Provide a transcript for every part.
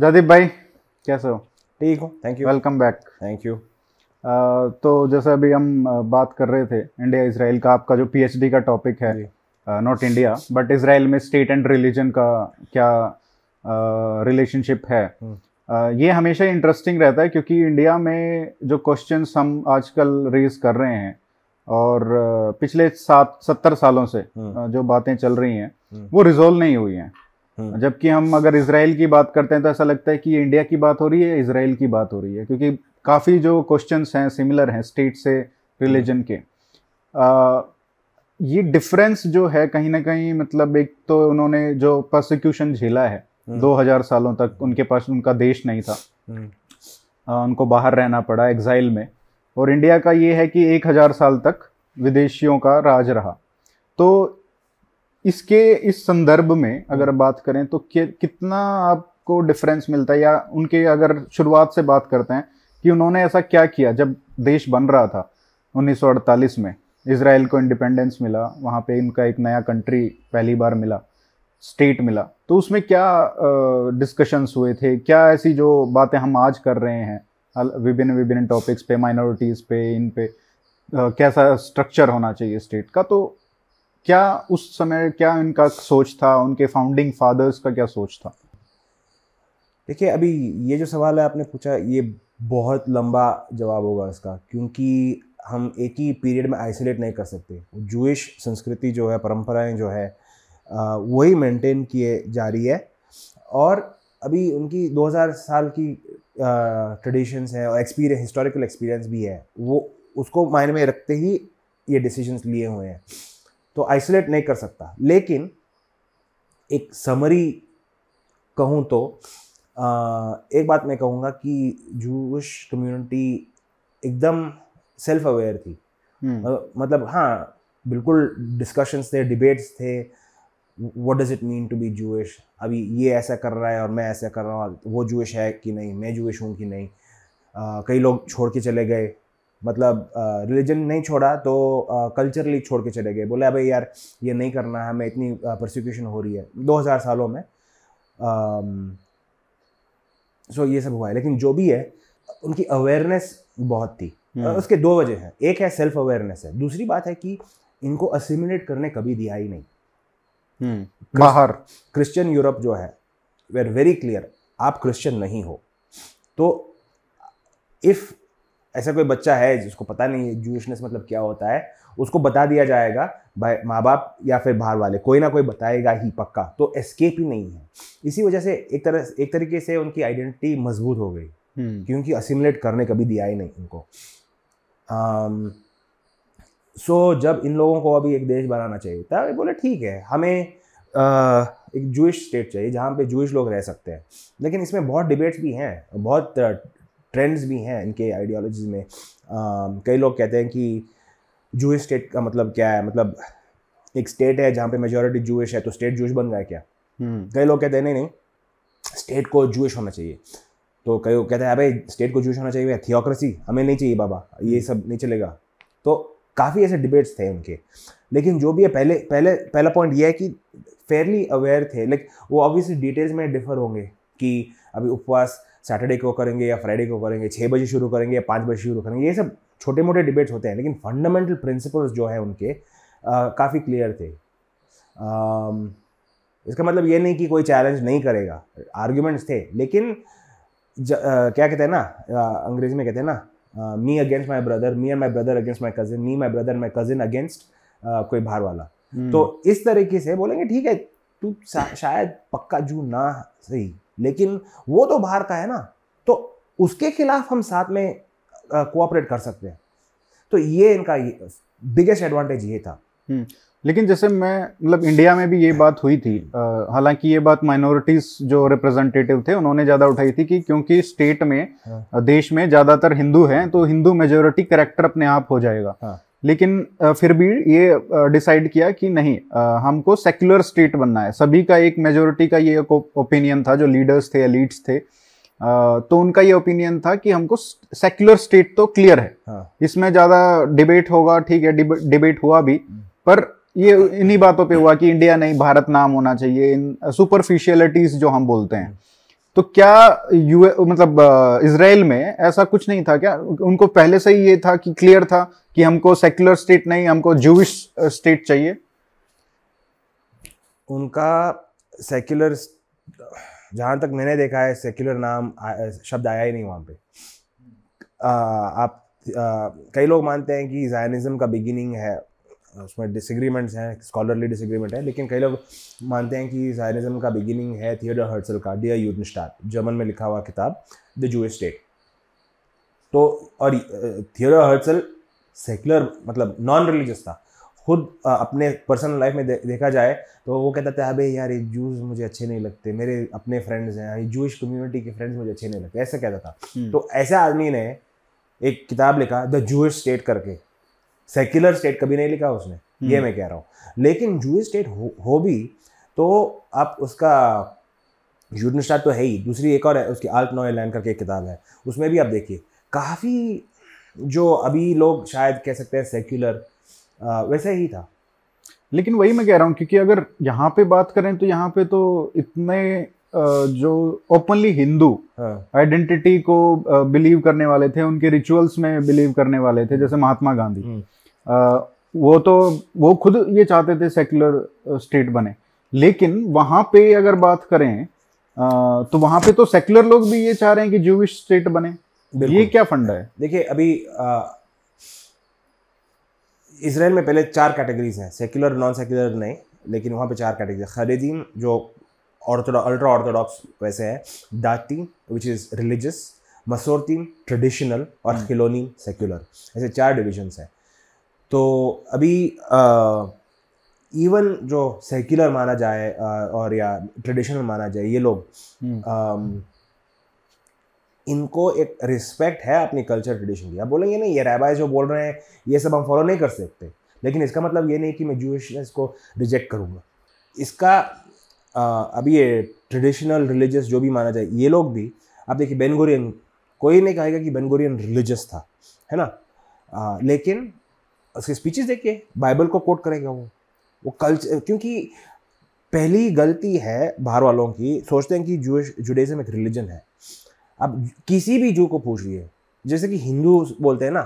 जयदीप भाई कैसे हो ठीक हूँ thank you welcome back thank you तो जैसे अभी हम बात कर रहे थे इंडिया इसराइल का आपका जो पीएचडी का टॉपिक है। नॉट इंडिया बट इसराइल में स्टेट एंड रिलीजन का क्या रिलेशनशिप है हम्म। अ, ये हमेशा इंटरेस्टिंग रहता है क्योंकि इंडिया में जो क्वेश्चन हम आजकल रेज कर रहे हैं और पिछले सात सत्तर सालों से हम्म। जो बातें चल रही हैं हम्म। वो रिजोल्व नहीं हुई हैं। जबकि हम अगर इसराइल की बात करते हैं तो ऐसा लगता है कि ये इंडिया की बात हो रही है इसराइल की बात हो रही है क्योंकि काफ़ी जो क्वेश्चन हैं सिमिलर हैं स्टेट से रिलीजन के। आ, ये डिफरेंस जो है कहीं ना कहीं मतलब एक तो उन्होंने जो प्रोसिक्यूशन झेला है हम्म। 2000 सालों तक उनके पास उनका देश नहीं था। हम्म, आ, उनको बाहर रहना पड़ा एग्जाइल में। और इंडिया का ये है कि 1000 साल तक विदेशियों का राज रहा। तो इसके इस संदर्भ में अगर बात करें तो कितना आपको डिफरेंस मिलता है या उनके अगर शुरुआत से बात करते हैं कि उन्होंने ऐसा क्या किया? जब देश बन रहा था 1948 में इसराइल को इंडिपेंडेंस मिला वहाँ पे इनका एक नया कंट्री पहली बार मिला स्टेट मिला तो उसमें क्या डिस्कशंस हुए थे? क्या ऐसी जो बातें हम आज कर रहे हैं विभिन्न विभिन्न टॉपिक्स पे माइनॉरिटीज़ पे इन पे अ, कैसा स्ट्रक्चर होना चाहिए स्टेट का? तो क्या उस समय क्या इनका सोच था? उनके फाउंडिंग फादर्स का क्या सोच था? देखिए, अभी ये जो सवाल है, आपने पूछा, ये बहुत लंबा जवाब होगा इसका, क्योंकि हम एक ही पीरियड में आइसोलेट नहीं कर सकते। जूइश संस्कृति जो है, परंपराएँ जो है वही मेंटेन किए जा रही है। और अभी उनकी 2000 साल की ट्रेडिशंस हैं और एक्सपीरियंस हिस्टोरिकल एक्सपीरियंस भी है, वो उसको मायने में रखते ही ये डिसीजंस लिए हुए हैं। तो आइसोलेट नहीं कर सकता। लेकिन एक समरी कहूँ तो आ, एक बात मैं कहूँगा कि जूश कम्युनिटी एकदम सेल्फ अवेयर थी। हम्म, मतलब- हाँ बिल्कुल डिस्कशंस थे डिबेट्स थे। What does it mean to be Jewish अभी ये ऐसा कर रहा है और मैं ऐसा कर रहा हूँ। वो जूइश है कि नहीं? मैं जूइश हूँ कि नहीं? आ, कई लोग छोड़ के चले गए। मतलब रिलीजन नहीं छोड़ा तो कल्चरली छोड़ के चले गए। बोले अबे यार ये नहीं करना है हमें इतनी प्रोसिक्यूशन हो रही है। 2000 सालों में सो ये सब हुआ है। लेकिन जो भी है उनकी अवेयरनेस बहुत थी। हम्म, उसके दो वजह हैं। एक है सेल्फ अवेयरनेस है। दूसरी बात है कि इनको असिमिलेट करने कभी दिया ही नहीं। हम्म, बाहर। क्रिश्चियन यूरोप जो है वेर वेरी क्लियर आप क्रिश्चियन नहीं हो। तो इफ़ ऐसा कोई बच्चा है जिसको पता नहीं है जूशनेस मतलब क्या होता है उसको बता दिया जाएगा भाई माँ बाप या फिर बाहर वाले कोई ना कोई बताएगा ही पक्का तो एस्केप ही नहीं है। इसी वजह से एक तरह एक तरीके से उनकी आइडेंटिटी मज़बूत हो गई हम्म, क्योंकि असिमुलेट करने कभी दिया ही नहीं उनको। सो जब इन लोगों को अभी एक देश बनाना चाहिए था ये बोले ठीक है हमें uh, एक जूश स्टेट चाहिए जहाँ पे जूइश लोग रह सकते हैं। लेकिन इसमें बहुत डिबेट्स भी हैं बहुत ट्रेंड्स भी हैं इनके आइडियोलॉजीज में। कई लोग कहते हैं कि जूइश स्टेट का मतलब क्या है? मतलब एक स्टेट है जहाँ पे मेजोरिटी जूइश है तो स्टेट जूश बन गया क्या? हम्म, कई लोग कहते हैं नहीं नहीं स्टेट को जूइश होना चाहिए। तो कई लोग कहते हैं अबे स्टेट को जूश होना चाहिए थियोक्रेसी हमें नहीं चाहिए बाबा ये सब नहीं चलेगा। तो काफ़ी ऐसे डिबेट्स थे उनके। लेकिन जो भी है पहले पहले पहला पॉइंट ये है कि फेयरली अवेयर थे लाइक वो ऑब्वियसली डिटेल्स में डिफर होंगे कि अभी उपवास सैटरडे को करेंगे या फ्राइडे को करेंगे छः बजे शुरू करेंगे या पाँच बजे शुरू करेंगे ये सब छोटे मोटे डिबेट्स होते हैं लेकिन फंडामेंटल प्रिंसिपल्स जो है उनके काफ़ी क्लियर थे। इसका मतलब ये नहीं कि कोई चैलेंज नहीं करेगा आर्ग्यूमेंट्स थे लेकिन ज, क्या कहते हैं ना अंग्रेज़ी में कहते हैं ना me against my brother me and my brother against my cousin me my brother my cousin against कोई बाहर वाला। हम्म, तो इस तरीके से बोलेंगे ठीक है तू शायद पक्का जू ना सही। लेकिन वो तो बाहर का है ना तो उसके खिलाफ हम साथ में कोऑपरेट कर सकते हैं तो ये इनका बिगेस्ट एडवांटेज ये था हम्म, लेकिन जैसे मैं मतलब इंडिया में भी ये बात हुई थी हालाँकि ये बात माइनॉरिटीज जो रिप्रेजेंटेटिव थे उन्होंने ज़्यादा उठाई थी कि क्योंकि स्टेट में हाँ। देश में ज़्यादातर हिंदू हैं तो हिंदू मेजोरिटी करेक्टर अपने आप हो जाएगा हाँ। लेकिन फिर भी ये डिसाइड किया कि नहीं हमको सेक्युलर स्टेट बनना है। सभी का एक मेजोरिटी का ये ओपिनियन था जो लीडर्स थे एलिट्स थे। तो उनका ये ओपिनियन था कि हमको सेक्युलर स्टेट तो क्लियर है। हाँ। इसमें ज़्यादा डिबेट होगा ठीक है डिबेट हुआ भी पर ये इन्हीं बातों पे हुआ कि इंडिया नहीं भारत नाम होना चाहिए इन सुपरफिशियलिटीज जो हम बोलते हैं। तो क्या यू मतलब इसराइल में ऐसा कुछ नहीं था क्या? उनको पहले से ही ये था कि क्लियर था कि हमको सेक्युलर स्टेट नहीं हमको जूविश स्टेट चाहिए? उनका सेक्युलर जहाँ तक मैंने देखा है सेक्युलर नाम शब्द आया ही नहीं वहाँ पे। आ, आप आ, कई लोग मानते हैं कि जायनिज्म का बिगिनिंग है उसमें डिसग्रीमेंट्स हैं स्कॉलरली डिसग्रीमेंट है लेकिन कई लोग मानते हैं कि जायनिज्म का बिगिनिंग है थियोडर हर्सल का डियर स्टार जर्मन में लिखा हुआ किताब द जू स्टेट तो और थियोडर हर्सल सेक्युलर मतलब नॉन रिलीजियस था खुद अपने पर्सनल लाइफ में दे, देखा जाए तो वो कहता था अबे यार ये जूस मुझे अच्छे नहीं लगते मेरे अपने फ्रेंड्स हैं ये जूश कम्युनिटी के फ्रेंड्स मुझे अच्छे नहीं लगते ऐसा कहता था हम्म। तो ऐसे आदमी ने एक किताब लिखा द जूश स्टेट करके सेक्युलर स्टेट कभी नहीं लिखा उसने ये हम्म। मैं कह रहा हूँ। लेकिन जूश स्टेट हो, हो भी तो आप उसका यूडन स्टार तो है ही। दूसरी एक और है उसकी आल्ट नॉय लैंड करके एक किताब है। उसमें भी आप देखिए काफ़ी जो अभी लोग शायद कह सकते हैं सेक्युलर वैसे ही था। लेकिन वही मैं कह रहा हूँ क्योंकि अगर यहाँ पे बात करें तो यहाँ पे तो इतने जो ओपनली हिंदू आइडेंटिटी को बिलीव करने वाले थे उनके रिचुअल्स में बिलीव करने वाले थे जैसे महात्मा गांधी। हम्म। वो तो वो खुद ये चाहते थे सेक्युलर स्टेट बने। लेकिन वहाँ पे अगर बात करें तो वहाँ पे तो सेक्युलर लोग भी ये चाह रहे हैं कि जूविश स्टेट बने। ये क्या फंडा है? देखिए अभी इसराइल में पहले चार कैटेगरीज हैं सेक्युलर नॉन सेक्युलर नहीं लेकिन वहाँ पे चार कैटेगरी खरीदीन जो ऑर्थोडॉ अल्ट्रा ऑर्थोडॉक्स वैसे है दाती विच इज़ रिलीजियस मसोरतीन ट्रेडिशनल और हम्म। खिलोनी सेक्युलर ऐसे चार डिविजन्स हैं। तो अभी इवन जो सेक्युलर माना जाए और या ट्रेडिशनल माना जाए ये लोग हम्म। इनको एक रिस्पेक्ट है अपनी कल्चर ट्रेडिशन की। आप बोलेंगे नहीं ये रैबाई जो बोल रहे हैं ये सब हम फॉलो नहीं कर सकते। लेकिन इसका मतलब ये नहीं कि मैं जूशनेस को रिजेक्ट करूँगा। इसका आ, अभी ये ट्रेडिशनल रिलीजियस जो भी माना जाए ये लोग भी आप देखिए बेनगोरियन कोई नहीं कहेगा कि बेनगोरियन रिलीजियस था है ना? आ, लेकिन उसके स्पीचेस देखिए बाइबल को कोट करेगा वो वो कल्चर क्योंकि पहली गलती है बाहर वालों की सोचते हैं कि जूश जुडेज़म एक रिलीजन है। अब किसी भी जू को पूछ लिए जैसे कि हिंदू बोलते हैं ना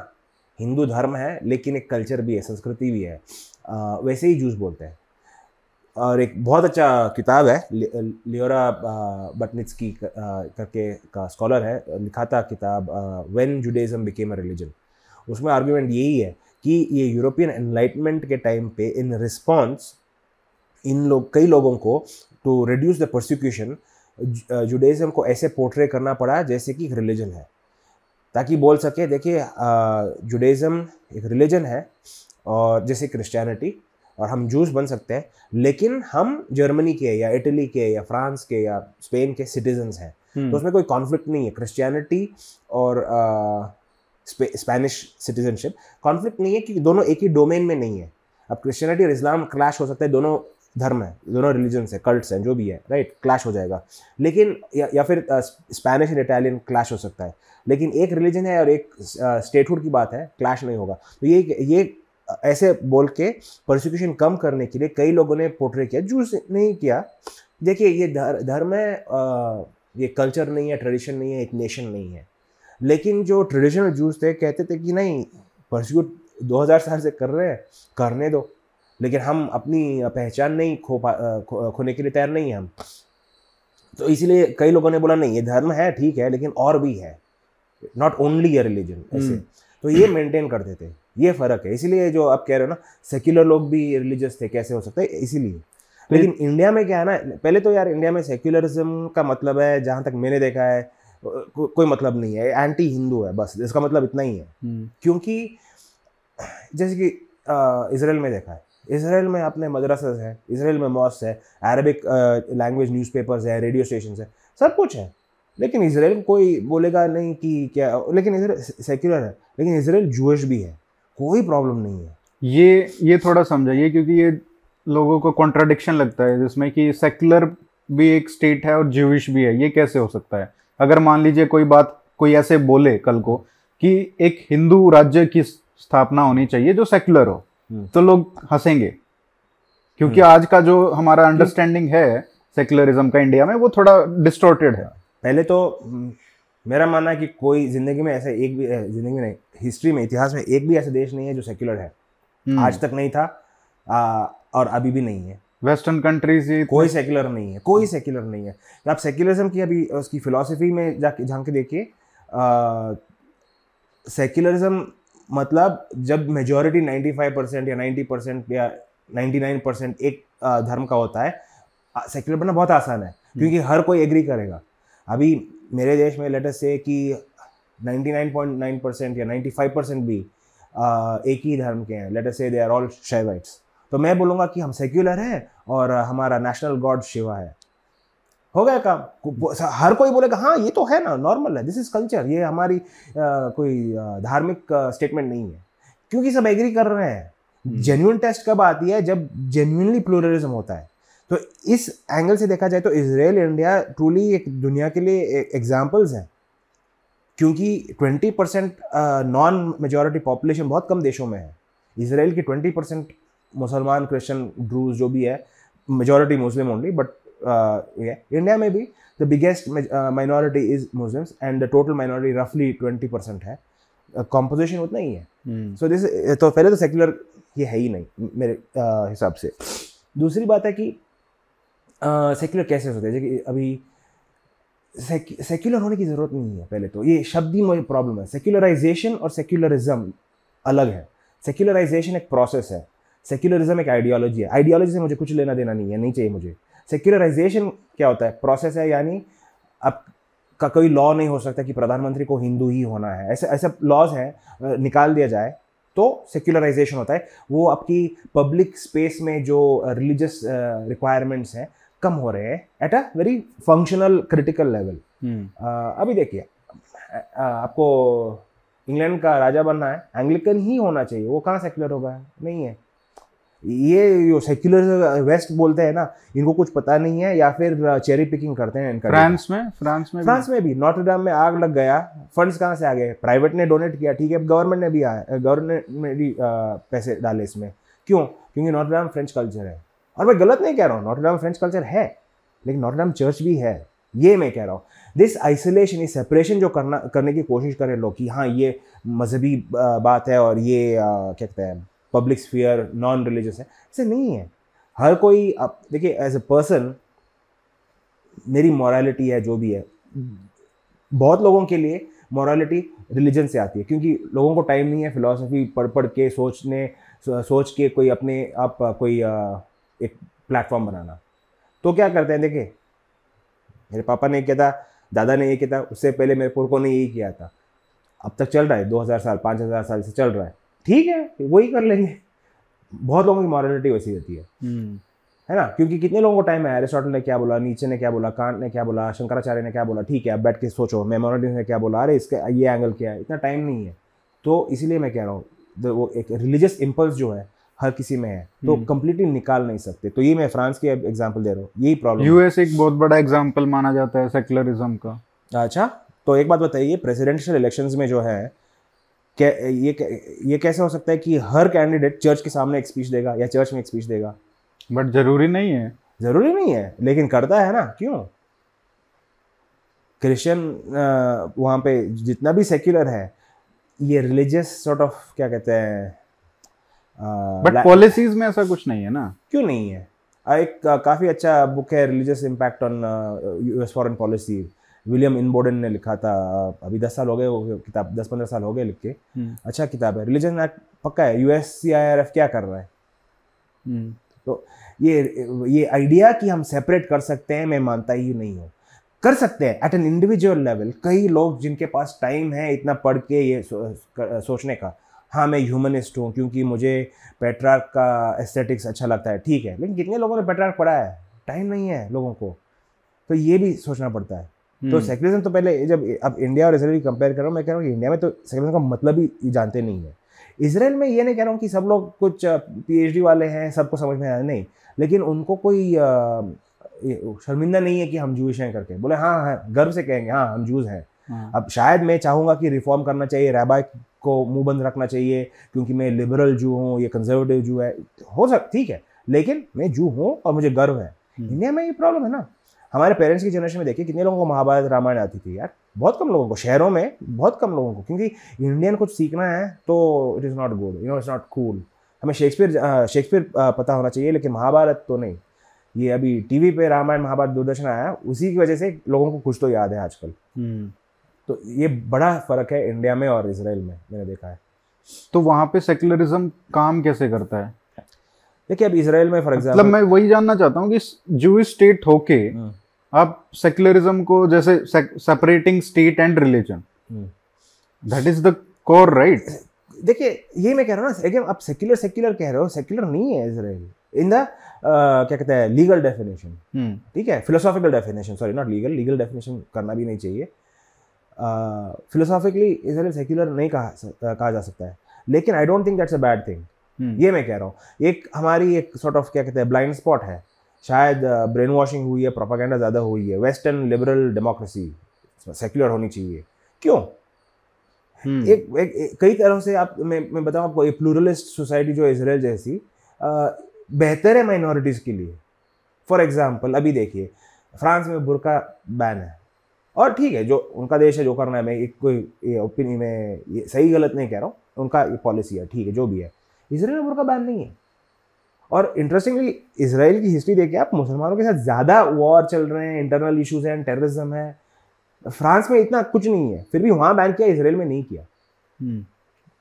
हिंदू धर्म है लेकिन एक कल्चर भी है संस्कृति भी है आ, वैसे ही जूस बोलते हैं। और एक बहुत अच्छा किताब है लियोरा बटनिट्स की करके का स्कॉलर है लिखा था किताब when Judaism became a religion उसमें आर्ग्यूमेंट यही है कि ये यूरोपियन एनलाइटमेंट के टाइम पे इन रिस्पॉन्स इन लोग कई लोगों को to reduce the prosecution Judaism को ऐसे पोर्ट्रे करना पड़ा जैसे कि एक रिलीजन है। ताकि बोल सके देखिए जुडेज़म एक रिलीजन है और जैसे क्रिश्चियनिटी और हम जूस बन सकते हैं लेकिन हम जर्मनी के या इटली के या फ्रांस के या स्पेन के सिटीजन्स हैं। हम्म। तो उसमें कोई कॉन्फ्लिक्ट नहीं है। क्रिश्चियनिटी और स्पेनिश सिटीजनशिप कॉन्फ्लिक्ट नहीं है क्योंकि दोनों एक ही डोमेन में नहीं है। अब क्रिश्चियनिटी और इस्लाम क्लैश हो सकता है दोनों धर्म है दोनों रिलीजन्स है कल्ट्स हैं जो भी है राइट क्लैश हो जाएगा। लेकिन या, या फिर स्पेनिश एंड इटालियन क्लैश हो सकता है। लेकिन एक रिलीजन है और एक स्टेटहुड की बात है क्लैश नहीं होगा। तो ये ये ऐसे बोल के प्रोसिक्यूशन कम करने के लिए कई लोगों ने पोर्ट्रे किया। जूस नहीं किया। देखिए ये धर्म है ये कल्चर नहीं है ट्रेडिशन नहीं है एक नेशन नहीं है। लेकिन जो ट्रेडिशनल जूस थे कहते थे कि नहीं प्रोसिक्यूट 2000 साल से कर रहे हैं करने दो। लेकिन हम अपनी पहचान नहीं खो पा खो, खोने के लिए तैयार नहीं हैं हम। तो इसीलिए कई लोगों ने बोला नहीं ये धर्म है ठीक है लेकिन और भी है। नॉट ओनली ए रिलीजन ऐसे। तो ये मेंटेन करते थे। ये फ़र्क है। इसीलिए जो आप कह रहे हो ना सेक्युलर लोग भी रिलीजियस थे कैसे हो सकता है? इसीलिए। लेकिन इंडिया में क्या है ना पहले तो यार इंडिया में सेक्युलरिज्म का मतलब है जहाँ तक मैंने देखा है को, कोई मतलब नहीं है एंटी हिंदू है बस इसका मतलब इतना ही है। हम्म। क्योंकि जैसे कि इसराइल में देखा है। इसराइल में अपने मदरसा है इसराइल में मॉस है अरबिक लैंग्वेज न्यूज़पेपर्स है रेडियो स्टेशन है सब कुछ है। लेकिन इसराइल कोई बोलेगा नहीं कि क्या लेकिन इसराइल सेक्युलर है लेकिन इसराइल जूश भी है कोई प्रॉब्लम नहीं है। ये ये थोड़ा समझाइए क्योंकि ये लोगों को कॉन्ट्राडिक्शन लगता है जिसमें कि सेक्युलर भी एक स्टेट है और ज्यूश भी है ये कैसे हो सकता है? अगर मान लीजिए कोई बात कोई ऐसे बोले कल को कि एक हिंदू राज्य की स्थापना होनी चाहिए जो सेक्युलर हो हम्म। तो लोग हंसेंगे क्योंकि हम्म। आज का जो हमारा अंडरस्टैंडिंग है सेक्युलरिज्म का इंडिया में वो थोड़ा डिस्टोर्टेड है पहले तो हम्म, मेरा मानना है कि कोई ज़िंदगी में ऐसे एक भी ज़िंदगी में नहीं हिस्ट्री में इतिहास में एक भी ऐसा देश नहीं है जो सेक्युलर है। आज तक नहीं था आ, और अभी भी नहीं है वेस्टर्न कंट्रीज़ ये कोई सेक्युलर नहीं है कोई सेक्युलर नहीं है। आप सेक्युलरिज्म की अभी उसकी फिलोसफी में जाके झाँक के देखिए सेक्युलरिज्म मतलब जब मेजोरिटी 95 परसेंट या 90 परसेंट या 99 परसेंट एक धर्म का होता है सेक्युलर बनना बहुत आसान है क्योंकि हर कोई एग्री करेगा। अभी मेरे देश में लेटेस्ट से कि 99.9 परसेंट या 95 परसेंट भी आ, एक ही धर्म के हैं लेटेस्ट से दे आर ऑल शाइवाइट्स तो मैं बोलूँगा कि हम सेक्युलर हैं और हमारा नेशनल गॉड शिवा है। हो गया काम। हर कोई बोलेगा हाँ ये तो है ना नॉर्मल है दिस इज़ कल्चर ये हमारी आ, कोई धार्मिक स्टेटमेंट नहीं है। क्योंकि सब एग्री कर रहे हैं। जेन्यून जेन्युइन टेस्ट कब आती है? जब जेन्यूनली प्लूरलिज्म होता है। तो इस एंगल से देखा जाए तो इसराइल इंडिया ट्रूली एक दुनिया के लिए एग्जाम्पल्स हैं। क्योंकि 20 परसेंट नॉन मेजोरिटी पॉपुलेशन बहुत कम देशों में है। इसराइल की 20 परसेंट मुसलमान क्रिश्चियन ड्रूज जो भी है majority Muslim only but India में भी the biggest minority is Muslims and the total minority रफली 20 परसेंट है। कॉम्पोजिशन उतना ही है। हम्म, सो दिस तो पहले तो सेक्युलर ये है ही नहीं मेरे अ, हिसाब से। दूसरी बात है कि सेक्युलर कैसे होते है? जैसे अभी सेक्युलर होने की ज़रूरत नहीं है पहले तो। ये शब्द ही प्रॉब्लम है। सेक्युलराइजेशन और सेक्युलरिज्म अलग है। सेक्युलराइजेशन एक प्रोसेस है। सेक्युलरिज्म एक आइडियोलॉजी है। आइडियोलॉजी से मुझे कुछ लेना देना नहीं है नहीं चाहिए मुझे। सेक्युलराइजेशन क्या होता है? प्रोसेस है यानी अब का कोई लॉ नहीं हो सकता कि प्रधानमंत्री को हिंदू ही होना है। ऐसे ऐसे लॉज हैं निकाल दिया जाए तो सेक्युलराइजेशन होता है। वो आपकी पब्लिक स्पेस में जो रिलीजियस रिक्वायरमेंट्स हैं कम हो रहे हैं at a very functional critical level हम्म, अभी देखिए आपको इंग्लैंड का राजा बनना है एंग्लिकन ही होना चाहिए। वो कहाँ सेक्युलर होगा? नहीं है। ये जो सेक्युलर वेस्ट बोलते हैं ना इनको कुछ पता नहीं है या फिर चेरी पिकिंग करते हैं इनका फ्रांस में फ्रांस में फ्रांस में भी नॉटरडाम में आग लग गया फंड्स कहाँ से आ गए? प्राइवेट ने डोनेट किया ठीक है गवर्नमेंट ने भी आया गवर्नमेंट ने भी पैसे डाले इसमें। क्यों? क्योंकि नॉटरडाम फ्रेंच कल्चर है। और मैं गलत नहीं कह रहा हूँ नॉटरडाम फ्रेंच कल्चर है लेकिन नॉटरडाम चर्च भी है ये मैं कह रहा हूँ। दिस आइसोलेशन ये सेपरेशन जो करना करने की कोशिश करें लोग कि हाँ ये मजहबी बात है और ये क्या कहते हैं पब्लिक स्फीयर नॉन रिलीजियस है। ऐसे नहीं है। हर कोई अब देखिए एज ए पर्सन मेरी मॉरलिटी है, जो भी है, बहुत लोगों के लिए मॉरलिटी रिलीजन से आती है, क्योंकि लोगों को टाइम नहीं है फिलोसफी पढ़ पढ़ के, सोचने सोच के कोई अपने आप, कोई एक प्लेटफॉर्म बनाना। तो क्या करते हैं, देखिए, मेरे पापा ने किया था, दादा ने ये किया था, उससे पहले मेरे पुरखों ने यही किया था। अब तक चल रहा है, दो हज़ार साल, पाँच हज़ार साल से चल रहा है। ठीक है वही कर लेंगे। बहुत लोगों की मॉरलिटी वैसी रहती है। हम्म, है ना? क्योंकि कितने लोगों को टाइम है? एरिस्टोटल ने क्या बोला? नीचे ने क्या बोला? कांट ने क्या बोला? शंकराचार्य ने क्या बोला? ठीक है अब बैठ के सोचो। मेमोरिडस ने क्या बोला? अरे इसका ये एंगल क्या है? इतना टाइम नहीं है। तो इसीलिए मैं कह रहा हूँ वो एक रिलीजियस इम्पल्स जो है हर किसी में है तो हम्म। कंप्लीटली निकाल नहीं सकते। तो ये मैं फ्रांस की एग्ज़ाम्पल दे रहा हूँ। यही प्रॉब्लम यूएस एक बहुत बड़ा एग्ज़ाम्पल माना जाता है सेक्युलरिज्म का। अच्छा तो एक बात बताइए प्रेसिडेंशियल इलेक्शंस में जो है ये ये कैसे हो सकता है कि हर कैंडिडेट चर्च के सामने एक स्पीच देगा या चर्च में एक स्पीच देगा? बट ज़रूरी नहीं है। ज़रूरी नहीं है लेकिन करता है ना क्यों? क्रिश्चियन वहाँ पे जितना भी सेक्युलर है ये रिलीजियस सॉर्ट ऑफ़ क्या कहते हैं बट पॉलिसीज़ में ऐसा कुछ नहीं है ना। क्यों नहीं है? एक काफ़ी अच्छा बुक है religious impact on US foreign policy William Inboden ने लिखा था अभी दस साल हो गए वो किताब दस पंद्रह साल हो गए लिख के। हम्म, अच्छा किताब है रिलीजन एक्ट पक्का है यूएस सी क्या कर रहा है? तो ये ये आइडिया कि हम सेपरेट कर सकते हैं मैं मानता ही नहीं हूँ। कर सकते हैं एट एन इंडिविजुअल लेवल कई लोग जिनके पास टाइम है इतना पढ़ के ये सो, कर, सोचने का हाँ मैं ह्यूमनिस्ट हूँ क्योंकि मुझे पेट्रार्क का एस्थेटिक्स अच्छा लगता है ठीक है लेकिन कितने लोगों ने पेट्रार्क पढ़ा है? टाइम नहीं है लोगों को। तो ये भी सोचना पड़ता है। तो हम्म, सेकुलरिज्म तो पहले जब अब इंडिया और इसराइल कंपेयर कर रहा हूँ मैं कह रहा हूँ इंडिया में तो सेकुलरिज्म का मतलब ही जानते नहीं है। इसराइल में ये नहीं कह रहा हूँ कि सब लोग कुछ पीएचडी वाले हैं सबको समझ में आया नहीं। लेकिन उनको कोई शर्मिंदा नहीं है कि हम जूश हैं करके। बोले हाँ हाँ गर्व से कहेंगे हाँ हम जूस हैं। हाँ, अब शायद मैं चाहूँगा कि रिफॉर्म करना चाहिए रैबा को मुँह बंद रखना चाहिए क्योंकि मैं लिबरल जू हूँ या कंजर्वेटिव जू है। हो सक ठीक है लेकिन मैं जू हूँ और मुझे गर्व है। हम्म। इंडिया में ये प्रॉब्लम है ना। हमारे पेरेंट्स की जनरेशन में देखिए कितने लोगों को महाभारत रामायण आती थी यार। बहुत कम लोगों को शहरों में बहुत कम लोगों को क्योंकि इंडियन कुछ सीखना है तो it is not good you know it's not cool हमें शेक्सपियर शेक्सपियर पता होना चाहिए लेकिन महाभारत तो नहीं। ये अभी टीवी पे रामायण महाभारत दूरदर्शन आया उसी की वजह से लोगों को कुछ तो याद है आजकल। हम्म। तो ये बड़ा फ़र्क है इंडिया में और इसराइल में मैंने देखा है। तो वहाँ पे सेकुलरिज्म काम कैसे करता है? देखिए अब इसराइल में फॉर मतलब एग्ज़ाम्पल मैं वही जानना चाहता हूँ कि जूइश स्टेट होके हम्म। आप सेक्युलरिज्म को जैसे separating state and religion that is the core right देखिए ये मैं कह रहा हूँ ना again, आप सेक्युलर सेक्युलर कह रहे हो सेक्युलर नहीं है इसराइल इन द क्या कहते हैं लीगल डेफिनेशन ठीक है? Philosophical definition sorry not legal legal definition करना भी नहीं चाहिए. फिलोसॉफिकली इसराइल सेक्युलर नहीं कहा कहा जा सकता है. लेकिन I don't think that's a bad thing ये मैं कह रहा हूँ. एक हमारी एक सॉर्ट ऑफ़ क्या कहते हैं ब्लाइंड स्पॉट है. शायद ब्रेन वॉशिंग हुई है प्रोपागेंडा ज़्यादा हुई है। वेस्टर्न लिबरल डेमोक्रेसी सेक्युलर होनी चाहिए। क्यों? हम्म। एक, एक, एक कई तरह से आप मैं मैं बताऊँ आपको एक प्लूरलिस्ट सोसाइटी जो इसराइल जैसी बेहतर है माइनॉरिटीज़ के लिए। फॉर एग्ज़ाम्पल अभी देखिए फ्रांस में बुरका बैन है। और ठीक है जो उनका देश है जो करना है मैं एक कोई ओपिनियन में ये सही गलत नहीं कह रहा हूँ उनका ये पॉलिसी है ठीक है जो भी है। इसराइल में बुरका बैन नहीं है। और इंटरेस्टिंगली इसराइल की हिस्ट्री देखिए आप मुसलमानों के साथ ज़्यादा वॉर चल रहे हैं इंटरनल इश्यूज़ हैं टेररिज्म है। फ्रांस में इतना कुछ नहीं है फिर भी वहाँ बैन किया इसराइल में नहीं किया। हम्म।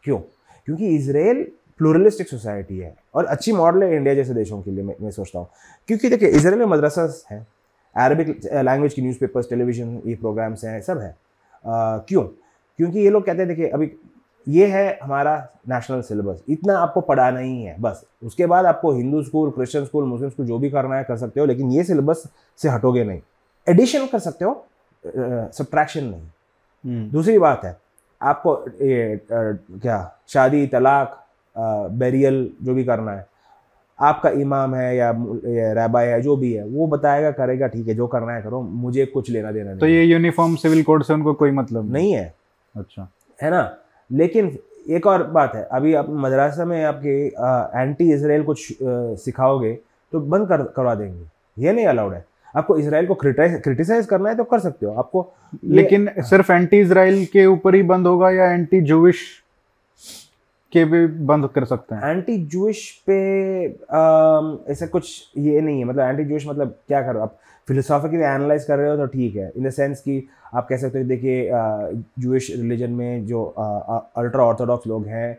क्यों? क्योंकि इसराइल प्लूरलिस्टिक सोसाइटी है और अच्छी मॉडल है इंडिया जैसे देशों के लिए मैं, मैं सोचता हूँ। क्योंकि देखिए इसराइल में मदरसा है अरबिक लैंग्वेज की न्यूज़पेपर्स टेलीविज़न ये प्रोग्राम्स हैं सब है। अ, क्यों? क्योंकि ये लोग कहते हैं देखिए अभी ये है हमारा नेशनल सिलेबस इतना आपको पढ़ाना ही है बस। उसके बाद आपको Hindu school Christian school Muslim school जो भी करना है कर सकते हो लेकिन ये सिलेबस से हटोगे नहीं। एडिशन कर सकते हो सब्ट्रैक्शन नहीं। हम्म। दूसरी बात है आपको अ, क्या शादी तलाक बेरियल जो भी करना है आपका इमाम है या, या रैबाई है जो भी है वो बताएगा करेगा ठीक है जो करना है करो मुझे कुछ लेना देना नहीं तो ये यूनिफॉर्म सिविल कोड से उनको कोई मतलब नहीं है। अच्छा। है ना? लेकिन एक और बात है अभी आप मदरसा में आपके एंटी इसराइल कुछ सिखाओगे तो बंद कर करवा देंगे। ये नहीं अलाउड है। आपको इसराइल को क्रिटिसाइज करना है तो कर सकते हो। आपको लेकिन सिर्फ़ एंटी इसराइल के ऊपर ही बंद होगा या एंटी जूविश के भी बंद कर सकते हैं? एंटी जूश पे ऐसा कुछ ये नहीं है। मतलब एंटी जूश मतलब क्या करो? आप फिलोसॉफिकली एनालाइज कर रहे हो तो ठीक है। इन द सेंस कि आप कह सकते हो देखिए जूश रिलीजन में जो अल्ट्रा ऑर्थोडॉक्स लोग हैं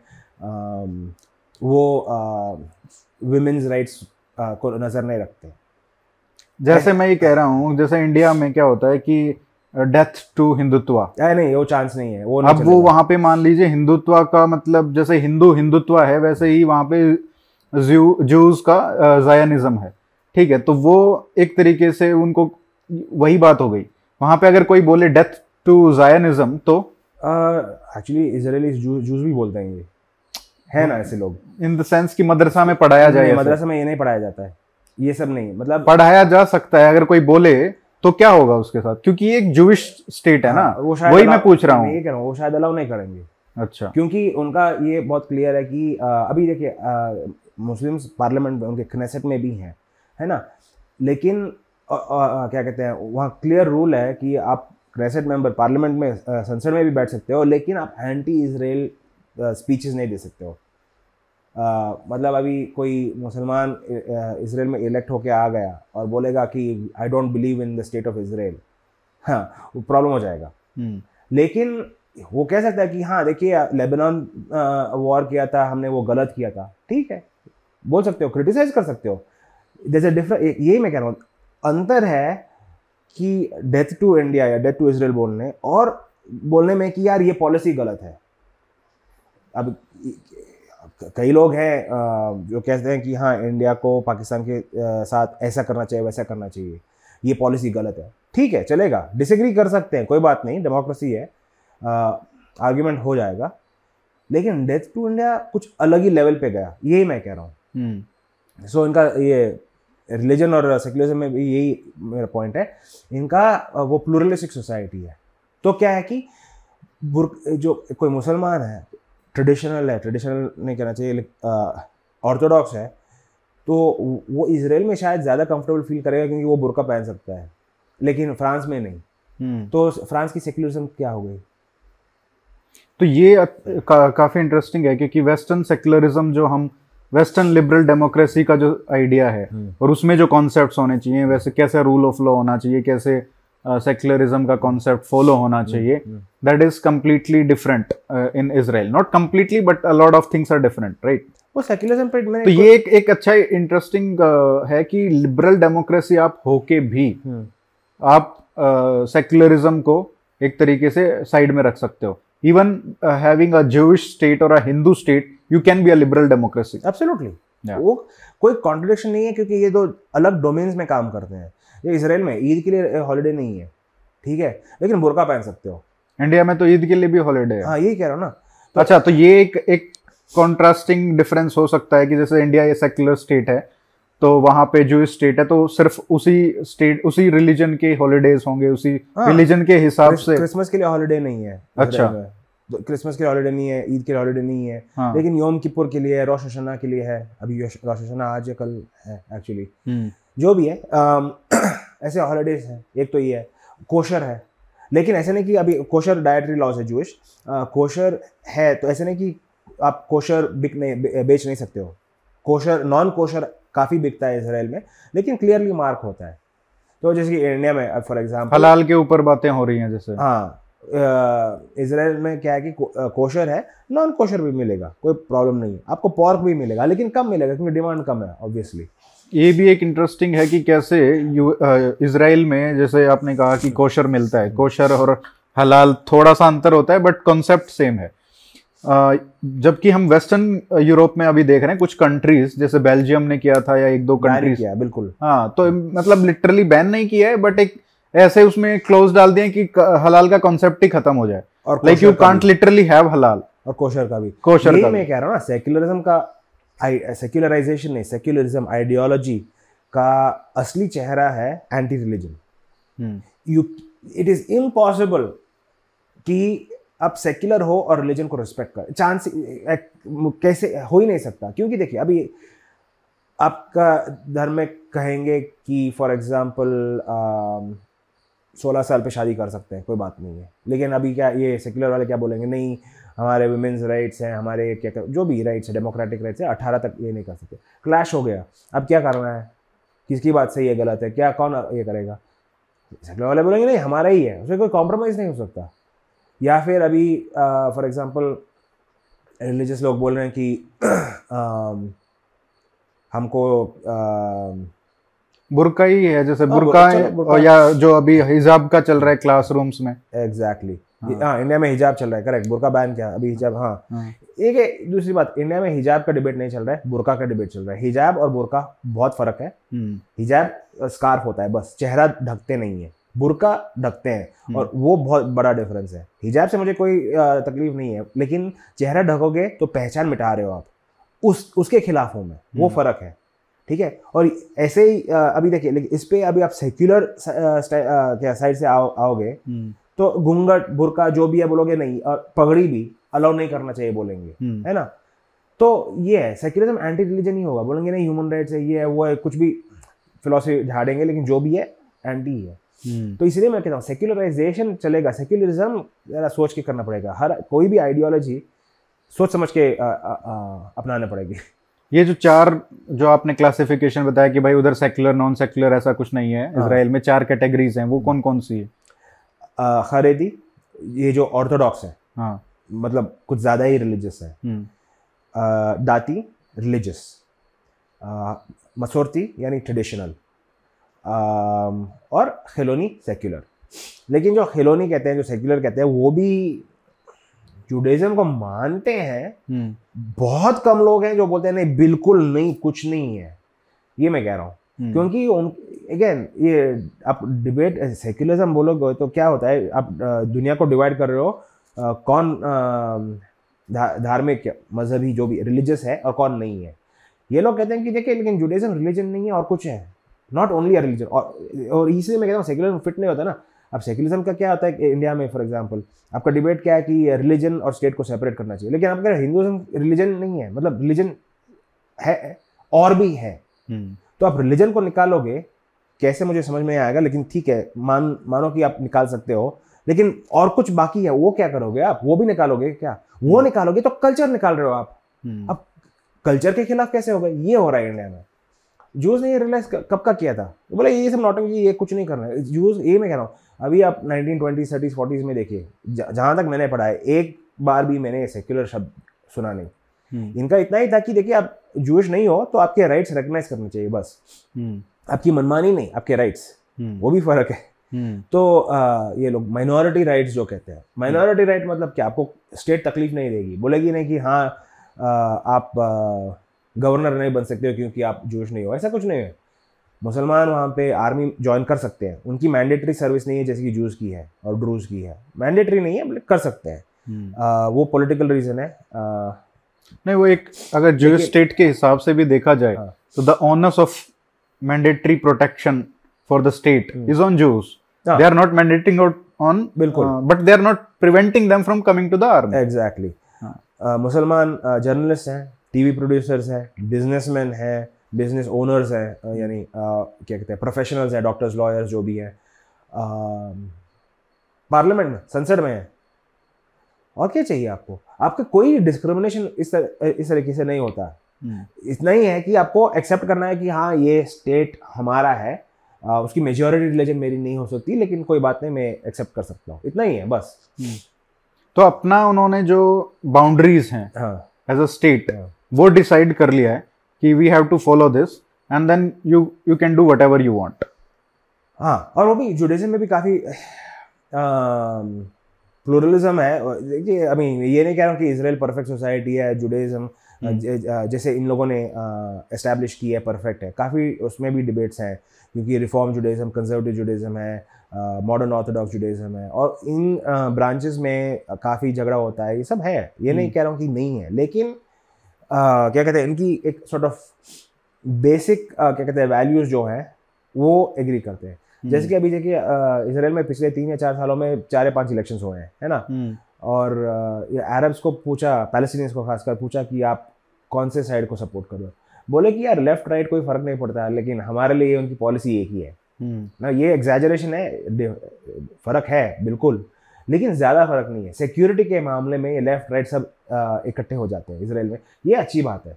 वो वुमेन्स राइट्स को नज़र नहीं रखते। जैसे मैं ये कह रहा हूँ जैसे इंडिया में क्या होता है कि डेथ टू हिंदुत्व। नहीं वो चांस नहीं है वो अब वो वहाँ वहाँ पे मान लीजिए हिंदुत्व का मतलब जैसे हिंदू हिंदुत्व है वैसे ही वहाँ पे जूस का जायनिज्म है। ठीक है तो वो एक तरीके से उनको वही बात हो गई। वहाँ पे अगर कोई बोले डेथ टू जायनिज्म तो? एक्चुअली इसराइली जूस भी बोलते हैं ये। है ना ऐसे लोग। इन द सेंस कि मदरसा में पढ़ाया जाए मदरसा में ये नहीं पढ़ाया जाता है। ये सब नहीं मतलब पढ़ाया जा सकता है अगर कोई बोले तो क्या होगा उसके साथ? क्योंकि ये एक जूविश स्टेट है ना। हाँ, वो शायद वही मैं पूछ रहा हूँ। ये हूँ वो शायद अलाउ नहीं करेंगे। अच्छा। क्योंकि उनका ये बहुत क्लियर है कि अ, अभी देखिए मुस्लिम पार्लियामेंट में उनके कनेसेट में भी हैं है ना? लेकिन क्या कहते हैं वहाँ क्लियर रूल है कि आप कनेसेट मेंबर पार्लियामेंट में संसद में भी बैठ सकते हो लेकिन आप एंटी इसराइल स्पीचेस नहीं दे सकते हो। मतलब अभी कोई मुसलमान इसराइल में इलेक्ट होके आ गया और बोलेगा कि I don't believe in the state of Israel हाँ वो प्रॉब्लम हो जाएगा। हम्म, लेकिन वो कह सकता है कि हाँ देखिए लेबनान वॉर किया था हमने वो गलत किया था। ठीक है बोल सकते हो क्रिटिसाइज कर सकते हो। जैसे डिफरेंट यही मैं कह रहा हूँ अंतर है कि डेथ टू इंडिया या डेथ टू इसराइल बोलने और बोलने में कि यार ये पॉलिसी गलत है। अब कई लोग हैं जो कहते हैं कि हाँ इंडिया को पाकिस्तान के साथ ऐसा करना चाहिए वैसा करना चाहिए। ये पॉलिसी गलत है। ठीक है चलेगा। डिसएग्री कर सकते हैं कोई बात नहीं डेमोक्रेसी है। आर्ग्यूमेंट हो जाएगा। लेकिन डेथ टू इंडिया कुछ अलग ही लेवल पे गया। यही मैं कह रहा हूँ। हम्म, सो इनका ये रिलीजन और सेक्युलरिज्म में भी यही मेरा पॉइंट है। इनका वो प्लूरलिस्टिक सोसाइटी है। तो क्या है कि जो कोई मुसलमान है ट्रेडिशनल है ट्रेडिशनल नहीं कहना चाहिए ऑर्थोडॉक्स है तो वो इसराइल में शायद ज़्यादा कंफर्टेबल फील करेगा क्योंकि वो बुरका पहन सकता है। लेकिन फ्रांस में नहीं। हम्म। तो फ्रांस की सेक्युलरिज्म क्या हो गई? तो ये का, काफ़ी इंटरेस्टिंग है क्योंकि वेस्टर्न सेक्युलरिज्म जो हम वेस्टर्न लिबरल डेमोक्रेसी का जो आइडिया है और उसमें जो कॉन्सेप्ट्स होने चाहिए वैसे कैसे रूल ऑफ़ लॉ होना चाहिए कैसे सेक्युलरिज्म का कॉन्सेप्ट फॉलो होना चाहिए that is completely different in Israel not completely but a lot of things are different right वो सेक्युलरिज्म पे मैंने तो ये एक एक अच्छा इंटरेस्टिंग uh, है कि लिबरल डेमोक्रेसी आप होके भी हम्म, आप सेक्युलरिज्म uh, को एक तरीके से साइड में रख सकते हो. Even having a Jewish state और a Hindu state you can be a liberal democracy absolutely वो कोई कॉन्ट्रडिक्शन नहीं है क्योंकि ये दो अलग डोमेन्स में काम करते हैं। ये इसराइल में ईद के लिए हॉलीडे नहीं है। ठीक है? लेकिन बुरका पहन सकते हो। इंडिया में तो ईद के लिए भी हॉलीडे है। हाँ यही कह रहा हूँ ना। तो अच्छा तो ये एक एक कॉन्ट्रास्टिंग डिफरेंस हो सकता है कि जैसे इंडिया ये सेक्युलर स्टेट है तो वहाँ पे जो स्टेट है तो सिर्फ़ उसी स्टेट उसी रिलीजन के हॉलीडेज होंगे उसी हाँ। रिलीजन के हिसाब से। क्रिसमस के लिए हॉलीडे नहीं है। अच्छा। क्रिसमस के हॉलीडे नहीं है ईद के हॉलीडे नहीं है। हाँ। लेकिन योम किपुर के लिए रोश हशना के लिए है। अभी रोश हशना आज या कल है एक्चुअली हम्म, जो भी है ऐसे हॉलीडेज हैं। एक तो ये है कोशर है। लेकिन ऐसे नहीं कि अभी कोशर डायटरी लॉज है जूश कोशर है तो ऐसे नहीं कि आप कोशर बिक नहीं बेच नहीं सकते हो। कोशर नॉन कोशर काफ़ी बिकता है इसराइल में लेकिन क्लियरली मार्क होता है। तो जैसे कि इंडिया में फॉर एग्ज़ाम्पल हलाल के ऊपर बातें हो रही हैं जैसे। हाँ इसराइल में क्या है कि कोशर है नॉन कोशर भी मिलेगा कोई प्रॉब्लम नहीं है। आपको पॉर्क भी मिलेगा लेकिन कम मिलेगा क्योंकि डिमांड कम है ऑब्वियसली ये भी एक इंटरेस्टिंग है कि कैसे इसराइल में जैसे आपने कहा कि कोशर मिलता है कोशर और हलाल थोड़ा सा अंतर होता है बट कॉन्सेप्ट सेम है। जबकि हम वेस्टर्न यूरोप में अभी देख रहे हैं कुछ कंट्रीज़ जैसे बेल्जियम ने किया था या एक दो कंट्रीज़ किया बिल्कुल। हाँ तो मतलब लिटरली बैन नहीं किया है बट एक ऐसे उसमें क्लोज डाल दिए कि हलाल का कॉन्सेप्ट ही खत्म हो जाए। और like you can't literally have हलाल और कोशर का भी। कोशर का मैं कह रहा हूँ ना सेक्युलरिज्म का सेक्युलराइजेशन नहीं सेक्युलरिज्म आइडियोलॉजी का असली चेहरा है anti religion you it is impossible कि आप सेक्युलर हो और रिलीजन को रिस्पेक्ट कर। चांस कैसे हो ही नहीं सकता। क्योंकि देखिए अभी आपका धर्म में कहेंगे कि फॉर एग्ज़ाम्पल सोलह साल पे शादी कर सकते हैं कोई बात नहीं है। लेकिन अभी क्या ये सेक्युलर वाले क्या बोलेंगे नहीं हमारे वुमेन्स राइट्स हैं हमारे क्या क्या जो भी राइट्स है डेमोक्रेटिक राइट्स है अठारह तक ये नहीं कर सकते। क्लैश हो गया। अब क्या करना है? किसकी बात सही है गलत है? क्या कौन ये करेगा? सेक्युलर वाले बोलेंगे नहीं हमारा ही है उसमें कोई कॉम्प्रोमाइज़ नहीं हो सकता। या फिर अभी फॉर एग्ज़ाम्पल रिलीजियस लोग बोल रहे हैं कि अम, हमको अम, बुरका ही है जैसे हाँ, बुरका है और या जो अभी हिजाब का चल रहा है क्लासरूम्स में। एग्जैक्टली हाँ। हाँ इंडिया में हिजाब चल रहा है करेक्ट बुरका बैन क्या अभी हिजाब हाँ। हाँ, एक है दूसरी बात इंडिया में हिजाब का डिबेट नहीं चल रहा है बुरका का डिबेट चल रहा है। हिजाब और बुरका बहुत फ़र्क है। हम्म, हिजाब स्कार्फ होता है बस। चेहरा ढकते नहीं है बुरका ढकते हैं। हम्म। और वो बहुत बड़ा डिफरेंस है। हिजाब से मुझे कोई तकलीफ़ नहीं है लेकिन चेहरा ढकोगे तो पहचान मिटा रहे हो आप। उस उसके खिलाफ हूँ मैं वो हम्म। फ़र्क है। ठीक है? और ऐसे ही अभी देखिए लेकिन इस पे अभी आप सेक्युलर क्या साइड से आओ आओगे हम्म, तो घूंघट बुरका जो भी है बोलोगे नहीं और पगड़ी भी अलाउ नहीं करना चाहिए बोलेंगे हम्म, है ना? तो ये है सेक्युलरिज्म एंटी रिलीजन ही होगा बोलेंगे नहीं ह्यूमन राइट्स है ये है वो है कुछ भी फिलोसफी झाड़ेंगे लेकिन जो भी है एंटी ही है। हम्म, तो इसलिए मैं कहता हूँ सेक्युलराइजेशन चलेगा सेक्युलरिज्म जरा सोच के करना पड़ेगा हर कोई भी आइडियोलॉजी सोच समझ के अपनाने पड़ेगी। ये जो चार जो आपने क्लासिफिकेशन बताया कि भाई उधर सेक्युलर नॉन सेक्युलर ऐसा कुछ नहीं है हाँ। इसराइल में चार कैटेगरीज हैं वो कौन कौन सी है? खरेदी ये जो ऑर्थोडॉक्स है। हाँ। मतलब कुछ ज़्यादा ही रिलीजियस है। हम्म, अ, दाती रिलीजियस मसोरती यानी ट्रेडिशनल और खिलोनी सेक्युलर लेकिन जो खिलोनी कहते हैं जो सेक्युलर कहते हैं वो भी जुडाइज्म को मानते हैं हम्म, बहुत कम लोग हैं जो बोलते हैं नहीं बिल्कुल नहीं कुछ नहीं है। ये मैं कह रहा हूँ। हम्म, क्योंकि उन अगेन ये आप डिबेट सेक्युलरिज्म बोलोगे तो क्या होता है आप दुनिया को डिवाइड कर रहे हो अ, कौन धा- धार्मिक मजहबी जो भी रिलीजियस है और कौन नहीं है। ये लोग कहते हैं कि देखिए लेकिन जुडाइज्म रिलीजन नहीं है और कुछ है। नॉट ओनली अ रिलीजन और और इसलिए मैं कहता हूँ सेक्युलरिज्म फिट नहीं होता ना। अब सेक्युलरिज्म का क्या होता है कि इंडिया में फॉर एग्जांपल आपका डिबेट क्या है कि रिलीजन और स्टेट को सेपरेट करना चाहिए। लेकिन आपका हिंदुज्म रिलीजन नहीं है मतलब रिलीजन है और भी है हम्म, तो आप रिलीजन को निकालोगे कैसे मुझे समझ में आएगा लेकिन ठीक है मान मानो कि आप निकाल सकते हो लेकिन और कुछ बाकी है वो क्या करोगे आप? वो भी निकालोगे क्या? वो निकालोगे तो कल्चर निकाल रहे हो आप। हम्म, अब कल्चर के खिलाफ कैसे हो गए? ये हो रहा है इंडिया में। जूस ने ये रियलाइज़ कब का किया था? बोले ये सब नौटंकी ये कुछ नहीं करना है। जूस ये मैं कह रहा हूँ अभी आप नाइनटीन ट्वेंटी थर्टीज फोर्टीज में देखिए जहाँ तक मैंने पढ़ा है एक बार भी मैंने सेक्युलर शब्द सुना नहीं। हम्म, इनका इतना ही था कि देखिए आप जूश नहीं हो तो आपके राइट्स रिकग्नाइज करने चाहिए बस। हम्म, आपकी मनमानी नहीं आपके राइट्स हम्म, वो भी फ़र्क है। तो आ, ये लोग माइनॉरिटी राइट्स जो कहते हैं माइनॉरिटी राइट मतलब क्या? आपको स्टेट तकलीफ़ नहीं देगी। बोलेगी नहीं कि हाँ आ, आप गवर्नर नहीं बन सकते हो क्योंकि आप जूश नहीं हो। ऐसा कुछ नहीं है। मुसलमान वहाँ पे आर्मी ज्वाइन कर सकते हैं उनकी मैंडेटरी सर्विस नहीं है जैसे कि जूस की है और ड्रूज की है मैंडेटरी नहीं है कर सकते हैं हम्म। आ, वो पॉलिटिकल रीजन है आ, नहीं वो एक अगर जो स्टेट के हिसाब से भी देखा जाए हाँ। तो the onus of mandatory protection for the state. Is on Jews. They are not mandating on बिल्कुल। But they are not preventing them from coming to the army exactly. मुसलमान जर्नलिस्ट हैं टीवी प्रोड्यूसर्स हैं businessman हैं business owners हैं यानी क्या कहते हैं प्रोफेशनल्स हैं डॉक्टर्स लॉयर्स जो भी हैं पार्लियामेंट में संसद में है। और क्या चाहिए आपको? आपका कोई डिस्क्रिमिनेशन इस तरह इस तरीके से नहीं होता। इतना ही है कि आपको एक्सेप्ट करना है कि हाँ ये स्टेट हमारा है आ, उसकी मेजोरिटी रिलीजन मेरी नहीं हो सकती लेकिन कोई बात नहीं मैं एक्सेप्ट कर सकता हूँ। इतना ही है बस। तो अपना उन्होंने जो बाउंड्रीज हैं एज अ स्टेट। वो डिसाइड कर लिया है। कि we have to follow this and then you you can do whatever you want हाँ और वो भी जुडिज्म में भी काफ़ी प्लूरलिज्म है। देखिए आई मीन ये नहीं कह रहा हूँ कि इसराइल परफेक्ट सोसाइटी है जुडिज्म जैसे इन लोगों ने एस्टैब्लिश की है परफेक्ट है। काफ़ी उसमें भी डिबेट्स हैं क्योंकि रिफॉर्म जुडिज्म कंजर्वेटिव जुडिज्म है मॉडर्न ऑर्थोडॉक्स जुडिज्म है। और इन ब्रांचेस में काफ़ी झगड़ा होता है ये सब है। ये नहीं कह रहा हूँ कि नहीं है लेकिन क्या कहते हैं इनकी एक सॉर्ट ऑफ़ बेसिक क्या कहते हैं वैल्यूज़ जो हैं वो एग्री करते हैं। जैसे कि अभी देखिए इसराइल में पिछले तीन या चार सालों में चार या पाँच इलेक्शंस हुए हैं है ना? और ये अरब्स को पूछा पैलेस्टीनियंस को खासकर पूछा कि आप कौन से साइड को सपोर्ट कर करो बोले कि यार लेफ़्ट राइट कोई फ़र्क नहीं पड़ता है लेकिन हमारे लिए उनकी पॉलिसी एक ही है। ना ये एग्जैजरेशन है फ़र्क है बिल्कुल। लेकिन ज़्यादा फ़र्क नहीं है। सिक्योरिटी के मामले में ये लेफ़्ट राइट सब इकट्ठे हो जाते हैं इसराइल में। ये अच्छी बात है।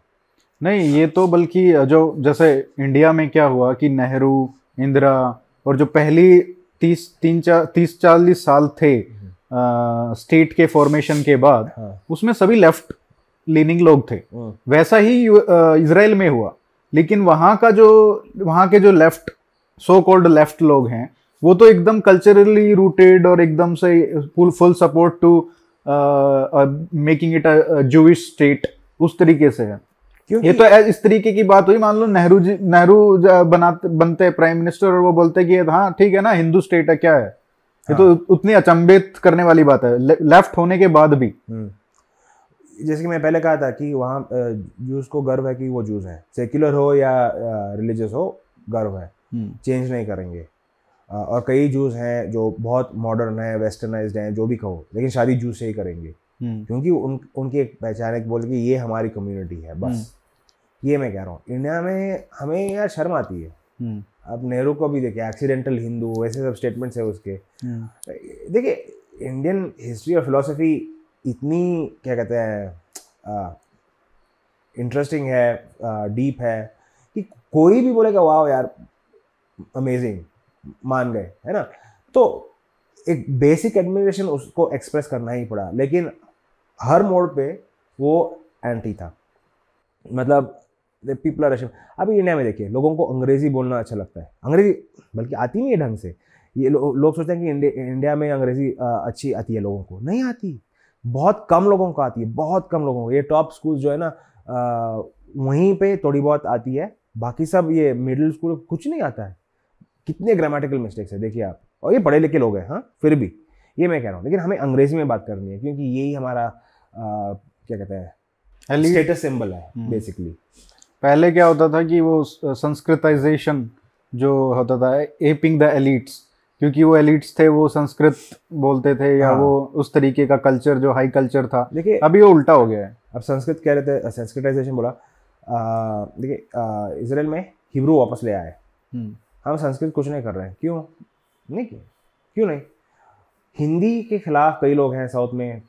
नहीं ये तो बल्कि जो जैसे इंडिया में क्या हुआ कि नेहरू इंदिरा और जो पहली तीस तीन चार तीस चालीस साल थे आ, स्टेट के फॉर्मेशन के बाद हाँ। उसमें सभी लेफ़्ट लीनिंग लोग थे। हम्म, वैसा ही इसराइल में हुआ। लेकिन वहाँ का जो वहाँ के जो लेफ़्ट सो कॉल्ड लेफ़्ट लोग हैं वो तो एकदम कल्चरली रूटेड और एकदम से full full support to making it a Jewish state उस तरीके से है। ये तो इस तरीके की बात हुई। मान लो नेहरू जी नेहरू बनाते बनते हैं प्राइम मिनिस्टर और वो बोलते हैं कि हाँ ठीक है ना हिंदू स्टेट है क्या है? ये तो उतनी अचंभित करने वाली बात है। ले, लेफ़्ट होने के बाद भी। हम्म। जैसे कि मैं पहले कहा था कि वहाँ जूस को गर्व है कि वो जूस है। सेक्युलर हो या रिलीजियस हो गर्व है। चेंज नहीं करेंगे। और कई जूस हैं जो बहुत मॉडर्न है वेस्टर्नाइज हैं जो भी कहो लेकिन शादी जूस से ही करेंगे। क्योंकि उन उनकी एक पहचान है बोल के ये हमारी कम्युनिटी है बस। ये मैं कह रहा हूँ इंडिया में हमें यार शर्म आती है। अब नेहरू को भी देखिए एक्सीडेंटल हिंदू वैसे सब स्टेटमेंट्स है उसके। देखिए इंडियन हिस्ट्री और फिलोसफी इतनी क्या कहते हैं इंटरेस्टिंग है डीप है कि कोई भी बोलेगा वाह यार अमेजिंग मान गए है ना? तो एक बेसिक एडमिरेशन उसको एक्सप्रेस करना ही पड़ा लेकिन हर मोड पे वो एंटी था। मतलब पीपल आर रशियन अभी इंडिया में देखिए लोगों को अंग्रेज़ी बोलना अच्छा लगता है। अंग्रेज़ी बल्कि आती नहीं है ढंग से। ये लो, लोग सोचते हैं कि इंडिया इंडिया में अंग्रेज़ी अच्छी आती है लोगों को। नहीं आती। बहुत कम लोगों को आती है बहुत कम लोगों को। ये टॉप स्कूल जो है ना वहीं पे थोड़ी बहुत आती है। बाकी सब ये मिडिल स्कूल कुछ नहीं आता है। कितने ग्रामेटिकल मिस्टेक्स है देखिए आप। और ये पढ़े लिखे लोग हैं हाँ फिर भी। ये मैं कह रहा हूँ लेकिन हमें अंग्रेज़ी में बात करनी है क्योंकि यही हमारा अ, क्या कहते हैं स्टेटस सिंबल है हम्म। बेसिकली पहले क्या होता था कि वो संस्कृताइजेशन जो होता था एपिंग द एलिट्स क्योंकि वो एलिट्स थे वो संस्कृत बोलते थे या हाँ। वो उस तरीके का कल्चर जो हाई कल्चर था देखिए अभी वो उल्टा हो गया है। अब संस्कृत कह रहे थे संस्कृताइजेशन बोला देखिए इसराइल में हिब्रू वापस ले आए। हम संस्कृत कुछ नहीं कर रहे हैं। क्यों? नहीं क्यों? क्यों नहीं? हिंदी के खिलाफ कई लोग हैं साउथ में।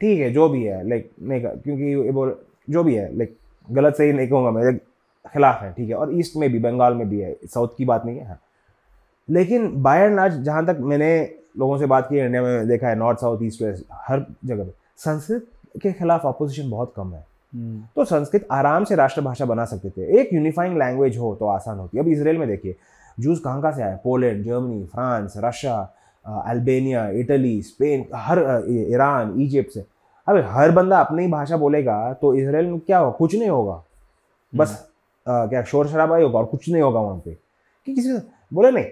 ठीक है, जो भी है लाइक नहीं, क्योंकि ये बोल, जो भी है लाइक गलत सही नहीं कहूँगा मैं खिलाफ है, ठीक है। और ईस्ट में भी, बंगाल में भी है, साउथ की बात नहीं है। हाँ लेकिन बाय एंड लार्ज जहाँ तक मैंने लोगों से बात की, इंडिया में देखा है नॉर्थ साउथ ईस्ट वेस्ट हर जगह पे, संस्कृत के खिलाफ अपोजिशन बहुत कम है। तो संस्कृत आराम से राष्ट्रभाषा बना सकते थे। एक यूनिफाइंग लैंग्वेज हो तो आसान होती अब इसराइल में देखिए जूस कहाँ कहाँ से आए? Poland Germany France Russia Albania Italy Spain हर ईरान इजिप्ट से। अब हर बंदा अपनी ही भाषा बोलेगा तो इसराइल में क्या होगा? कुछ नहीं होगा। बस आ, क्या शोर शराबा ही होगा और कुछ नहीं होगा वहाँ पे। कि किसी बोले नहीं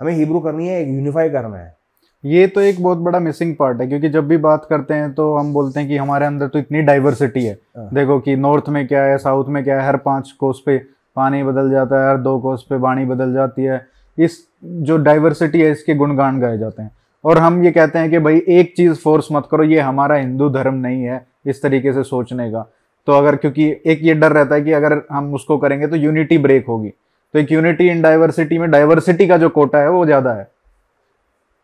हमें हिब्रू करनी है यूनिफाई करना है। ये तो एक बहुत बड़ा मिसिंग पार्ट है क्योंकि जब भी बात करते हैं तो हम बोलते हैं कि हमारे अंदर तो इतनी डाइवर्सिटी है। हाँ। देखो कि नॉर्थ में क्या है साउथ में क्या है हर पाँच कोस पे पानी बदल जाता है हर दो कोस पे वाणी बदल जाती है। इस जो डाइवर्सिटी है इसके गुणगान गाए जाते हैं। और हम ये कहते हैं कि भाई एक चीज़ फोर्स मत करो ये हमारा हिंदू धर्म नहीं है इस तरीके से सोचने का। तो अगर क्योंकि एक ये डर रहता है कि अगर हम उसको करेंगे तो यूनिटी ब्रेक होगी। तो एक यूनिटी इन डाइवर्सिटी में डाइवर्सिटी का जो कोटा है वो ज़्यादा है।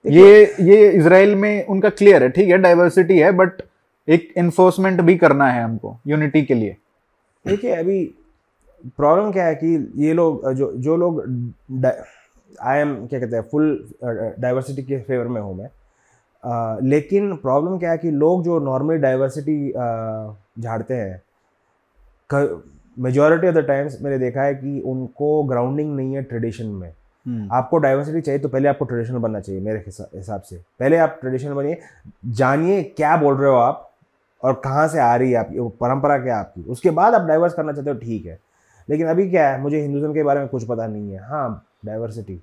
ये ये इसराइल में उनका क्लियर है ठीक है डाइवर्सिटी है बट एक इन्फोर्समेंट भी करना है हमको यूनिटी के लिए देखिए अभी प्रॉब्लम क्या है कि ये लोग जो जो लोग आई एम क्या कहते हैं फुल डाइवर्सिटी के फेवर में हूँ मैं आ, लेकिन प्रॉब्लम क्या है कि लोग जो नॉर्मली डाइवर्सिटी झाड़ते हैं मेजोरिटी ऑफ़ द टाइम्स मैंने देखा है कि उनको ग्राउंडिंग नहीं है ट्रेडिशन में। आपको डाइवर्सिटी चाहिए तो पहले आपको ट्रेडिशनल बनना चाहिए मेरे हिसाब से। पहले आप ट्रेडिशनल बनिए जानिए क्या बोल रहे हो आप और कहाँ से आ रही है आपकी परंपरा क्या आपकी। उसके बाद आप डाइवर्स करना चाहते हो ठीक है। लेकिन अभी क्या है मुझे हिंदुज़म के बारे में कुछ पता नहीं है। हाँ डाइवर्सिटी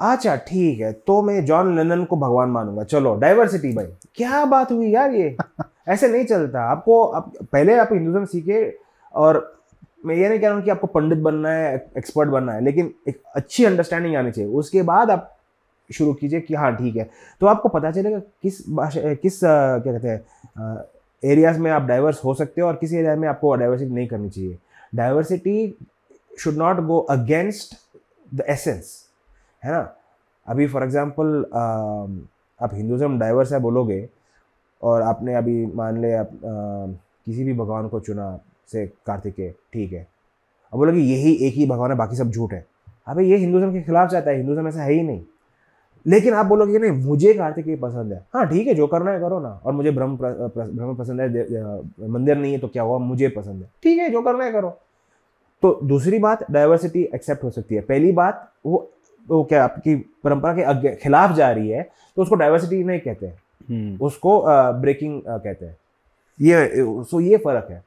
अच्छा ठीक है तो मैं जॉन लेनन को भगवान मानूँगा। चलो डाइवर्सिटी भाई। क्या बात हुई यार ये? ऐसे नहीं चलता। आपको आप पहले आप हिंदुज़म सीखे और मैं ये नहीं कह रहा हूँ कि आपको पंडित बनना है एक्सपर्ट बनना है लेकिन एक अच्छी अंडरस्टैंडिंग आनी चाहिए। उसके बाद आप शुरू कीजिए कि हाँ ठीक है। तो आपको पता चलेगा किस भाषा किस क्या कहते हैं एरियाज़ में आप डाइवर्स हो सकते हो और किस एरिया में आपको डाइवर्सिटी नहीं करनी चाहिए। Diversity should not go against the essence है ना? अभी फॉर एग्ज़ाम्पल आप हिंदुज़म डाइवर्स है बोलोगे और आपने अभी मान ले आप आ, किसी भी भगवान को चुना से कार्तिकेय ठीक है। अब बोलोगे यही एक ही भगवान है बाकी सब झूठ है। अबे ये हिंदुज़म के खिलाफ चाहता है हिंदुज़म ऐसा है ही नहीं। लेकिन आप बोलोगे कि नहीं मुझे कार्तिकेय पसंद है। हाँ ठीक है जो करना है करो ना। और मुझे ब्रह्म ब्रह्म पसंद है मंदिर नहीं है तो क्या हुआ? मुझे पसंद है। ठीक है जो करना है करो। तो दूसरी बात डाइवर्सिटी एक्सेप्ट हो सकती है। पहली बात वो वो क्या आपकी परंपरा के खिलाफ जा रही है तो उसको डाइवर्सिटी नहीं कहते हैं। हम्म। उसको ब्रेकिंग कहते हैं। ये सो ये फ़र्क है।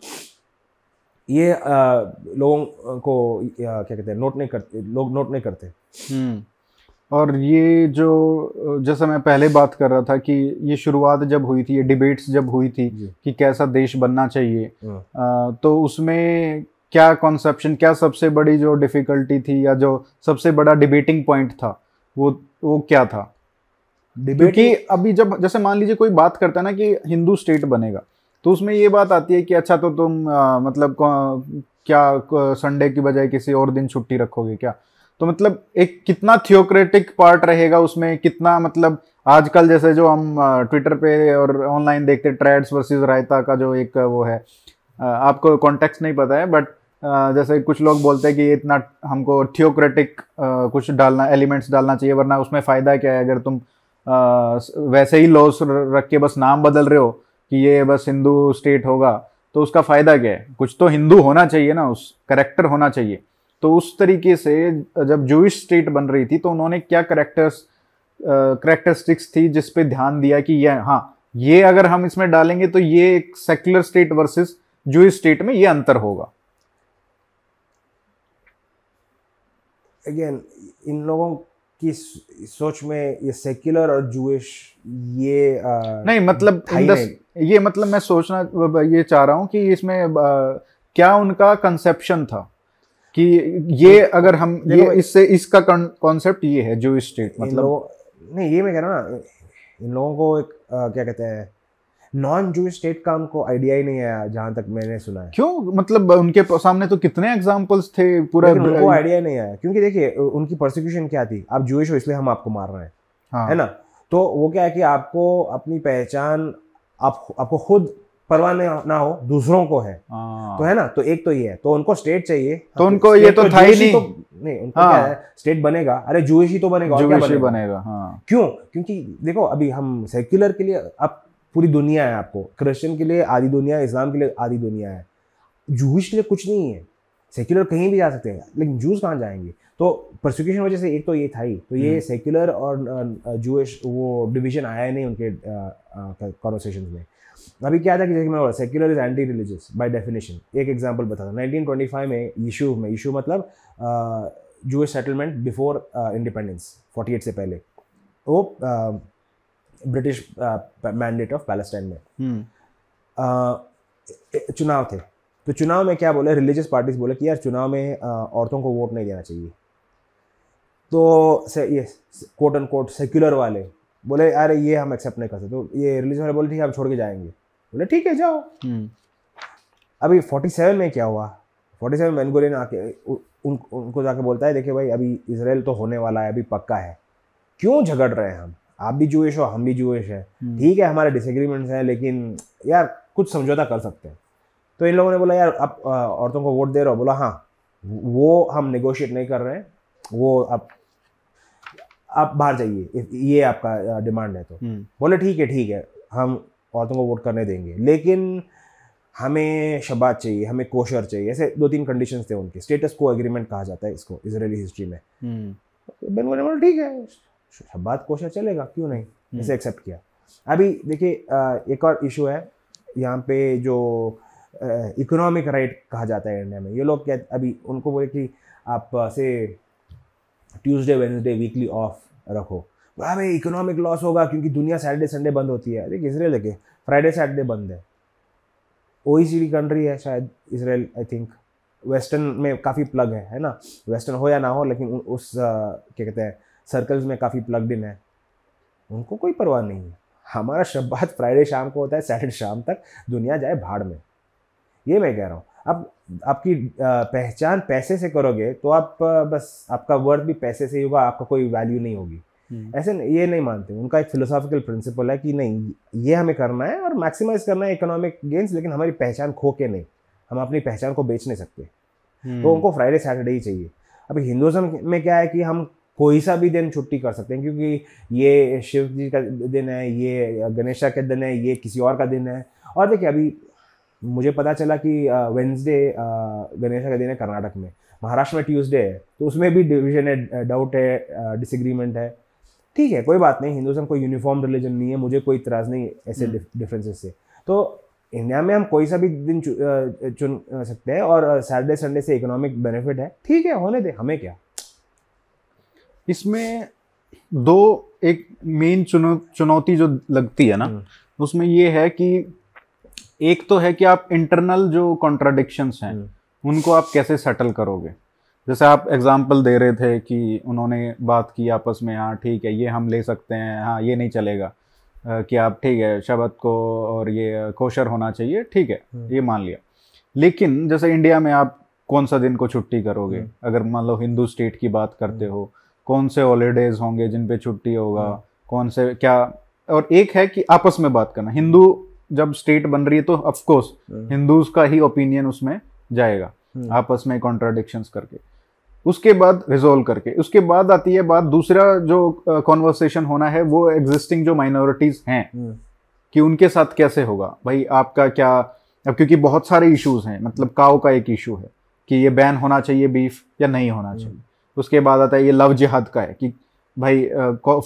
ये आ, लोगों को क्या कहते हैं नोट नहीं करते लोग नोट नहीं करते हम्म। और ये जो जैसा मैं पहले बात कर रहा था कि ये शुरुआत जब हुई थी ये डिबेट्स जब हुई थी कि कैसा देश बनना चाहिए हाँ। तो उसमें क्या कॉन्सेप्शन क्या सबसे बड़ी जो डिफिकल्टी थी या जो सबसे बड़ा डिबेटिंग पॉइंट था वो वो क्या था क्योंकि अभी जब जैसे मान लीजिए कोई बात करता है ना कि हिंदू स्टेट बनेगा तो उसमें ये बात आती है कि अच्छा तो तुम आ, मतलब क्या संडे की बजाय किसी और दिन छुट्टी रखोगे क्या? तो मतलब एक कितना थियोक्रेटिक पार्ट रहेगा उसमें कितना मतलब आजकल जैसे जो हम ट्विटर पे और ऑनलाइन देखते ट्रेड्स वर्सेस रायता का जो एक वो है आपको कॉन्टेक्स्ट नहीं पता है बट जैसे कुछ लोग बोलते हैं कि इतना हमको थियोक्रेटिक कुछ डालना एलिमेंट्स डालना चाहिए वरना उसमें फ़ायदा क्या है? अगर तुम वैसे ही लॉस रख के बस नाम बदल रहे हो कि ये बस हिंदू स्टेट होगा तो उसका फ़ायदा क्या है? कुछ तो हिंदू होना चाहिए ना, उस करेक्टर होना चाहिए। तो उस तरीके से जब जूइश स्टेट बन रही थी तो उन्होंने क्या करेक्टर्स करेक्टरिस्टिक्स थी जिस पे ध्यान दिया कि ये हाँ ये अगर हम इसमें डालेंगे तो ये एक secular state versus Jewish state में ये अंतर होगा। अगेन इन लोगों की सोच में ये सेक्युलर और जूश ये आ, नहीं मतलब नहीं। ये मतलब मैं सोचना ये चाह रहा हूँ कि इसमें आ, क्या उनका कंसेप्शन था? कि ये अगर हम ये इससे इसका कॉन्सेप्ट ये है जूश स्टेट मतलब। नहीं ये मैं कह रहा हूँ ना इन लोगों को एक आ, क्या कहते हैं नॉन जूश स्टेट का उनको आइडिया ही नहीं आया जहाँ तक मैंने सुना है। क्यों? मतलब उनके सामने तो कितने एग्जांपल्स थे पूरा उनको आइडिया नहीं आया। क्योंकि देखिए उनकी प्रोसिक्यूशन क्या थी? आप जूश हो इसलिए हम आपको मार रहे हैं। हाँ, है ना? तो वो क्या है कि आपको अपनी पहचान आप आपको खुद परवाह ना हो दूसरों को है। हाँ, तो है ना? तो एक तो ये है। तो उनको स्टेट चाहिए। तो उनको ये तो था ही नहीं। तो, नहीं उनको हाँ। क्या है। स्टेट बनेगा। अरे जूश ही तो बनेगा और क्या बनेगा? बनेगा हाँ। क्यों? क्योंकि देखो अभी हम सेक्युलर के लिए अब पूरी दुनिया है आपको। क्रिश्चियन के लिए आधी दुनिया है इस्लाम के लिए आधी दुनिया है। जूश के लिए कुछ नहीं है। सेक्युलर कहीं भी जा सकते हैं लेकिन जूस कहाँ जाएँगे? तो प्रोसिक्यूशन वजह से एक तो ये था ही। तो ये हम्म। सेक्युलर और जूश वो डिवीज़न आया ही नहीं उनके कॉन्वर्सेशन में। अभी क्या था कि जैसे मैं secular is anti religious by definition एक एग्जांपल बता था 1925 में यीशु में यीशु मतलब जूश सेटलमेंट बिफोर इंडिपेंडेंस 48 से पहले। वो ब्रिटिश मैंडेट ऑफ़ पैलेस्टाइन में। हम्म, चुनाव थे। तो चुनाव में क्या बोले? रिलीजियस पार्टीज़ बोले कि यार चुनाव में औरतों को वोट नहीं देना चाहिए। तो से ये कोट एंड कोट सेक्युलर वाले बोले अरे ये हम एक्सेप्ट नहीं कर सकते। तो ये रिलीजियस वाले बोले ठीक है हम छोड़ के जाएँगे। बोले ठीक है जाओ। हम्म, अभी 47 में क्या हुआ? 47 में बेनगुरियन आके उन, उनको जाके बोलता है देखिए भाई अभी इसराइल तो होने वाला है अभी पक्का है। क्यों झगड़ रहे हैं हम? आप भी जूश हो हम भी जूश है। हम्म, ठीक है हमारे डिसएग्रीमेंट्स हैं लेकिन यार कुछ समझौता कर सकते हैं। तो इन लोगों ने बोला यार आप औरतों को वोट दे रहे हो? बोला हाँ। वो हम नेगोशिएट नहीं कर रहे हैं। वो आप आप बाहर जाइए। ये आपका डिमांड है तो। हम्म, बोले ठीक है ठीक है। हम औरतों को वोट करने देंगे। लेकिन हमें शबात चाहिए हमें कोशर चाहिए। ऐसे दो तीन कंडीशंस थे उनके। स्टेटस को एग्रीमेंट कहा जाता है इसको इसराइली हिस्ट्री में। हम्म, बेन बोले ठीक है। शबात कोशर चलेगा? क्यों नहीं? इसे एक्सेप्ट किया। अभी देखिए एक और इशू है। यहाँ पे जो इकोनॉमिक राइट कहा जाता है इंडिया में। ये लोग क्या अभी उनको बोले कि आप से ट्यूसडे वेंसडे वीकली ऑफ़ रखो। बोला भाई इकोनॉमिक लॉस होगा क्योंकि दुनिया सैटरडे संडे बंद होती है। देखिए इसराइल देखिए फ्राइडे सैटरडे बंद है। ओईसीडी कंट्री है शायद इसराइल आई थिंक वेस्टर्न में काफ़ी प्लग है है ना? वेस्टर्न हो या ना हो लेकिन उस क्या कहते हैं सर्कल्स में काफ़ी प्लगड इन है। उनको कोई परवाह नहीं है। हमारा शब्बात फ्राइडे शाम को होता है सैटरडे शाम तक दुनिया जाए भाड़ में। ये मैं कह रहा हूँ। अब आपकी पहचान पैसे से करोगे तो आप बस आपका वर्थ भी पैसे से ही होगा आपका कोई वैल्यू नहीं होगी। हम्म, ऐसे नहीं- ये नहीं मानते। उनका एक फिलोसॉफिकल प्रिंसिपल है कि नहीं ये हमें करना है और मैक्सिमाइज करना है इकोनॉमिक गेन्स लेकिन हमारी पहचान खो के नहीं। हम अपनी पहचान को बेच नहीं सकते। हम्म, तो उनको फ्राइडे सैटरडे ही चाहिए। अभी हिंदुज़म में क्या है कि हम कोई सा भी दिन छुट्टी कर सकते हैं क्योंकि ये शिव जी का दिन है ये गणेशा का दिन है ये किसी और का दिन है। और देखिए अभी मुझे पता चला कि वेंसडे गणेशा का दिन है कर्नाटक में। महाराष्ट्र में ट्यूसडे है तो उसमें भी डिविजन है डाउट है डिसग्रीमेंट है। ठीक है कोई बात नहीं हिंदुज़म कोई यूनिफॉर्म रिलीजन नहीं है मुझे कोई इतराज़ नहीं ऐसे हम्म। डिफरेंसेस से। तो इंडिया में हम कोई सा भी दिन चुन सकते हैं और सैटरडे संडे से इकोनॉमिक बेनिफिट है। ठीक है होने दे हमें क्या? इसमें दो एक मेन चुनौ चुनौती जो लगती है ना हम्म, उसमें ये है कि एक तो है कि आप इंटरनल जो कॉन्ट्राडिक्शंस हैं हम्म, उनको आप कैसे सेटल करोगे? जैसे आप एग्ज़ाम्पल दे रहे थे कि उन्होंने बात की आपस में हाँ ठीक है ये हम ले सकते हैं हाँ ये नहीं चलेगा कि आप ठीक है शब्द को और ये कोशर होना चाहिए ठीक है हम्म। ये मान लिया। लेकिन जैसे इंडिया में आप कौन सा दिन को छुट्टी करोगे। अगर मान लो हिंदू स्टेट की बात करते हो कौन से हॉलीडेज होंगे जिन पे छुट्टी होगा हम्म। कौन से क्या और एक है कि आपस में बात करना। हिंदू जब स्टेट बन रही है तो ऑफ़ कोर्स हम्म, हिंदूज का ही ओपिनियन उसमें जाएगा हम्म, आपस में कॉन्ट्राडिक्शंस करके। उसके बाद रिजोल्व करके। उसके बाद आती है बात दूसरा जो कॉन्वर्सेशन होना है वो एग्जिस्टिंग जो माइनॉरिटीज हैं कि उनके साथ कैसे होगा? भाई आपका क्या अब क्योंकि बहुत सारे इश्यूज़ हैं मतलब काव का एक इशू है कि ये बैन होना चाहिए बीफ या नहीं होना चाहिए। उसके बाद आता है ये लव जिहाद का है कि भाई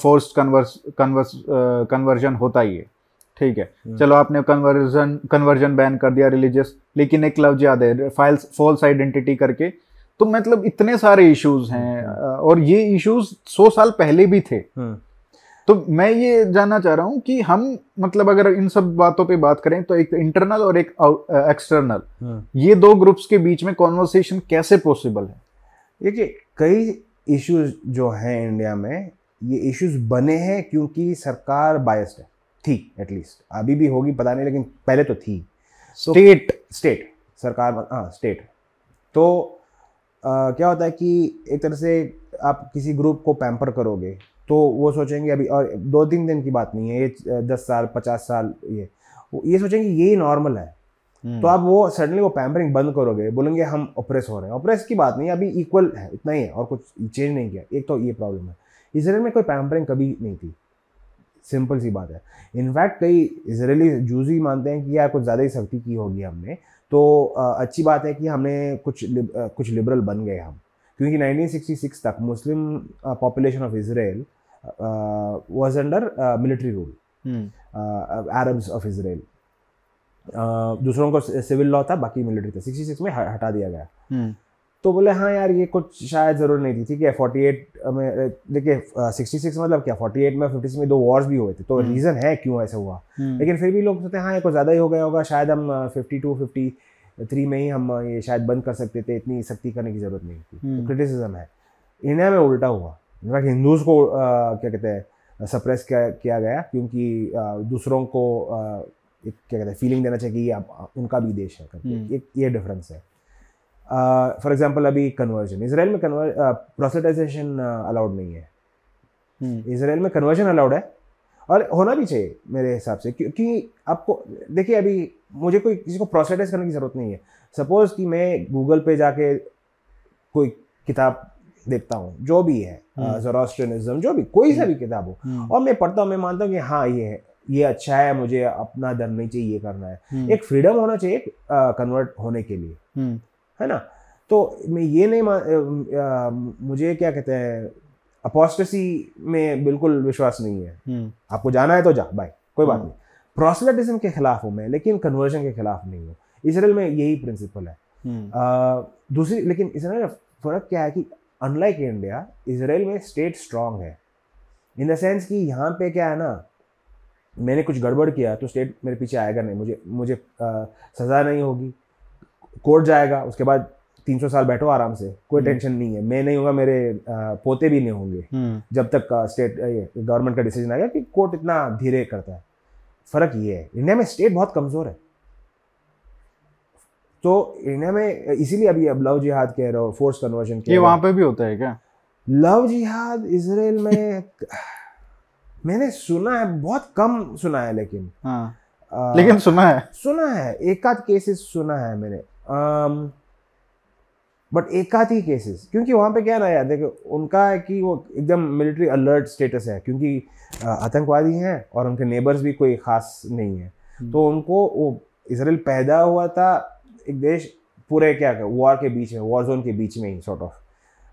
फोर्स कन्वर्स कन्वर्स कन्वर्जन होता ही है। ठीक है? हम्म। चलो आपने कन्वर्जन कन्वर्जन बैन कर दिया रिलीजियस लेकिन एक लव जिहाद है फाइल्स फॉल्स आइडेंटिटी करके। तो मतलब इतने सारे इश्यूज़ हैं और ये इश्यूज़ सौ साल पहले भी थे। हम्म, तो मैं ये जानना चाह रहा हूँ कि हम मतलब अगर इन सब बातों पे बात करें तो एक इंटरनल और एक एक्सटर्नल हम्म। ये दो ग्रुप्स के बीच में कॉन्वर्सेशन कैसे पॉसिबल है? देखिए कई इश्यूज़ जो हैं इंडिया में ये इश्यूज़ बने हैं क्योंकि सरकार बायस्ड है। थी एटलीस्ट अभी भी होगी पता नहीं लेकिन पहले तो थी। स्टेट स्टेट सरकार हाँ स्टेट तो आ, क्या होता है कि एक तरह से आप किसी ग्रुप को पैम्पर करोगे तो वो सोचेंगे अभी और दो तीन दिन की बात नहीं है ये दस साल पचास साल ये। ये सोचेंगे यही नॉर्मल है। तो आप वो सडनली वो पैम्परिंग बंद करोगे बोलेंगे हम ऑपरेस हो रहे हैं। ऑपरेस की बात नहीं अभी इक्वल है इतना ही है और कुछ चेंज नहीं किया। एक तो ये प्रॉब्लम है। इसराइल में कोई पैम्परिंग कभी नहीं थी। सिंपल सी बात है। इनफैक्ट कई इसराइली जूज ही मानते हैं कि यार कुछ ज़्यादा ही सख्ती की होगी हमने। तो अच्छी बात है कि हमने कुछ लिब, कुछ लिबरल बन गए हम। क्योंकि 1966 तक Muslim population of Israel was under military rule Arabs of Israel दूसरों को सिविल लॉ था बाकी मिलिट्री था 66 में हटा दिया गया हम्म। तो बोले हाँ यार ये कुछ शायद ज़रूर नहीं थी ठीक है फोर्टी एट में देखिए सिक्सटी सिक्स मतलब क्या फोर्टी एट में फिफ्टी में दो वॉर्स भी हुए थे तो रीज़न हम्म। है क्यों ऐसा हुआ हम्म। लेकिन फिर भी लोग सोचते हैं हाँ ये कुछ ज़्यादा ही हो गया होगा शायद हम फिफ्टी टू फिफ्टी थ्री में ही हम ये शायद बंद कर सकते थे इतनी सख्ती करने की ज़रूरत नहीं थी तो क्रिटिसिज्म। है इंडिया में उल्टा हुआ इनफैक्ट हिंदूज को क्या कहते हैं सप्रेस किया गया क्योंकि दूसरों को एक क्या कहते हैं फीलिंग देना चाहिए कि ये उनका भी देश है करके। एक ये डिफरेंस है। फॉर एग्ज़ाम्पल अभी कन्वर्जन इसराइल में कन्वर प्रोसेटाइजेशन अलाउड नहीं है। इसराइल में कन्वर्जन अलाउड है। और होना भी चाहिए मेरे हिसाब से क्योंकि आपको देखिए अभी मुझे कोई किसी को प्रोसेटाइज करने की ज़रूरत नहीं है। सपोज़ कि मैं गूगल पे जाके कोई किताब देखता हूँ जो भी है जोरास्ट्रियनिज्म जो भी कोई सा भी किताब हो और मैं पढ़ता हूँ मैं मानता हूँ कि हाँ ये है। ये अच्छा है मुझे अपना धर्म नहीं चाहिए ये करना है। एक फ्रीडम होना चाहिए कन्वर्ट होने के लिए। है ना? तो मैं ये नहीं मान मुझे क्या कहते हैं अपोस्टेसी में बिल्कुल विश्वास नहीं है। हम्म। आपको जाना है तो जा बाय कोई बात हम्म। नहीं। प्रोसलेटिज्म के खिलाफ हूँ मैं लेकिन कन्वर्जन के खिलाफ नहीं हूँ। इसराइल में यही प्रिंसिपल है। हम्म। दूसरी लेकिन इसराइल में फ़र्क क्या है कि अनलाइक इंडिया इसराइल में स्टेट स्ट्रांग है। इन द सेंस कि यहाँ पे क्या है ना मैंने कुछ गड़बड़ किया तो स्टेट मेरे पीछे आएगा नहीं। मुझे मुझे आ, सज़ा नहीं होगी। कोर्ट जाएगा उसके बाद तीन सौ साल बैठो आराम से कोई टेंशन हम्म। नहीं है। मैं नहीं होगा मेरे पोते भी नहीं होंगे। हम्म। जब तक स्टेट गवर्नमेंट का डिसीज़न आएगा कि कोर्ट इतना धीरे करता है। फ़र्क ये है इंडिया में स्टेट बहुत कमज़ोर है। तो इंडिया में इसीलिए अभी अब लव जिहाद कह रहे हो फोर्स कन्वर्जन ये वहाँ पे भी होता है क्या? लव जिहाद इसराइल में मैंने सुना है बहुत कम सुना है लेकिन। हाँ। आ, लेकिन सुना है। सुना है एक आध केसेस सुना है मैंने। बट एक आध ही केसेस क्योंकि वहाँ पे क्या ना यार देखो उनका है कि वो एकदम मिलिट्री अलर्ट स्टेटस है क्योंकि आतंकवादी हैं और उनके नेबर्स भी कोई ख़ास नहीं है। हम्म। तो उनको वो इसराइल पैदा हुआ था एक देश पूरे क्या वॉर के बीच में वॉर जोन के बीच में ही सॉर्ट ऑफ़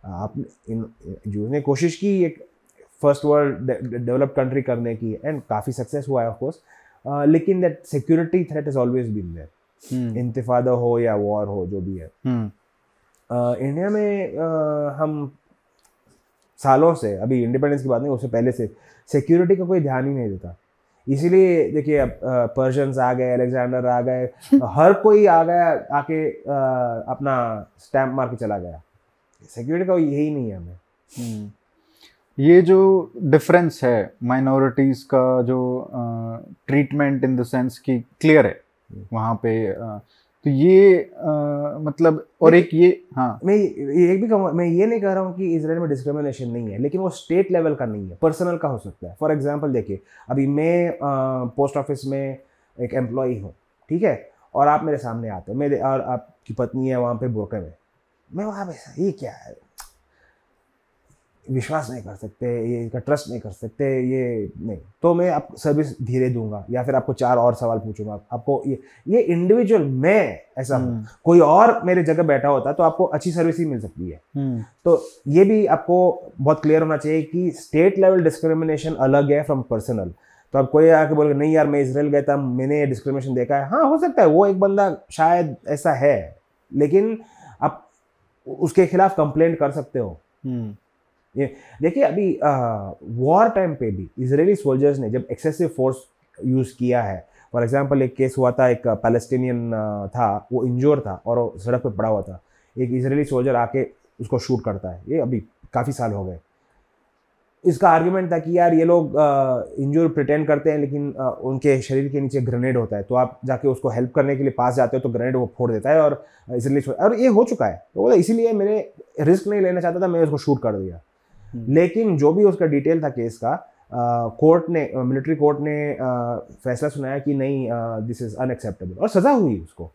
आप इन जो ने कोशिश की एक फ़र्स्ट वर्ल्ड डेवलप कंट्री करने की एंड काफ़ी सक्सेस हुआ है ऑफकोर्स लेकिन that security threat is always been there. इंतफादा हो या वॉर हो जो भी है इंडिया हम्म। में हम सालों से अभी इंडिपेंडेंस की बात नहीं उससे पहले से सिक्योरिटी का कोई ध्यान ही नहीं देता इसीलिए देखिए अब पर्शियंस आ गए अलेक्जेंडर आ गए हर कोई आ गया आके अपना स्टैम्प मार के चला गया सिक्योरिटी का यही नहीं है हमें हम्म। ये जो डिफरेंस है माइनॉरिटीज़ का जो ट्रीटमेंट इन द सेंस की क्लियर है वहाँ पे तो ये आ, मतलब और एक ये हाँ। मैं ये भी कहूँगा मैं ये नहीं कह रहा हूँ कि इसराइल में डिस्क्रिमिनेशन नहीं है लेकिन वो स्टेट लेवल का नहीं है पर्सनल का हो सकता है। फॉर एग्जांपल देखिए अभी मैं पोस्ट ऑफ़िस में एक एम्प्लॉई हूँ ठीक है और आप मेरे सामने आते हो मेरे और आपकी पत्नी है वहाँ पे बुरके में मैं वहाँ पे ये क्या है? विश्वास नहीं कर सकते ये इसका ट्रस्ट नहीं कर सकते ये नहीं। तो मैं आप सर्विस धीरे दूँगा या फिर आपको चार और सवाल पूछूँगा। आपको ये ये इंडिविजुअल मैं ऐसा हूँ। हम्म। कोई और मेरे जगह बैठा होता तो आपको अच्छी सर्विस ही मिल सकती है। हम्म। तो ये भी आपको बहुत क्लियर होना चाहिए कि स्टेट लेवल डिस्क्रिमिनेशन अलग है फ्रॉम पर्सनल तो आप कोई आके बोल नहीं यार मैं इसराइल गया था मैंने ये डिस्क्रिमिनेशन देखा है। हाँ हो सकता है वो एक बंदा शायद ऐसा है लेकिन आप उसके खिलाफ कंप्लेंट कर सकते हो। हम्म। देखिए अभी वॉर टाइम पे भी इसराइली सोल्जर्स ने जब एक्सेसिव फोर्स यूज़ किया है फॉर एग्जांपल एक केस हुआ था एक पैलेस्टीनियन था वो इंजोर था और सड़क पे पड़ा हुआ था एक इसराइली सोल्जर आके उसको शूट करता है ये अभी काफ़ी साल हो गए इसका आर्ग्यूमेंट था कि यार ये लोग इंजोर प्रिटेंड करते हैं लेकिन आ, उनके शरीर के नीचे ग्रेनेड होता है तो आप जाके उसको हेल्प करने के लिए पास जाते हो तो ग्रेनेड वो फोड़ देता है और इसलिए और ये हो चुका है तो बोला इसीलिए मैंने रिस्क नहीं लेना चाहता था मैं उसको शूट कर दिया। लेकिन जो भी उसका डिटेल था केस का कोर्ट ने मिलिट्री कोर्ट ने फैसला सुनाया कि नहीं दिस इज़ अनएक्सेप्टेबल और सज़ा हुई उसको।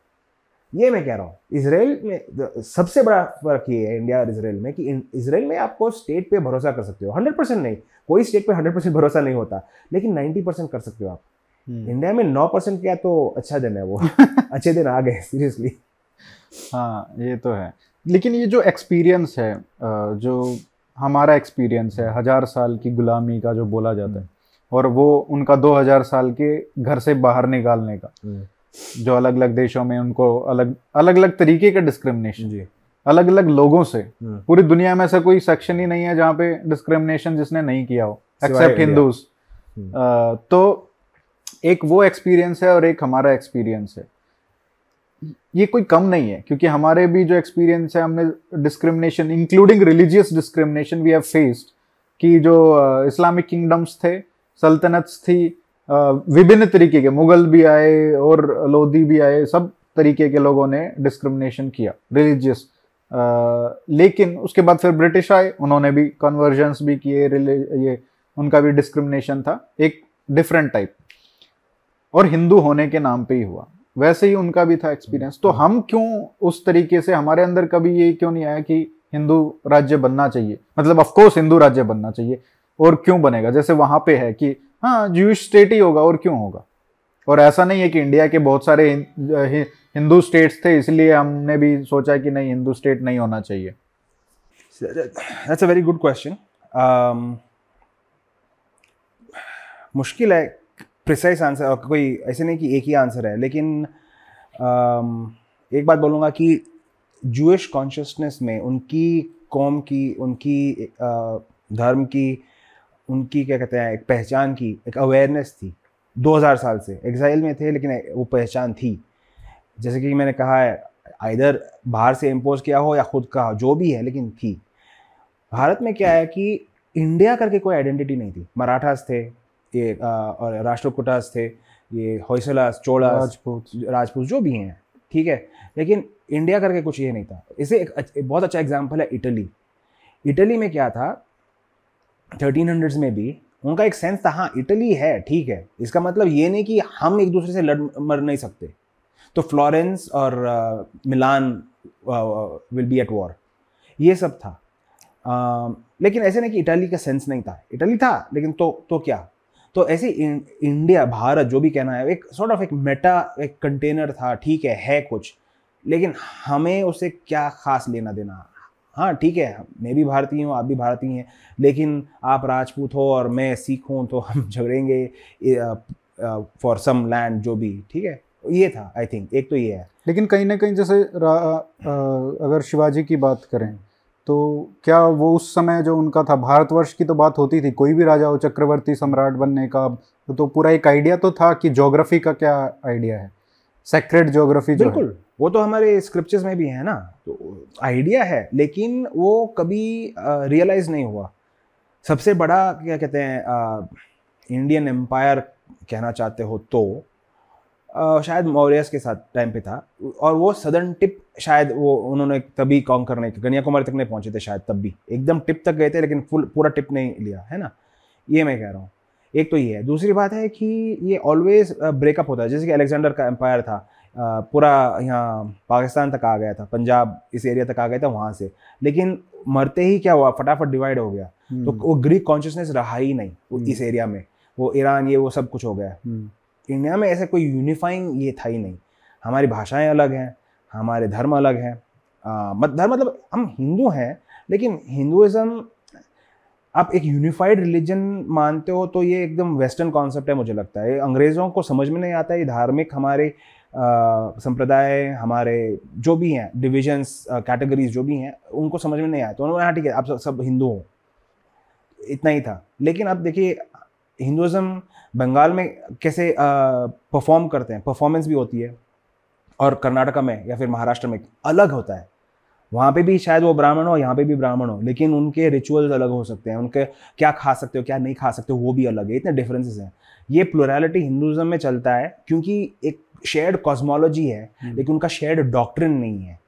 ये मैं कह रहा हूँ इसराइल में सबसे बड़ा फ़र्क ये है इंडिया और इसराइल में कि इसराइल में आपको स्टेट पे भरोसा कर सकते हो। हंड्रेड परसेंट नहीं कोई स्टेट पे हंड्रेड परसेंट भरोसा नहीं होता लेकिन नाइन्टी परसेंट कर सकते हो आप। इंडिया हम्म। में नौ परसेंट क्या तो अच्छा दिन है वो। अच्छे दिन आ गए सीरियसली हाँ ये तो है। लेकिन ये जो एक्सपीरियंस है जो हमारा एक्सपीरियंस है हज़ार साल की गुलामी का जो बोला जाता है। और वो उनका दो हज़ार साल के घर से बाहर निकालने का। हम्म। जो अलग अलग देशों में उनको अलग अलग अलग तरीके का डिस्क्रिमिनेशन जी। अलग अलग लोगों से। हम्म। पूरी दुनिया में ऐसा कोई सेक्शन ही नहीं है जहाँ पे डिस्क्रिमिनेशन जिसने नहीं किया हो एक्सेप्ट हिंदूज हम्म। तो एक वो एक्सपीरियंस है और एक हमारा एक्सपीरियंस है। ये कोई कम नहीं है क्योंकि हमारे भी जो एक्सपीरियंस है हमने discrimination including religious discrimination we have faced कि जो इस्लामिक uh, किंगडम्स थे सल्तनत्स थी विभिन्न तरीके के मुगल भी आए और लोधी भी आए सब तरीके के लोगों ने डिस्क्रिमिनेशन किया रिलीजियस लेकिन उसके बाद फिर ब्रिटिश आए उन्होंने भी कन्वर्जन्स भी किए ये उनका भी डिस्क्रिमिनेशन था एक डिफरेंट टाइप और हिंदू होने के नाम पे ही हुआ। वैसे ही उनका भी था एक्सपीरियंस तो हम क्यों उस तरीके से हमारे अंदर कभी ये क्यों नहीं आया कि हिंदू राज्य बनना चाहिए? मतलब ऑफकोर्स हिंदू राज्य बनना चाहिए। और क्यों बनेगा? जैसे वहाँ पे है कि हाँ जूश स्टेट ही होगा और क्यों होगा? और ऐसा नहीं है कि इंडिया के बहुत सारे हिंदू स्टेट्स थे इसलिए हमने भी सोचा कि नहीं हिंदू स्टेट नहीं होना चाहिए। That's a very good question मुश्किल है प्रिसाइज आंसर कोई ऐसे नहीं कि एक ही आंसर है लेकिन um, एक बात बोलूँगा कि जूश कॉन्शियसनेस में उनकी कौम की उनकी uh, धर्म की उनकी क्या कहते हैं एक पहचान की एक अवेयरनेस थी 2000 साल से। एग्जाइल में थे लेकिन वो पहचान थी। जैसे कि मैंने कहा है इधर बाहर से इम्पोज किया हो या खुद का हो जो भी है लेकिन थी। भारत में क्या है कि इंडिया करके कोई आइडेंटिटी नहीं थी। मराठास थे ये और राष्ट्रकूटास थे ये होयसलास चोड़ा राजपूत। राजपूत जो भी हैं ठीक है? लेकिन इंडिया करके कुछ ये नहीं था। इसे एक, एक बहुत अच्छा एग्ज़ाम्पल है इटली। इटली में क्या था? थर्टीन हंड्रेड्स में भी उनका एक सेंस था हाँ इटली है ठीक है। इसका मतलब ये नहीं कि हम एक दूसरे से लड़ मर नहीं सकते। तो फ्लोरेंस और Milan will be at war ये सब था। uh, लेकिन ऐसे नहीं कि इटली का सेंस नहीं था। इटली था लेकिन तो तो क्या? तो ऐसे इंडिया भारत जो भी कहना है एक सॉर्ट ऑफ़ एक मेटा एक कंटेनर था ठीक है है कुछ। लेकिन हमें उसे क्या खास लेना देना? हाँ ठीक है मैं भी भारतीय हूँ आप भी भारतीय हैं लेकिन आप राजपूत हो और मैं सिख हूँ तो हम झगड़ेंगे फॉर सम लैंड जो भी ठीक है? ये था आई थिंक एक तो ये है। लेकिन कहीं ना कहीं जैसे आ, अगर शिवाजी की बात करें तो क्या वो उस समय जो उनका था, भारतवर्ष की तो बात होती थी, कोई भी राजा हो, चक्रवर्ती सम्राट बनने का तो पूरा एक आइडिया तो था कि जोग्राफी का क्या आइडिया है? सेक्रेट जोग्राफी बिल्कुल, वो तो हमारे स्क्रिप्चर्स में भी है ना तो आइडिया है, लेकिन वो कभी रियलाइज़ नहीं हुआ। सबसे बड़ा, क्या कहते हैं इंडियन एम्पायर कहना चाहते हो तो शायद मौर्यस के साथ टाइम पे था। और वो सदर्न टिप शायद वो उन्होंने तभी कॉम करने के कन्याकुमारी तक नहीं पहुँचे थे शायद तब भी। एकदम टिप तक गए थे लेकिन फुल पूरा टिप नहीं लिया है ना? ये मैं कह रहा हूँ। एक तो ये है। दूसरी बात है कि ये ऑलवेज ब्रेकअप होता है। जैसे कि अलेक्जेंडर का एम्पायर था पूरा यहाँ पाकिस्तान तक आ गया था पंजाब इस एरिया तक आ गया था वहाँ से। लेकिन मरते ही क्या हुआ? फटाफट डिवाइड हो गया। तो हम्म। वो ग्रीक कॉन्शियसनेस रहा ही नहीं हम्म। इस एरिया में। वो ईरान ये वो सब कुछ हो गया। इंडिया। में ऐसे कोई यूनिफाइंग ये था ही नहीं। हमारी भाषाएँ अलग हैं हमारे धर्म अलग हैं। मत धर्म मतलब हम हिंदू हैं लेकिन हिंदुज़म आप एक यूनिफाइड रिलीजन मानते हो तो ये एकदम वेस्टर्न कॉन्सेप्ट है मुझे लगता है। अंग्रेज़ों को समझ में नहीं आता ये धार्मिक हमारे संप्रदाय हमारे जो भी हैं डिविजन्स कैटेगरीज जो भी हैं उनको समझ में नहीं आया तो उन्होंने हाँ ठीक है आप सब, सब हिंदू हो। इतना ही था। लेकिन अब देखिए हिंदुज़म बंगाल में कैसे परफॉर्म करते हैं? परफॉर्मेंस भी होती है। और कर्नाटका में या फिर महाराष्ट्र में अलग होता है। वहाँ पे भी शायद वो ब्राह्मण हो यहाँ पे भी ब्राह्मण हो लेकिन उनके रिचुअल्स अलग हो सकते हैं। उनके क्या खा सकते हो क्या नहीं खा सकते हो वो भी अलग है। इतने डिफरेंसेस हैं। ये प्लोरलिटी हिंदुज़म में चलता है क्योंकि एक शेयर्ड कॉस्मोलॉजी है हम्म। लेकिन उनका शेयर्ड डॉक्ट्रिन नहीं है।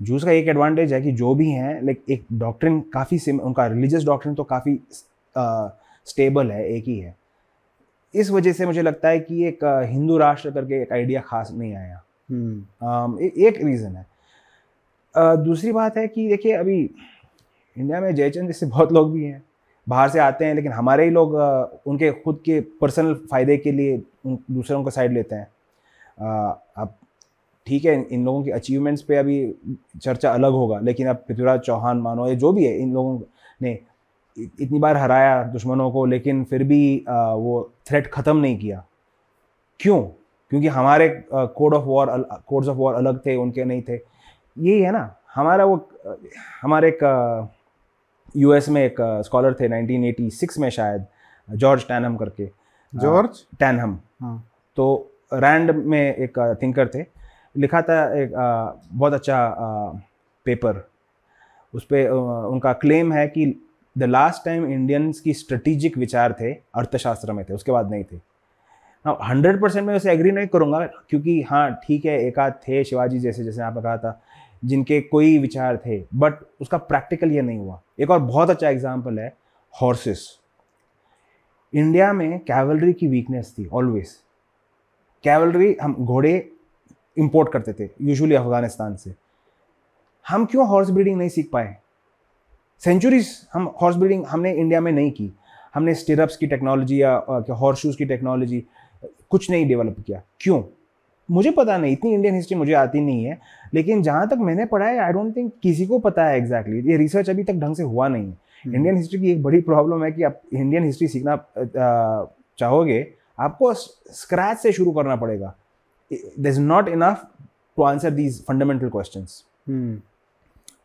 जूस का एक एडवांटेज है कि जो भी हैं लाइक एक डॉक्ट्रिन काफ़ी सिम उनका रिलीजियस डॉक्ट्रिन तो काफ़ी स्टेबल है एक ही है। इस वजह से मुझे लगता है कि एक हिंदू राष्ट्र करके एक आइडिया खास नहीं आया। अम, ए, एक रीज़न है। अ, दूसरी बात है कि देखिए अभी इंडिया में जयचंद जैसे बहुत लोग भी हैं। बाहर से आते हैं लेकिन हमारे ही लोग उनके खुद के पर्सनल फ़ायदे के लिए दूसरों का साइड लेते हैं। अब ठीक है इन लोगों की अचीवमेंट्स पे अभी चर्चा अलग होगा लेकिन अब पृथ्वीराज चौहान मानो या जो भी है इन लोगों ने इतनी बार हराया दुश्मनों को लेकिन फिर भी वो थ्रेट ख़त्म नहीं किया। क्यों? क्योंकि हमारे code of war codes of war अलग थे उनके नहीं थे। यही है ना हमारा वो हमारे एक यूएस में एक स्कॉलर थे 1986 में शायद जॉर्ज टैनहम करके। जॉर्ज टैनहम हाँ। तो रैंड में एक थिंकर थे। लिखा था एक बहुत अच्छा पेपर उस पर उनका क्लेम है कि द लास्ट टाइम इंडियंस की स्ट्रेटिजिक विचार थे, अर्थशास्त्र में थे, उसके बाद नहीं थे। हंड्रेड परसेंट मैं उसे एग्री नहीं करूँगा, क्योंकि हाँ ठीक है, एक आध थे शिवाजी जैसे जैसे आपने कहा था, जिनके कोई विचार थे बट उसका प्रैक्टिकल ये नहीं हुआ। एक और बहुत अच्छा एग्ज़ाम्पल है हॉर्सेस इंडिया में कैवलरी की वीकनेस थी ऑलवेज कैवलरी हम घोड़े इंपोर्ट करते थे यूजुअली अफ़गानिस्तान से। हम क्यों हॉर्स ब्रीडिंग नहीं सीख पाए? सेंचुरीज हम हॉर्स ब्रीडिंग हमने इंडिया में नहीं की। हमने स्टिरप्स की टेक्नोलॉजी या हॉर्स शूज़ की टेक्नोलॉजी कुछ नहीं डेवलप किया। क्यों? मुझे पता नहीं इतनी इंडियन हिस्ट्री मुझे आती नहीं है लेकिन जहाँ तक मैंने पढ़ा है आई डोंट थिंक किसी को पता है एग्जैक्टली exactly. ये रिसर्च अभी तक ढंग से हुआ नहीं है। इंडियन हिस्ट्री की एक बड़ी प्रॉब्लम है कि आप इंडियन हिस्ट्री सीखना चाहोगे आपको स्क्रैच से शुरू करना पड़ेगा। There is not enough to answer these fundamental questions hmm.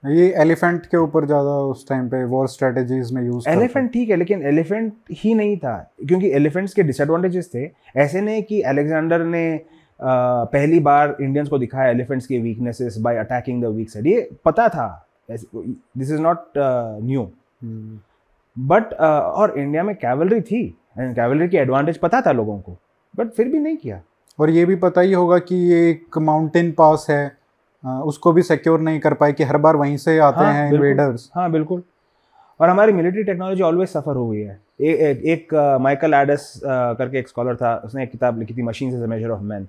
ये एलिफेंट के ऊपर ज़्यादा उस टाइम पे वॉर स्ट्रेटजीज में यूज़ एलिफेंट ठीक है लेकिन एलिफेंट ही नहीं था क्योंकि एलिफेंट्स के डिसएडवांटेजेस थे। ऐसे नहीं कि अलेक्जेंडर ने अ, पहली बार इंडियंस को दिखाया एलिफेंट्स के weaknesses by attacking the weak side ये पता था this is not new but और इंडिया में कैवलरी थी एंड कैवलरी की एडवांटेज पता था लोगों को बट फिर भी नहीं किया। और ये भी पता ही होगा कि ये एक माउंटेन पास है उसको भी सिक्योर नहीं कर पाए कि हर बार वहीं से आते हाँ, हैं। इन्वेडर्स हाँ बिल्कुल। और हमारी मिलिट्री टेक्नोलॉजी ऑलवेज सफ़र हुई है। ए, एक, एक माइकल एडस करके एक स्कॉलर था उसने एक किताब लिखी थी machine is measure of man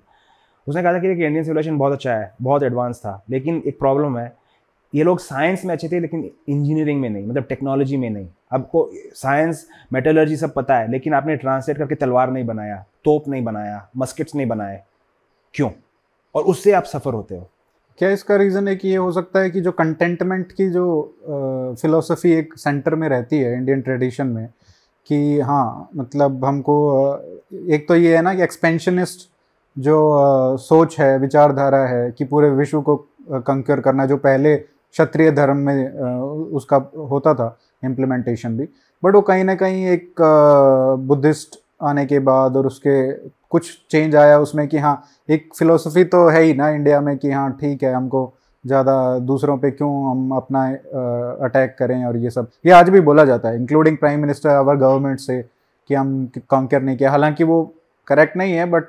उसने कहा था कि देखिए इंडियन सिविलाइजेशन बहुत अच्छा है बहुत एडवांस था लेकिन एक प्रॉब्लम है ये लोग साइंस में अच्छे थे लेकिन इंजीनियरिंग में नहीं मतलब टेक्नोलॉजी में नहीं। आपको साइंस मेटलर्जी सब पता है लेकिन आपने ट्रांसलेट करके तलवार नहीं बनाया तोप नहीं बनाया मस्किट्स नहीं बनाए। क्यों? और उससे आप सफ़र होते हो। क्या इसका रीज़न है कि ये हो सकता है कि जो कंटेंटमेंट की जो फिलोसफी एक सेंटर में रहती है इंडियन ट्रेडिशन में, कि हाँ मतलब हमको एक तो ये है ना कि एक्सपेंशनिस्ट जो सोच है, विचारधारा है, कि पूरे विश्व को कंकर करना, जो पहले क्षत्रिय धर्म में उसका होता था इम्प्लीमेंटेशन भी बट वो कहीं ना कहीं एक बुद्धिस्ट आने के बाद और उसके कुछ चेंज आया उसमें कि हाँ एक फिलोसफी तो है ही ना इंडिया में कि हाँ ठीक है, हमको ज़्यादा दूसरों पे क्यों हम अपना अटैक करें और ये सब। ये आज भी बोला जाता है including prime minister our government से कि हम कॉन्कर नहीं किया। हालाँकि वो करेक्ट नहीं है बट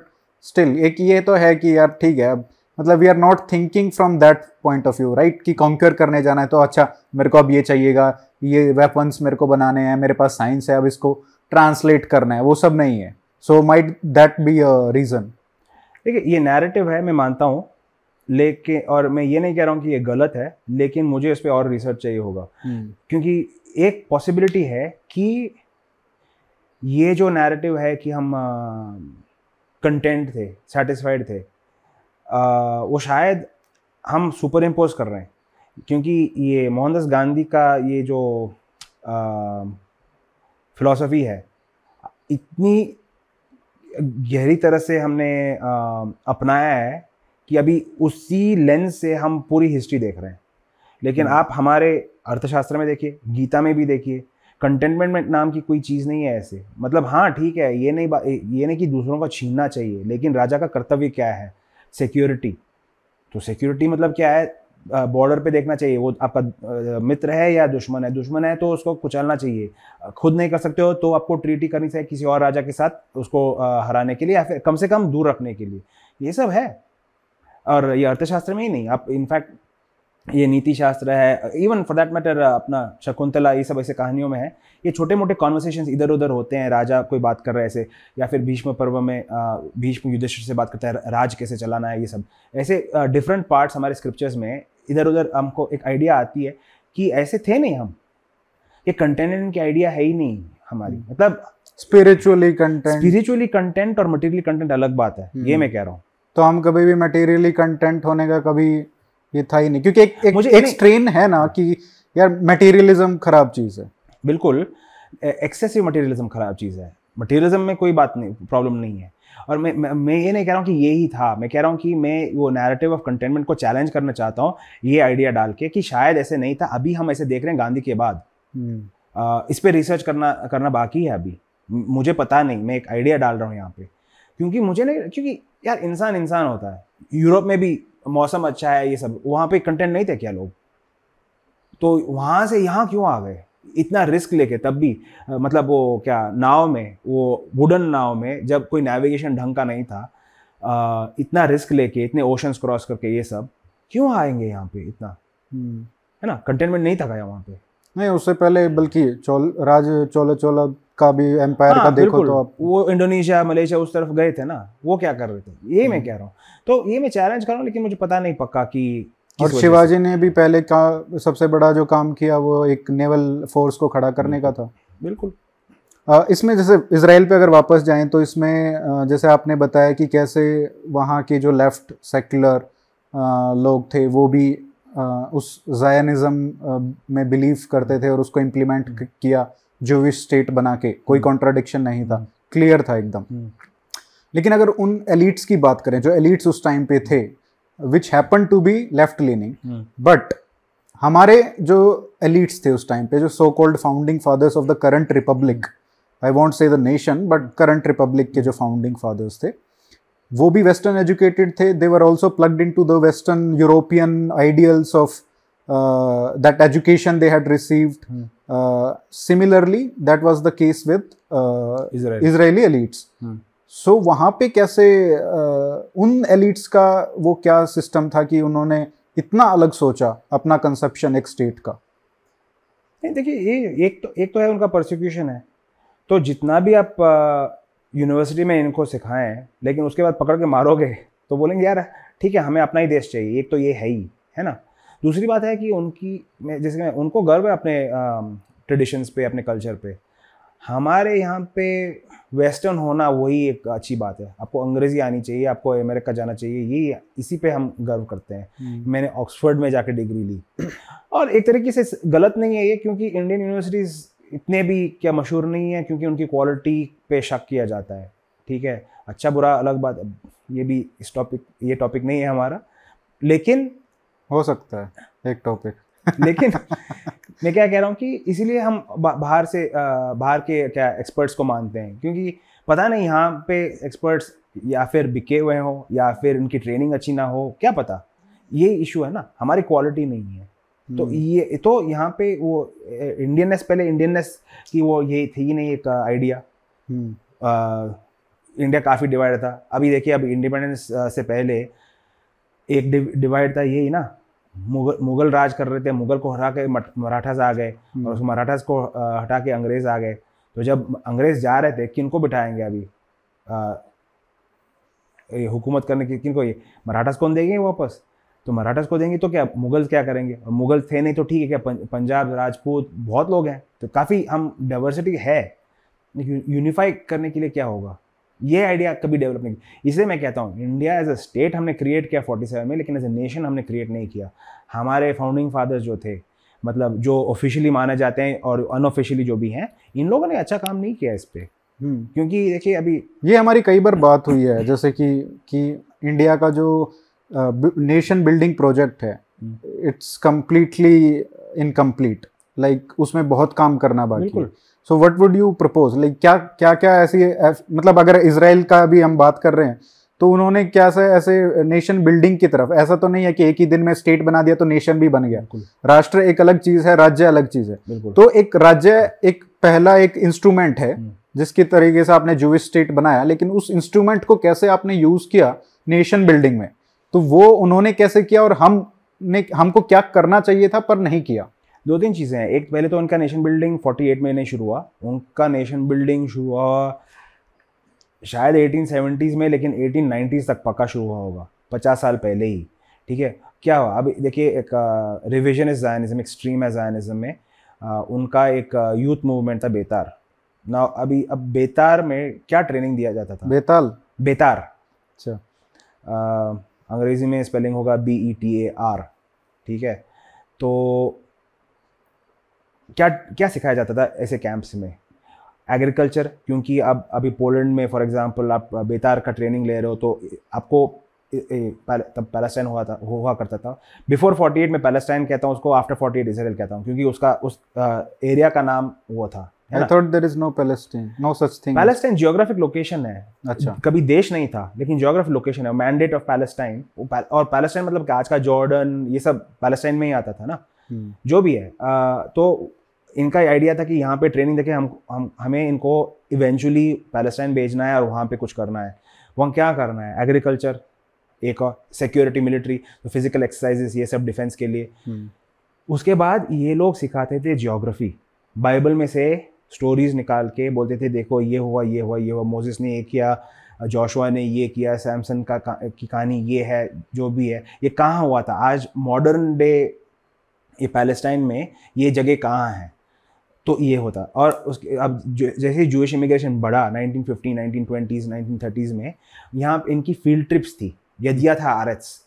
स्टिल एक ये तो है कि यार ठीक है, अब मतलब we are not thinking from that point of view right कि कॉन्कर करने जाना है तो अच्छा मेरे को अब ये चाहिएगा, ये वेपन्स मेरे को बनाने हैं, मेरे पास साइंस है, अब इसको ट्रांसलेट करना है, वो सब नहीं है। So might that be a reason देखिए ये नैरेटिव है मैं मानता हूँ लेकिन और मैं ये नहीं कह रहा हूँ कि ये गलत है लेकिन मुझे इस पर और रिसर्च चाहिए होगा। क्योंकि एक पॉसिबिलिटी है कि ये जो नैरेटिव है कि हम कंटेंट थे सेटिस्फाइड थे आ, वो शायद हम सुपर इम्पोज कर रहे हैं। क्योंकि ये मोहनदास गांधी का ये जो फिलॉसफी है इतनी गहरी तरह से हमने आ, अपनाया है कि अभी उसी लेंस से हम पूरी हिस्ट्री देख रहे हैं। लेकिन आप हमारे अर्थशास्त्र में देखिए गीता में भी देखिए कंटेनमेंट नाम की कोई चीज़ नहीं है ऐसे। मतलब हाँ ठीक है ये नहीं ये नहीं कि दूसरों का छीनना चाहिए लेकिन राजा का कर्तव्य क्या है? सिक्योरिटी तो सिक्योरिटी मतलब क्या है? बॉर्डर पे देखना चाहिए। वो आपका मित्र है या दुश्मन है। दुश्मन है तो उसको कुचलना चाहिए। खुद नहीं कर सकते हो तो आपको ट्रीटी करनी चाहिए किसी और राजा के साथ उसको हराने के लिए या फिर कम से कम दूर रखने के लिए। ये सब है। और ये अर्थशास्त्र में ही नहीं। आप इनफैक्ट ये नीति शास्त्र है। इवन फॉर दैट मैटर अपना शकुंतला, ये सब ऐसे कहानियों में है। ये छोटे मोटे कॉन्वर्सेशन इधर उधर होते हैं। राजा कोई बात कर रहा है ऐसे, या फिर भीष्म पर्व में भीष्म युधिष्ठिर से बात करता है। राज कैसे चलाना है ये सब। ऐसे डिफरेंट पार्ट्स हमारे स्क्रिप्चर्स में इधर उधर हमको एक आइडिया आती है कि ऐसे थे नहीं हम ये कंटेंट की आइडिया है ही नहीं हमारी। मतलब स्पिरिचुअली कंटेंट स्पिरिचुअली कंटेंट और मटेरियली कंटेंट अलग बात है ये मैं कह रहा हूँ। तो हम कभी भी मटेरियली कंटेंट होने का कभी ये था ही नहीं क्योंकि एक एक, मुझे एक स्ट्रेन है ना कि यार मटेरियलिज्म खराब चीज़ है। बिल्कुल एक्सेसिव मटेरियलिज्म खराब चीज़ है। मटेरियलिज्म में कोई बात नहीं प्रॉब्लम नहीं है। और मैं मैं ये नहीं कह रहा हूँ कि ये ही था मैं कह रहा हूँ कि मैं वो नैरेटिव ऑफ़ कंटेनमेंट को चैलेंज करना चाहता हूँ ये आइडिया डाल के कि शायद ऐसे नहीं था अभी हम ऐसे देख रहे हैं गांधी के बाद। हम्म, इस पर रिसर्च करना करना बाकी है अभी। मुझे पता नहीं मैं एक आइडिया डाल रहा हूँ यहाँ पे। क्योंकि मुझे नहीं क्योंकि यार इंसान इंसान होता है। यूरोप में भी मौसम अच्छा है ये सब वहाँ पे कंटेंट नहीं थे क्या लोग? तो वहाँ से यहाँ क्यों आ गए? इतना रिस्क लेके तब भी मतलब वो क्या नाव में वो वुडन नाव में जब कोई नेविगेशन ढंग का नहीं था इतना रिस्क लेके इतने ओशंस क्रॉस करके ये सब क्यों आएँगे यहाँ पे इतना? हम्म। है ना? कंटेनमेंट नहीं था क्या वहाँ पे? नहीं उससे पहले बल्कि चोल राज चोला चोला का भी एम्पायर का हाँ, देखो तो आप। वो इंडोनेशिया मलेशिया उस तरफ़ गए थे ना वो क्या कर रहे थे? ये मैं कह रहा हूँ। तो ये मैं चैलेंज कर रहा हूँ लेकिन मुझे पता नहीं पक्का कि और शिवाजी ने भी पहले का सबसे बड़ा जो काम किया वो एक नेवल फोर्स को खड़ा करने का था। बिल्कुल। इसमें जैसे इसराइल पे अगर वापस जाएँ तो इसमें जैसे आपने बताया कि कैसे वहाँ के जो लेफ़्ट सेक्युलर लोग थे वो भी उस जायनिज्म में बिलीव करते थे और उसको इम्प्लीमेंट किया जूविश स्टेट बना के। कोई कॉन्ट्राडिक्शन नहीं था। क्लियर था एकदम। हम्म। लेकिन अगर उन एलिट्स की बात करें जो एलिट्स उस टाइम पे थे which happen to be left leaning hmm, but हमारे जो एलिट्स थे उस टाइम पे जो so called founding fathers of the current republic I won't say the nation but current republic के जो फाउंडिंग फादर्स थे वो भी वेस्टर्न एजुकेटेड थे. They were also plugged in to the western European ideals of that education they had received similarly that was the case with Israel Israeli elites so वहाँ पे कैसे उन एलिट्स का वो क्या सिस्टम था कि उन्होंने इतना अलग सोचा अपना कंसेप्शन एक स्टेट का? नहीं, देखिए, ये एक तो एक तो है उनका प्रोसिक्यूशन है। तो जितना भी आप यूनिवर्सिटी में इनको सिखाएँ, लेकिन उसके बाद पकड़ के मारोगे तो बोलेंगे, यार, ठीक है, हमें अपना ही देश चाहिए, एक तो ये है ही, है ना? दूसरी बात है कि उनकी, मैं, जैसे मैं, उनको गर्व है अपने ट्रेडिशंस पे, अपने कल्चर पे। हमारे यहाँ पे वेस्टर्न होना वही एक अच्छी बात है। आपको अंग्रेज़ी आनी चाहिए आपको अमेरिका जाना चाहिए ये इसी पे हम गर्व करते हैं। मैंने ऑक्सफोर्ड में जाके डिग्री ली। और एक तरीके से गलत नहीं है ये क्योंकि इंडियन यूनिवर्सिटीज़ इतने भी क्या मशहूर नहीं है क्योंकि उनकी क्वालिटी पे शक किया जाता है। ठीक है? अच्छा बुरा अलग बात ये भी इस टॉपिक ये टॉपिक नहीं है हमारा। लेकिन हो सकता है एक टॉपिक। लेकिन मैं क्या कह रहा हूँ कि इसीलिए हम बाहर से बाहर के क्या एक्सपर्ट्स को मानते हैं क्योंकि पता नहीं यहाँ पे एक्सपर्ट्स या फिर बिके हुए हों या फिर उनकी ट्रेनिंग अच्छी ना हो क्या पता? ये इशू है ना हमारी क्वालिटी नहीं है। तो ये तो यहाँ पे वो इंडियननेस पहले इंडियननेस की वो ये थी नहीं एक आइडिया हम्म, इंडिया काफ़ी डिवाइड था। अभी देखिए अभी इंडिपेंडेंस से पहले एक डिवाइड था यही ना मुगल मुगल राज कर रहे थे मुगल को हरा के मराठास आ गए और उस मराठास को हटा के अंग्रेज़ आ गए। तो जब अंग्रेज़ जा रहे थे किनको बिठाएँगे अभी? अ, ये हुकूमत करने की किनको ये मराठास कौन देंगे वापस? तो मराठास को देंगे तो क्या मुगल क्या करेंगे? और मुगल थे नहीं तो ठीक है क्या? पंजाब राजपूत बहुत लोग हैं। तो काफ़ी हम डाइवर्सिटी है। यूनिफाई करने के लिए क्या होगा? ये आइडिया कभी डेवलप नहीं इसलिए मैं कहता हूँ इंडिया एज अ स्टेट हमने क्रिएट किया 47 में लेकिन एज ए नेशन हमने क्रिएट नहीं किया। हमारे फाउंडिंग फादर्स जो थे मतलब जो ऑफिशियली माने जाते हैं और अनऑफिशियली जो भी हैं इन लोगों ने अच्छा काम नहीं किया इस पर हम्म। क्योंकि देखिए अभी ये हमारी कई बार बात हुई है जैसे कि कि इंडिया का जो नेशन बिल्डिंग प्रोजेक्ट है इट्स कम्प्लीटली इनकम्प्लीट लाइक उसमें बहुत काम करना बाकी है। So what would you propose like क्या क्या क्या ऐसी मतलब अगर इसराइल का भी हम बात कर रहे हैं तो उन्होंने क्या सा ऐसे नेशन बिल्डिंग की तरफ़ ऐसा तो नहीं है कि एक ही दिन में स्टेट बना दिया तो नेशन भी बन गया। राष्ट्र एक अलग चीज़ है राज्य अलग चीज़ है। तो एक राज्य एक पहला एक इंस्ट्रूमेंट है हम्म। जिसकी तरीके से आपने जूविश स्टेट बनाया लेकिन उस इंस्ट्रूमेंट को कैसे आपने यूज़ किया नेशन बिल्डिंग में? तो वो उन्होंने कैसे किया और हम ने हमको क्या करना चाहिए था पर नहीं किया? दो तीन चीज़ें हैं। एक पहले तो उनका नेशन बिल्डिंग 48 में नहीं शुरू हुआ। उनका नेशन बिल्डिंग शुरू हुआ शायद 1870s में लेकिन 1890s तक पक्का शुरू हुआ होगा। पचास साल पहले ही। ठीक है? क्या हुआ? अभी देखिए एक रिविजन इज़ जायनिज्म एक्सट्रीम है जायनिज्म में। आ, उनका एक यूथ मूवमेंट था बेतार। ना अभी अब बेतार में क्या ट्रेनिंग दिया जाता था? बेताल। बेतार। अच्छा। अंग्रेज़ी में स्पेलिंग होगा B E T A R ठीक है? तो क्या क्या सिखाया जाता था ऐसे कैंप्स में? एग्रीकल्चर क्योंकि अब अभी पोलैंड में फॉर एग्जांपल आप बेतार का ट्रेनिंग ले रहे हो तो आपको तब पैलेस्टाइन हुआ था हुआ करता था। बिफोर 48 में पैलेस्टाइन कहता हूँ उसको आफ्टर 48 इसराइल कहता हूँ क्योंकि उसका उस एरिया का नाम वो था I thought there is no Palestine no such thing Palestine geographic location है। अच्छा। कभी देश नहीं था लेकिन जियोग्राफी लोकेशन है मैंडेट ऑफ़ पैलेस्टाइन और पैलेस्टाइन मतलब आज का जॉर्डन ये सब पैलेस्टाइन में ही आता था ना? हम्म, जो भी है आ, तो इनका आइडिया था कि यहाँ पे ट्रेनिंग देके हम हम हमें इनको इवेंचुअली पैलेस्टाइन भेजना है और वहाँ पे कुछ करना है। वहाँ क्या करना है? एग्रीकल्चर एक और सिक्योरिटी मिलिट्री तो फ़िज़िकल एक्सरसाइजेस ये सब डिफेंस के लिए। हम्म, उसके बाद ये लोग सिखाते थे जियोग्राफी बाइबल में से स्टोरीज निकाल के बोलते थे देखो ये हुआ ये हुआ ये हुआ मोजिस ने ये किया जोशुआ ने ये किया सैमसन का- की कहानी ये है जो भी है। ये कहाँ हुआ था? आज मॉडर्न डे ये पैलेस्टाइन में ये जगह कहाँ है? तो ये होता। और उसके अब जैसे ही जूश इमिग्रेशन बढ़ा 1950 1920s 1930s में यहाँ इनकी फ़ील्ड ट्रिप्स थी। यदिया था आरएच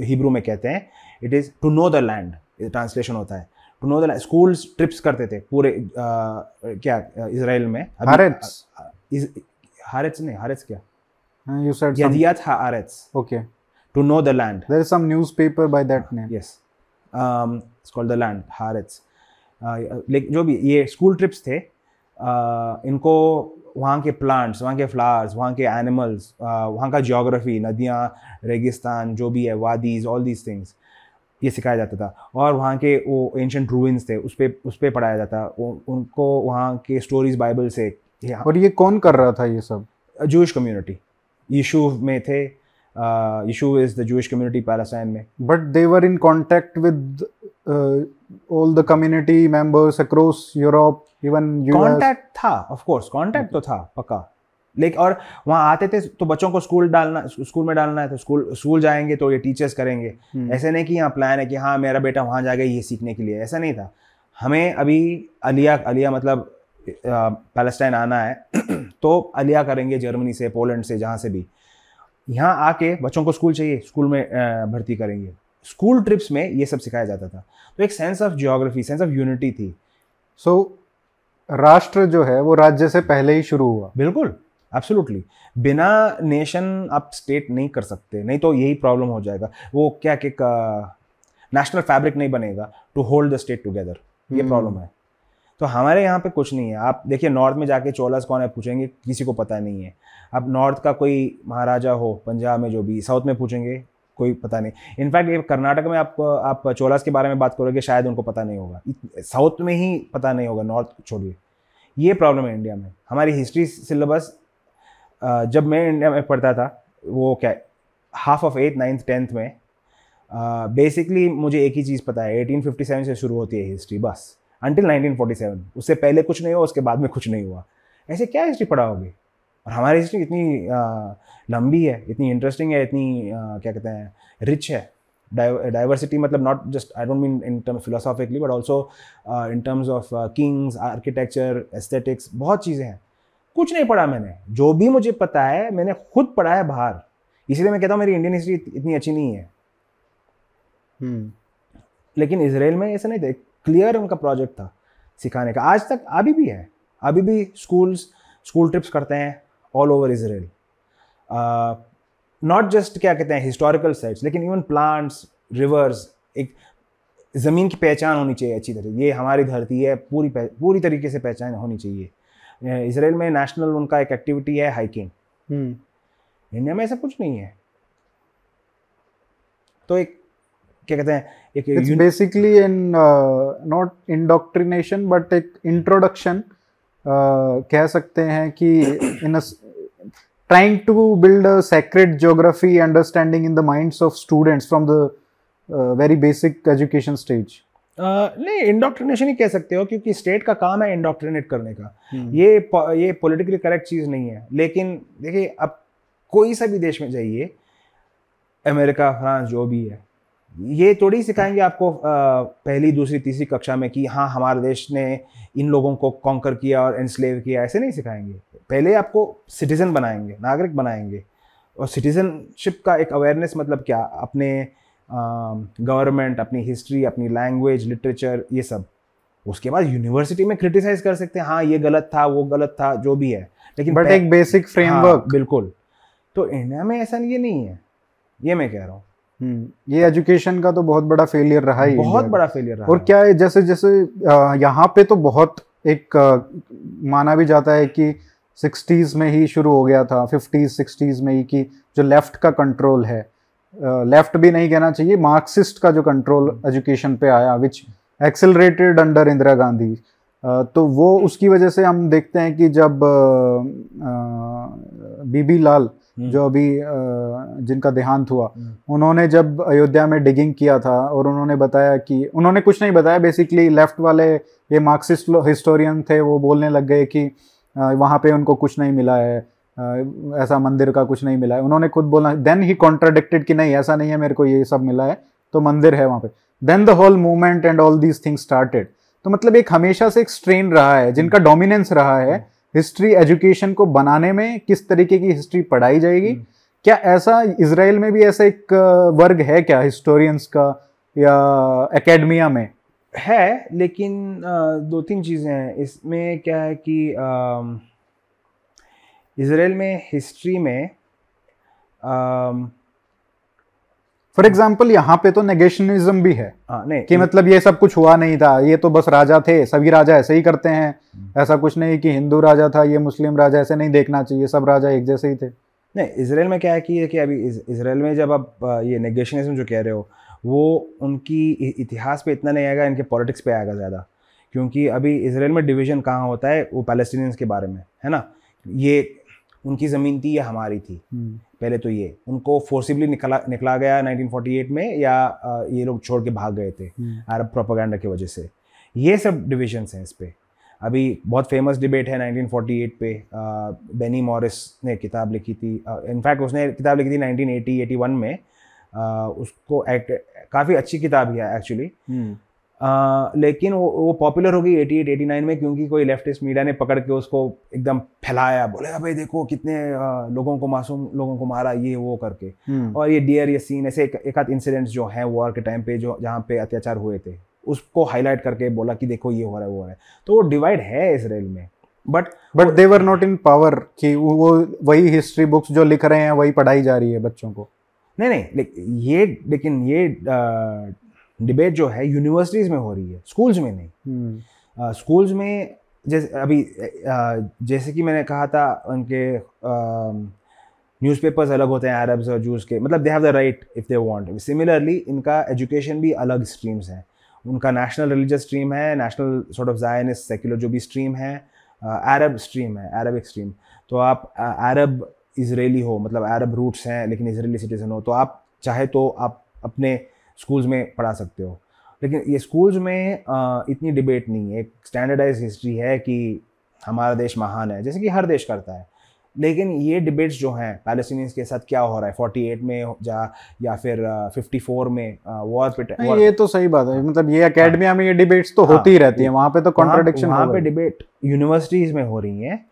हिब्रू में कहते हैं। It is to know the land translation होता है। To know the land schools trips करते थे पूरे अ, क्या इसराइल में? इस- हारेट्स नहीं हारेट्स क्या? हाँ, you said some, यदिया था आरएच। Okay. To know the land there is some newspaper by that name. Yes. Um, it's called the land Haaretz लेकिन जो भी ये स्कूल ट्रिप्स थे इनको वहाँ के प्लांट्स वहाँ के फ्लावर्स वहाँ के एनिमल्स वहाँ का जोग्राफी नदियाँ रेगिस्तान जो भी है वादीज ऑल दीज थिंग्स ये सिखाया जाता था। और वहाँ के वो एंशंट रूइंस थे उस पर उस पर पढ़ाया जाता। वो, उनको वहाँ के स्टोरीज बाइबल से और ये कौन कर रहा था ये सब? जूश कम्युनिटी यीशु में थे यीशु is the Jewish community Palestine में। बट in contact with uh, all the community members across Europe, even US. Contact था ऑफ़ कोर्स कांटेक्ट तो था पक्का। लेकिन और वहाँ आते थे तो बच्चों को स्कूल डालना स्कूल में डालना है तो स्कूल स्कूल जाएँगे तो ये टीचर्स करेंगे। हम्म, ऐसे नहीं कि यहाँ प्लान है कि हाँ मेरा बेटा वहाँ जाएगा ये सीखने के लिए ऐसा नहीं था। हमें अभी अलिया अलिया मतलब पैलेस्टाइन आना है तो अलिया करेंगे जर्मनी से पोलैंड से जहाँ से भी। यहाँ आके बच्चों को स्कूल चाहिए स्कूल में भर्ती करेंगे। स्कूल ट्रिप्स में ये सब सिखाया जाता था। तो एक sense of geography sense of unity थी। सो So राष्ट्र जो है वो राज्य से पहले ही शुरू हुआ। बिल्कुल एब्सोल्युटली बिना नेशन आप स्टेट नहीं कर सकते नहीं तो यही प्रॉब्लम हो जाएगा। वो क्या कि नेशनल फैब्रिक नहीं बनेगा to hold the state together ये। प्रॉब्लम है। तो हमारे यहाँ पे कुछ नहीं है। आप देखिए नॉर्थ में जाके चोलास कौन है पूछेंगे? किसी को पता नहीं है। अब नॉर्थ का कोई महाराजा हो पंजाब में जो भी साउथ में पूछेंगे? कोई पता नहीं। इनफैक्ट ये कर्नाटक में आप आप चोलास के बारे में बात करोगे, शायद उनको पता नहीं होगा। साउथ में ही पता नहीं होगा, नॉर्थ छोड़िए। ये प्रॉब्लम है इंडिया में। हमारी हिस्ट्री सिलेबस जब मैं इंडिया में पढ़ता था, वो क्या half of eighth ninth tenth में बेसिकली मुझे एक ही चीज़ पता है 1857 से शुरू होती है हिस्ट्री बस। अंटिल 1947 उससे पहले कुछ नहीं हुआ, उसके बाद में कुछ नहीं हुआ। ऐसे क्या हिस्ट्री पढ़ाओगे? और हमारी हिस्ट्री इतनी लंबी है इतनी इंटरेस्टिंग है इतनी अ, क्या कहते हैं रिच है। डाइवर्सिटी मतलब not just I don't mean in term philosophically but also in terms of kings architecture aesthetics बहुत चीज़ें हैं। कुछ नहीं पढ़ा मैंने। जो भी मुझे पता है मैंने खुद पढ़ा है बाहर। इसलिए मैं कहता हूँ मेरी इंडियन हिस्ट्री इतनी अच्छी नहीं है। हम्म, लेकिन इसराइल में ऐसा नहीं था क्लियर उनका प्रोजेक्ट था सिखाने का। आज तक अभी भी है। अभी भी स्कूल्स स्कूल ट्रिप्स करते हैं। All over Israel not just क्या कहते हैं हिस्टोरिकल साइट्स लेकिन इवन प्लांट्स रिवर्स एक ज़मीन की पहचान होनी चाहिए अच्छी तरह ये हमारी धरती है पूरी पूरी तरीके से पहचान होनी चाहिए। इसराइल में नेशनल उनका एक एक्टिविटी है हाइकिंग हम्म, इंडिया में ऐसा कुछ नहीं है। तो एक क्या कहते हैं एक basically in not indoctrination but एक इंट्रोडक्शन कह सकते हैं कि in trying to build a sacred geography understanding in the minds of students from the very basic education stage uh, नहीं इंडोक्ट्रिनेशन ही कह सकते हो क्योंकि स्टेट का काम है इंडोक्ट्रिनेट करने का। ये ये पॉलिटिकली करेक्ट चीज़ नहीं है। लेकिन देखिए अब कोई सा भी देश में जाइए अमेरिका फ्रांस जो भी है ये थोड़ी सिखाएँगे आपको पहली दूसरी तीसरी कक्षा में कि हाँ हमारे देश ने इन लोगों को कॉन्कर किया और एनस्लेव किया ऐसे नहीं सिखाएँगे। पहले आपको सिटीजन बनाएँगे नागरिक बनाएँगे। और सिटीजनशिप का एक अवेयरनेस मतलब क्या? अपने गवर्नमेंट अपनी हिस्ट्री अपनी लैंग्वेज लिटरेचर ये सब। उसके बाद यूनिवर्सिटी में क्रिटिसाइज कर सकते हैं हाँ ये गलत था वो गलत था जो भी है। लेकिन बट एक बेसिक फ्रेमवर्क हाँ, बिल्कुल। तो इंडिया में ऐसा ये नहीं है। ये मैं कह रहा हूँ। ये एजुकेशन का तो बहुत बड़ा फेलियर रहा ही बहुत बड़ा फेलियर रहा और क्या है जैसे जैसे यहाँ पे तो बहुत एक माना भी जाता है कि सिक्सटीज में ही शुरू हो गया था फिफ्टीज सिक्सटीज में ही कि जो लेफ़्ट का कंट्रोल है। लेफ़्ट भी नहीं कहना चाहिए मार्क्सिस्ट का जो कंट्रोल एजुकेशन पे आया which accelerated under Indira Gandhi. तो वो उसकी वजह से हम देखते हैं कि जब बीबी लाल हम्म, जो अभी जिनका देहांत हुआ हम्म, उन्होंने जब अयोध्या में डिगिंग किया था और उन्होंने बताया कि उन्होंने कुछ नहीं बताया बेसिकली लेफ़्ट वाले ये मार्क्सिस्ट हिस्टोरियन थे वो बोलने लग गए कि वहाँ पे उनको कुछ नहीं मिला है। ऐसा मंदिर का कुछ नहीं मिला है। उन्होंने खुद बोला देन ही कॉन्ट्राडिक्टेड कि नहीं ऐसा नहीं है मेरे को ये सब मिला है तो मंदिर है वहाँ पे। Then the whole movement and all these things started तो मतलब एक हमेशा से एक स्ट्रेन रहा है जिनका डोमिनेंस रहा है हिस्ट्री एजुकेशन को बनाने में किस तरीके की हिस्ट्री पढ़ाई जाएगी। हम्म। क्या ऐसा इसराइल में भी ऐसा एक वर्ग है क्या हिस्टोरियंस का या एकेडमिया में? है लेकिन दो तीन चीज़ें हैं। इसमें क्या है कि इसराइल में हिस्ट्री में फॉर एग्ज़ाम्पल यहाँ पे तो नेगेशनिज्म भी है हाँ नहीं कि मतलब ये सब कुछ हुआ नहीं था ये तो बस राजा थे सभी राजा ऐसे ही करते हैं। ऐसा कुछ नहीं कि हिंदू राजा था ये मुस्लिम राजा ऐसे नहीं देखना चाहिए सब राजा एक जैसे ही थे। नहीं इसराइल में क्या है कि कि अभी इसराइल में जब आप ये नेगेशनिज्म जो कह रहे हो वो उनकी इतिहास पे इतना नहीं आएगा इनके पॉलिटिक्स पे आएगा ज़्यादा। क्योंकि अभी इसराइल में डिवीज़न कहाँ होता है वो पैलेस्टीनियंस के बारे में है ना? ये उनकी ज़मीन थी या हमारी थी? पहले तो ये। उनको फोर्सिबली निकला निकला गया 1948 में या ये लोग छोड़ के भाग गए थे अरब प्रोपागेंडा की वजह से। ये सब डिविजन्स हैं इस पर अभी बहुत फ़ेमस डिबेट है 1948 पे। बेनी मॉरिस ने किताब लिखी थी। इनफैक्ट उसने किताब लिखी थी 1980 81 में। उसको एक्ट काफ़ी अच्छी किताब है एक्चुअली लेकिन वो वो पॉपुलर हो गई 88 89 में क्योंकि कोई लेफ्टिस्ट मीडिया ने पकड़ के उसको एकदम फैलाया बोले भाई देखो कितने अ, लोगों को मासूम लोगों को मारा ये वो करके। और ये डियर ये सीन ऐसे एक, एक आध इंसिडेंट्स जो हैं वॉर के टाइम पे जो जहाँ पे अत्याचार हुए थे उसको हाईलाइट करके बोला कि देखो ये हो रहा है वो हो रहा है। तो वो डिवाइड है इसराइल में। But but they were not in power कि वो वही हिस्ट्री बुक्स जो लिख रहे हैं वही पढ़ाई जा रही है बच्चों को। नहीं नहीं लेकिन ये लेकिन ये डिबेट जो है यूनिवर्सिटीज़ में हो रही है स्कूल्स में नहीं। स्कूल्स में जैसे अभी जैसे कि मैंने कहा था उनके न्यूज़पेपर्स अलग होते हैं अरब्स और जूस के मतलब they have the right if they want similarly इनका एजुकेशन भी अलग स्ट्रीम्स हैं। उनका नेशनल रिलीजियस स्ट्रीम है national sort of Zionist secular जो भी स्ट्रीम है अरब स्ट्रीम है अरबिक स्ट्रीम तो आप अरब इसराइली हो मतलब अरब रूट्स हैं लेकिन इसराइली सिटीज़न हो तो आप चाहे तो आप अपने स्कूल्स में पढ़ा सकते हो। लेकिन ये स्कूल्स में इतनी डिबेट नहीं है। एक स्टैंडर्डाइज हिस्ट्री है कि हमारा देश महान है जैसे कि हर देश करता है। लेकिन ये डिबेट्स जो हैं पैलेस्टीनियंस के साथ क्या हो रहा है? 48 में जा या फिर अ, 54 में वॉर पे war- ये तो सही बात है। मतलब ये एकेडमिया में ये डिबेट्स तो हाँ, होती ही रहती है वहाँ पे तो कॉन्ट्रडिक्शन वहाँ पे डिबेट यूनिवर्सिटीज में हो रही हैं।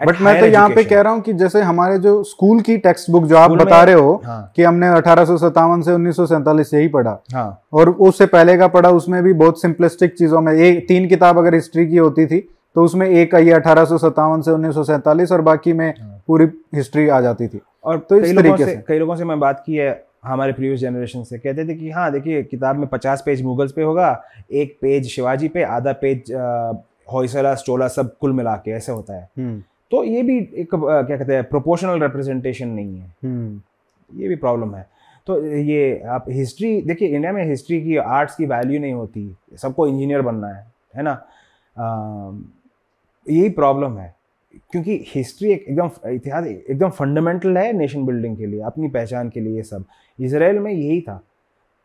बट मैं तो यहाँ पे कह रहा हूँ कि जैसे हमारे जो स्कूल की टेक्स्ट बुक जो आप बता रहे हो हाँ। कि हमने अठारह से उन्नीस यही पढ़ा। हाँ। और उससे पहले का पढ़ा उसमें भी बहुत सिंपलिस्टिक चीज़ों में एक तीन किताब अगर हिस्ट्री की होती थी तो उसमें एक आई अठारह से उन्नीस और बाकी में हाँ। पूरी हिस्ट्री आ जाती थी। और तो इस तरीके से। कई लोगों से मैं बात की है हमारे प्रीवियस जनरेशन से। कहते थे कि हाँ देखिए किताब में पचास पेज मुगल्स पे होगा एक पेज शिवाजी पे आधा पेज होयसला चोला सब कुल मिला के ऐसे होता है। तो ये भी एक क्या कहते हैं प्रोपोर्शनल रिप्रेजेंटेशन नहीं है। हम्म। ये भी प्रॉब्लम है। तो ये आप हिस्ट्री देखिए इंडिया में हिस्ट्री की आर्ट्स की वैल्यू नहीं होती। सबको इंजीनियर बनना है है ना? यही प्रॉब्लम है। क्योंकि हिस्ट्री एक एकदम इतिहास एकदम फंडामेंटल है नेशन बिल्डिंग के लिए अपनी पहचान के लिए ये सब। इसराइल में यही था।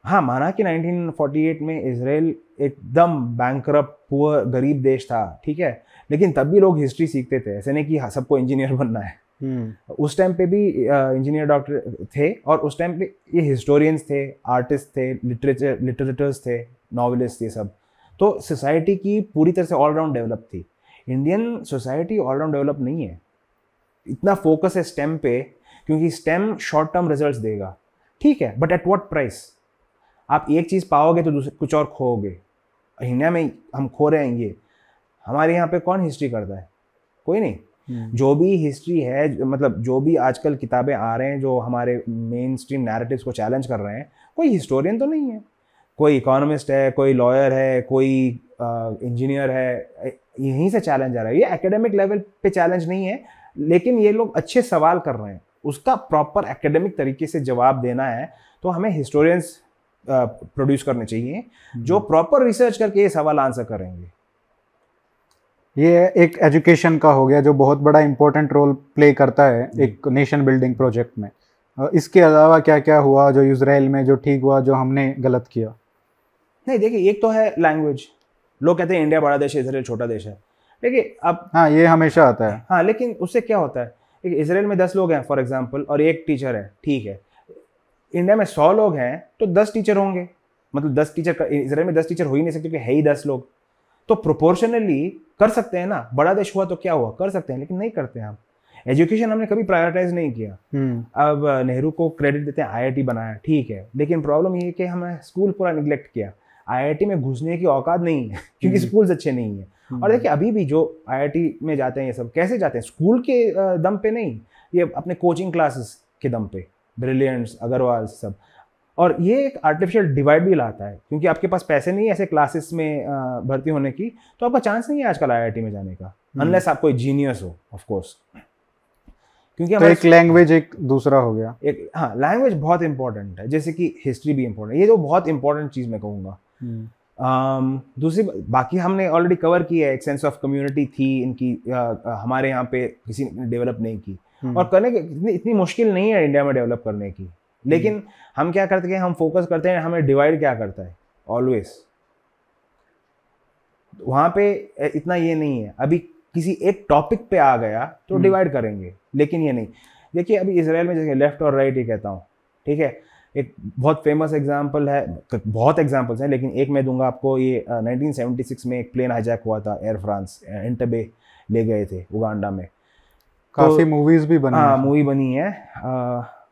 हाँ माना कि 1948 में इसराइल एकदम बैंकरप्ट पुअर गरीब देश था ठीक है? लेकिन तब भी लोग हिस्ट्री सीखते थे ऐसे नहीं कि हाँ, सबको इंजीनियर बनना है। हम्म। उस टाइम पे भी इंजीनियर डॉक्टर थे और उस टाइम पे ये हिस्टोरियंस थे आर्टिस्ट थे लिटरेचर लिटरेटर्स थे नॉवलिस्ट ये सब। तो सोसाइटी की पूरी तरह से ऑलराउंड डेवलप थी। Indian society all round develop नहीं है। इतना फोकस है स्टेम पे क्योंकि स्टेम शॉर्ट टर्म रिजल्ट्स देगा। ठीक है बट एट वॉट प्राइस आप एक चीज़ पाओगे तो कुछ और खोओगे। इंडिया में हम खो रहे हैं ये। हमारे यहाँ पे कौन हिस्ट्री करता है? कोई नहीं। हम्म। जो भी हिस्ट्री है मतलब जो भी आजकल किताबें आ रहे हैं जो हमारे मेन स्ट्रीम नैरेटिव्स को चैलेंज कर रहे हैं कोई हिस्टोरियन तो नहीं है। कोई इकोनॉमिस्ट है कोई लॉयर है कोई इंजीनियर है यहीं से चैलेंज आ रहा है। ये एकेडमिक लेवल पे चैलेंज नहीं है लेकिन ये लोग अच्छे सवाल कर रहे हैं। उसका प्रॉपर एकेडमिक तरीके से जवाब देना है तो हमें हिस्टोरियंस प्रोड्यूस करने चाहिए जो प्रॉपर रिसर्च करके ये सवाल आंसर करेंगे। ये एक एजुकेशन का हो गया जो बहुत बड़ा इंपॉर्टेंट रोल प्ले करता है एक नेशन बिल्डिंग प्रोजेक्ट में। इसके अलावा क्या क्या हुआ जो इसराइल में जो ठीक हुआ जो हमने गलत किया? नहीं देखिए एक तो है लैंग्वेज लोग कहते हैं इंडिया बड़ा देश है इसराइल छोटा देश है। देखिए अब हाँ ये हमेशा आता है। हाँ लेकिन उससे क्या होता है? इसराइल में दस लोग हैं फॉर एग्ज़ाम्पल और एक टीचर है ठीक है। इंडिया में सौ लोग हैं तो दस टीचर होंगे। मतलब दस टीचर इसराइल में दस टीचर हो ही नहीं सकते क्योंकि है ही दस लोग। तो प्रोपोर्शनली कर सकते हैं ना बड़ा देश हुआ तो क्या हुआ? कर सकते हैं लेकिन नहीं करते हम। एजुकेशन हमने कभी प्रायोरिटाइज नहीं किया। हम्म। अब नेहरू को क्रेडिट देते हैं आईआईटी बनाया ठीक है। लेकिन प्रॉब्लम ये है कि हमें स्कूल पूरा निगलेक्ट किया। आईआईटी में घुसने की औकात नहीं है क्योंकि हम्म। स्कूल्स अच्छे नहीं है। और देखिए अभी भी जो आईआईटी में जाते हैं ये सब कैसे जाते हैं? स्कूल के दम पे नहीं ये अपने कोचिंग क्लासेस के दम पे। ब्रिलियंट्स अग्रवाल सब। और ये एक आर्टिफिशियल डिवाइड भी लाता है क्योंकि आपके पास पैसे नहीं है ऐसे क्लासेस में भर्ती होने की तो आपका चांस नहीं है आजकल आईआईटी में जाने का अनलेस आप कोई जीनियस हो ऑफ़ कोर्स क्योंकि तो एक लैंग्वेज एक दूसरा हो गया। एक हाँ लैंग्वेज बहुत इंपॉर्टेंट है जैसे कि हिस्ट्री भी इंपॉर्टेंट ये तो बहुत इंपॉर्टेंट चीज़ मैं कहूँगा। हम्म। um, दूसरी बाकी हमने ऑलरेडी कवर किया है एक सेंस ऑफ़ कम्युनिटी थी इनकी अ, हमारे यहाँ पे किसी ने डेवलप नहीं की। हम्म। और करने की इतनी, इतनी मुश्किल नहीं है इंडिया में डेवलप करने की। लेकिन हम क्या करते हैं हम फोकस करते हैं हमें डिवाइड क्या करता है? ऑलवेज वहाँ पे इतना ये नहीं है। अभी किसी एक टॉपिक पे आ गया तो हम्म। डिवाइड करेंगे। लेकिन ये नहीं। देखिए अभी इसराइल में जैसे लेफ़्ट और राइट ही कहता हूँ ठीक है? एक बहुत फ़ेमस एग्जांपल है बहुत एग्जांपल्स हैं लेकिन एक मैं दूँगा आपको ये अ, 1976 में एक प्लेन हाईजैक हुआ था एयर फ्रांस एंटबे ले गए थे उगांडा में। काफ़ी मूवीज़ भी बनी हाँ मूवी बनी है।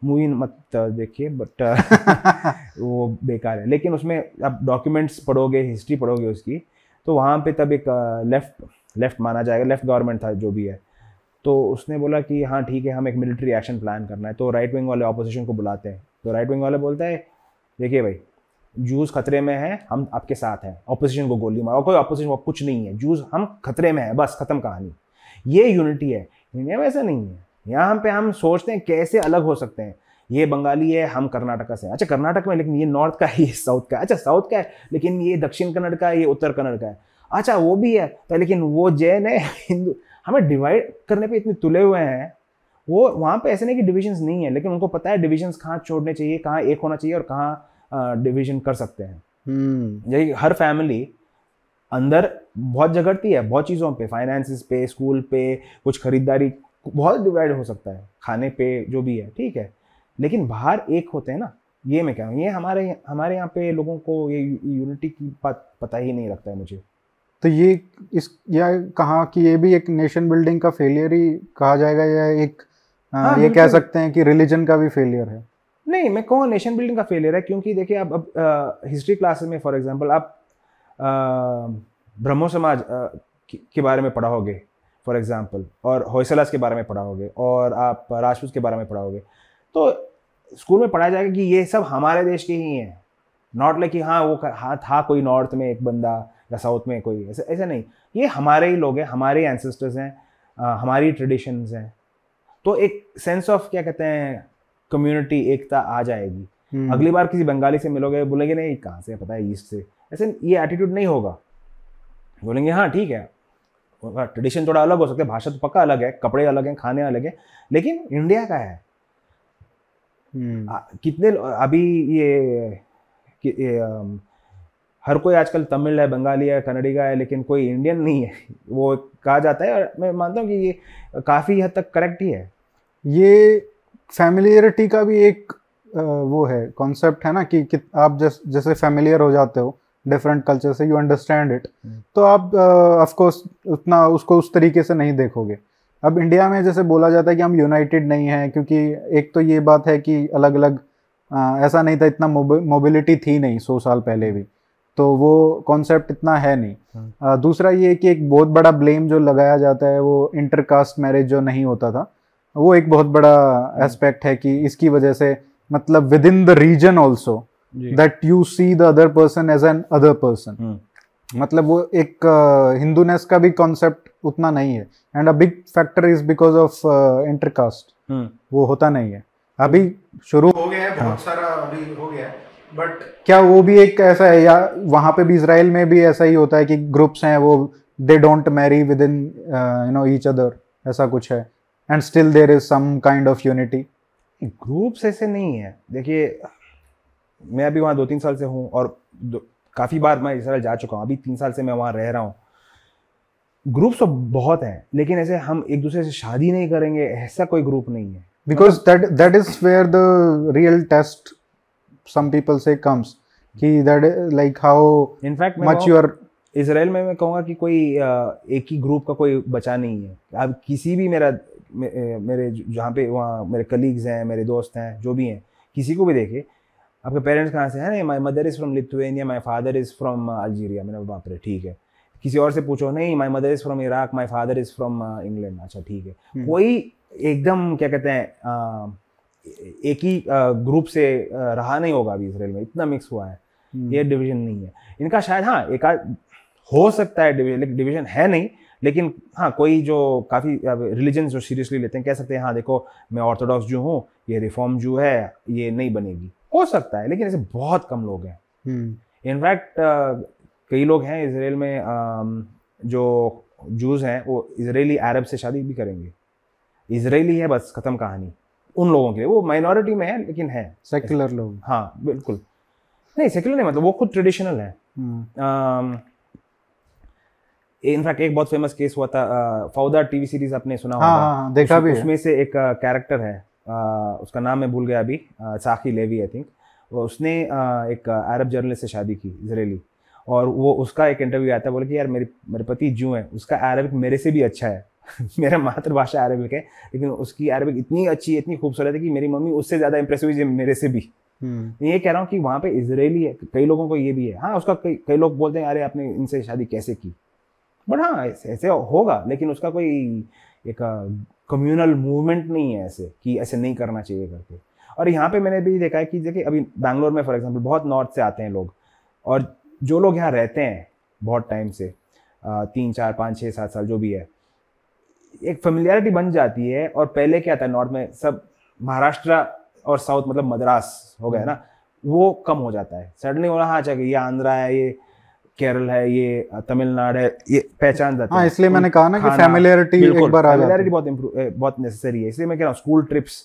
मूवी मत देखिए बट वो बेकार है। लेकिन उसमें आप डॉक्यूमेंट्स पढ़ोगे हिस्ट्री पढ़ोगे उसकी तो वहाँ पे तब एक लेफ़्ट लेफ़्ट माना जाएगा लेफ़्ट गवर्नमेंट था जो भी है। तो उसने बोला कि हाँ ठीक है हम एक मिलिट्री एक्शन प्लान करना है। तो राइट विंग वाले ऑपोजिशन को बुलाते हैं। तो राइट विंग वाले बोलता है देखिए भाई जूस खतरे में है हम आपके साथ हैं। ऑपोजिशन को गोली मारो। कोई ऑपोजिशन कुछ नहीं है। जूस हम खतरे में है बस खत्म कहानी। ये यूनिटी है। इंडिया में ऐसा नहीं है। यहाँ पे हम सोचते हैं कैसे अलग हो सकते हैं। ये बंगाली है हम कर्नाटका से अच्छा कर्नाटक में लेकिन ये नॉर्थ का है ये साउथ का है। अच्छा साउथ का है लेकिन ये दक्षिण कन्नड़ का है ये उत्तर कन्नड़ का है। अच्छा वो भी है तो लेकिन वो जैन है हिंदू हमें डिवाइड करने पे इतने तुले हुए हैं। वो वहाँ पे ऐसे नहीं कि डिविजन्स नहीं है लेकिन उनको पता है डिविजन्स कहाँ छोड़ने चाहिए कहाँ एक होना चाहिए और कहाँ डिवीज़न कर सकते हैं। हम्म। जैसे हर फैमिली अंदर बहुत झगड़ती है बहुत चीज़ों पे फाइनेंसिस पे स्कूल पे कुछ खरीदारी बहुत डिवाइड हो सकता है खाने पे जो भी है ठीक है? लेकिन बाहर एक होते हैं ना ये मैं कह रहा हूँ ये हमारे हमारे यहाँ पे लोगों को ये यूनिटी की बात पता ही नहीं लगता है मुझे। तो ये इस या कहा कि ये भी एक नेशन बिल्डिंग का फेलियर ही कहा जाएगा या एक अ, हाँ, ये कह सकते हैं कि रिलीजन का भी फेलियर है? नहीं मैं कहूँ नेशन बिल्डिंग का फेलियर है क्योंकि देखिए आप अब हिस्ट्री क्लासेस में फॉर एग्जांपल आप ब्रह्मो समाज के बारे में पढ़ाओगे फॉर एग्ज़ाम्पल और होयसलास के बारे में पढ़ाओगे और आप राजपूत के बारे में पढ़ाओगे तो स्कूल में पढ़ाया जाएगा कि ये सब हमारे देश के ही हैं। नॉट लाइक कि हाँ वो हाँ था कोई नॉर्थ में एक बंदा या साउथ में कोई ऐसा ऐसा नहीं। ये हमारे ही लोग हैं हमारे एंसेस्टर्स हैं हमारी ट्रेडिशंस हैं। तो एक सेंस ऑफ़ क्या कहते हैं कम्युनिटी एकता आ जाएगी। हम्म, अगली बार किसी बंगाली से मिलोगे बोलेंगे नहीं कहाँ से पता है ईस्ट से। ऐसे ये एटीट्यूड नहीं होगा. बोलेंगे हाँ ठीक है. ट्रेडिशन थोड़ा अलग हो सकता है भाषा तो पक्का अलग है कपड़े अलग हैं खाने अलग हैं लेकिन इंडिया का है। हम्म, आ, कितने अभी ये, कि- ये अम, हर कोई आजकल तमिल है बंगाली है कन्नड़ी का है लेकिन कोई इंडियन नहीं है। वो कहा जाता है और मैं मानता हूँ कि ये काफ़ी हद तक करेक्ट ही है। ये फैमिलियरिटी का भी एक वो है कॉन्सेप्ट है ना कि, कि आप जैस, जैसे फैमिलियर हो जाते हो डिफरेंट कल्चर से यू अंडरस्टैंड इट। तो आप ऑफ़ कोर्स उतना उसको उस तरीके से नहीं देखोगे। अब इंडिया में जैसे बोला जाता है कि हम यूनाइटेड नहीं हैं क्योंकि एक तो ये बात है कि अलग अलग ऐसा नहीं था इतना मोबिलिटी थी नहीं सौ साल पहले भी। तो वो कॉन्सेप्ट इतना है नहीं। हम्म। अ, दूसरा ये कि एक बहुत बड़ा ब्लेम जो लगाया जाता है वो इंटरकास्ट मैरिज जो नहीं होता था वो एक बहुत बड़ा एस्पेक्ट है कि इसकी वजह से मतलब within the region also that you see the other person as an other person मतलब वो एक हिंदूनेस का भी कॉन्सेप्ट उतना नहीं है। And a big factor is because of intercaste hmm, वो होता नहीं है। अभी शुरू हो गया है बहुत सारा अभी हो गया है बट क्या वो भी एक ऐसा है या वहाँ पे भी इसराइल में भी ऐसा ही होता है कि ग्रुप्स हैं वो they don't marry within you know each other ऐसा कुछ है। And still there is some kind of unity groups ऐसे नहीं है। देखिए मैं अभी वहाँ दो तीन साल से हूँ और काफ़ी बार मैं इसराइल जा चुका हूँ। अभी तीन साल से मैं वहाँ रह रहा हूँ। ग्रुप्स तो बहुत हैं लेकिन ऐसे हम एक दूसरे से शादी नहीं करेंगे ऐसा कोई ग्रुप नहीं है। Because that that is where the real test some people say comes कि is like how in fact you are Israel में मैं कहूँगा कि कोई एक ही ग्रुप का कोई बचा नहीं है। अब किसी भी मेरा मे, मेरे जहाँ पे वहाँ मेरे कलीग्स हैं मेरे दोस्त हैं जो भी हैं किसी को भी देखे आपके पेरेंट्स कहाँ से हैं? नहीं my mother is from Lithuania my father is from Algeria मैंने बाप रे ठीक है। किसी और से पूछो नहीं my mother is from Iraq my father is from England अच्छा ठीक है। हम्म। कोई एकदम क्या कहते हैं एक ही ग्रुप से रहा नहीं होगा अभी इसराइल में। इतना मिक्स हुआ है। हम्म, ये डिवीज़न नहीं है। इनका शायद हाँ एक हो सकता है डिवीज़न लेकिन डिवीज़न है नहीं। लेकिन हाँ कोई जो काफ़ी रिलीजन जो सीरियसली लेते हैं कह सकते हैं हाँ देखो मैं ऑर्थोडॉक्स जो हूँ ये रिफॉर्म जो है ये नहीं बनेगी। हो सकता है लेकिन ऐसे बहुत कम लोग हैं। हम्म, इनफैक्ट कई लोग हैं इसराइल में अम, जो जूस हैं वो इसराइली अरब से शादी भी करेंगे। इसराइली है बस ख़त्म कहानी। उन लोगों के लिए। वो माइनॉरिटी में है लेकिन है। Secular लोग। हाँ बिल्कुल। नहीं सेक्युलर नहीं मतलब वो खुद ट्रेडिशनल है। इनफैक्ट एक बहुत फ़ेमस केस हुआ था फौदा टीवी सीरीज़ आपने सुना हाँ होगा। हाँ हाँ, देखा उस- भी उसमें से एक कैरेक्टर है। उसका नाम मैं भूल गया अभी साकी लेवी आई थिंक उसने एक अरब जर्नलिस्ट से शादी की इसराइली और वो उसका एक इंटरव्यू आता है बोले कि यार मेरे मेरे पति जू है उसका अरबिक मेरे से भी अच्छा है. मेरा मातृभाषा अरबिक है लेकिन उसकी अरबिक इतनी अच्छी है इतनी खूबसूरत है कि मेरी मम्मी उससे ज़्यादा इंप्रेस हुई मेरे से भी. हम्म, मैं ये कह रहा हूँ कि वहाँ पे इसराइली है कई लोगों को ये भी है. हाँ उसका कई कई लोग बोलते हैं अरे आपने इनसे शादी कैसे की? बट हाँ ऐसे होगा लेकिन उसका कोई एक कम्युनल मूवमेंट नहीं है ऐसे कि ऐसे नहीं करना चाहिए करके। और यहाँ पे मैंने भी देखा है कि देखिए अभी बैंगलोर में फॉर एग्जांपल बहुत नॉर्थ से आते हैं लोग। और जो लोग यहाँ रहते हैं बहुत टाइम से तीन चार पाँच छः सात साल जो भी है एक फेमिलियरिटी बन जाती है। और पहले क्या था नॉर्थ में सब महाराष्ट्र और साउथ मतलब मद्रास हो गया ना वो कम हो जाता है। सडनली बोला हाँ अच्छा ये आंध्रा है ये केरल है ये तमिलनाडु है ये पहचान जाते हाँ हैं। इसलिए मैंने कहा ना कि फैमिलियरिटी एक बार आ है। बहुत बहुत नेसेसरी है। इसलिए मैं कह रहा हूँ स्कूल ट्रिप्स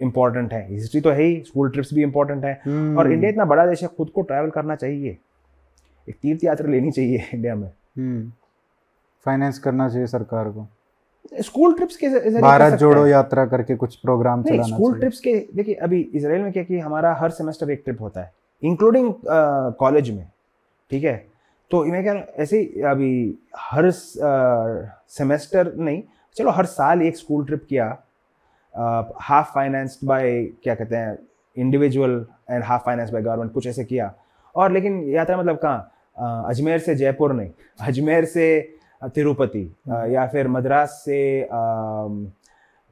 इंपॉर्टेंट है। हिस्ट्री तो है ही स्कूल ट्रिप्स भी इंपॉर्टेंट है। हम्म, और इंडिया इतना बड़ा देश है खुद को ट्रैवल करना चाहिए। एक तीर्थ यात्रा लेनी चाहिए इंडिया में। फाइनेंस करना चाहिए सरकार को। स्कूल ट्रिप्स के भारत जोड़ो यात्रा करके कुछ प्रोग्राम चलाना स्कूल ट्रिप्स के देखिए अभी इसराइल में क्या कि हमारा हर सेमेस्टर एक ट्रिप होता है इंक्लूडिंग कॉलेज में ठीक है? तो मैं क्या ऐसे ही अभी हर सेमेस्टर नहीं, चलो हर साल एक स्कूल ट्रिप किया। हाफ़ फाइनेंस्ड बाय क्या कहते हैं individual and half finance by government कुछ ऐसे किया। और लेकिन यात्रा मतलब कहाँ? अजमेर से जयपुर नहीं, अजमेर से तिरुपति या फिर मद्रास से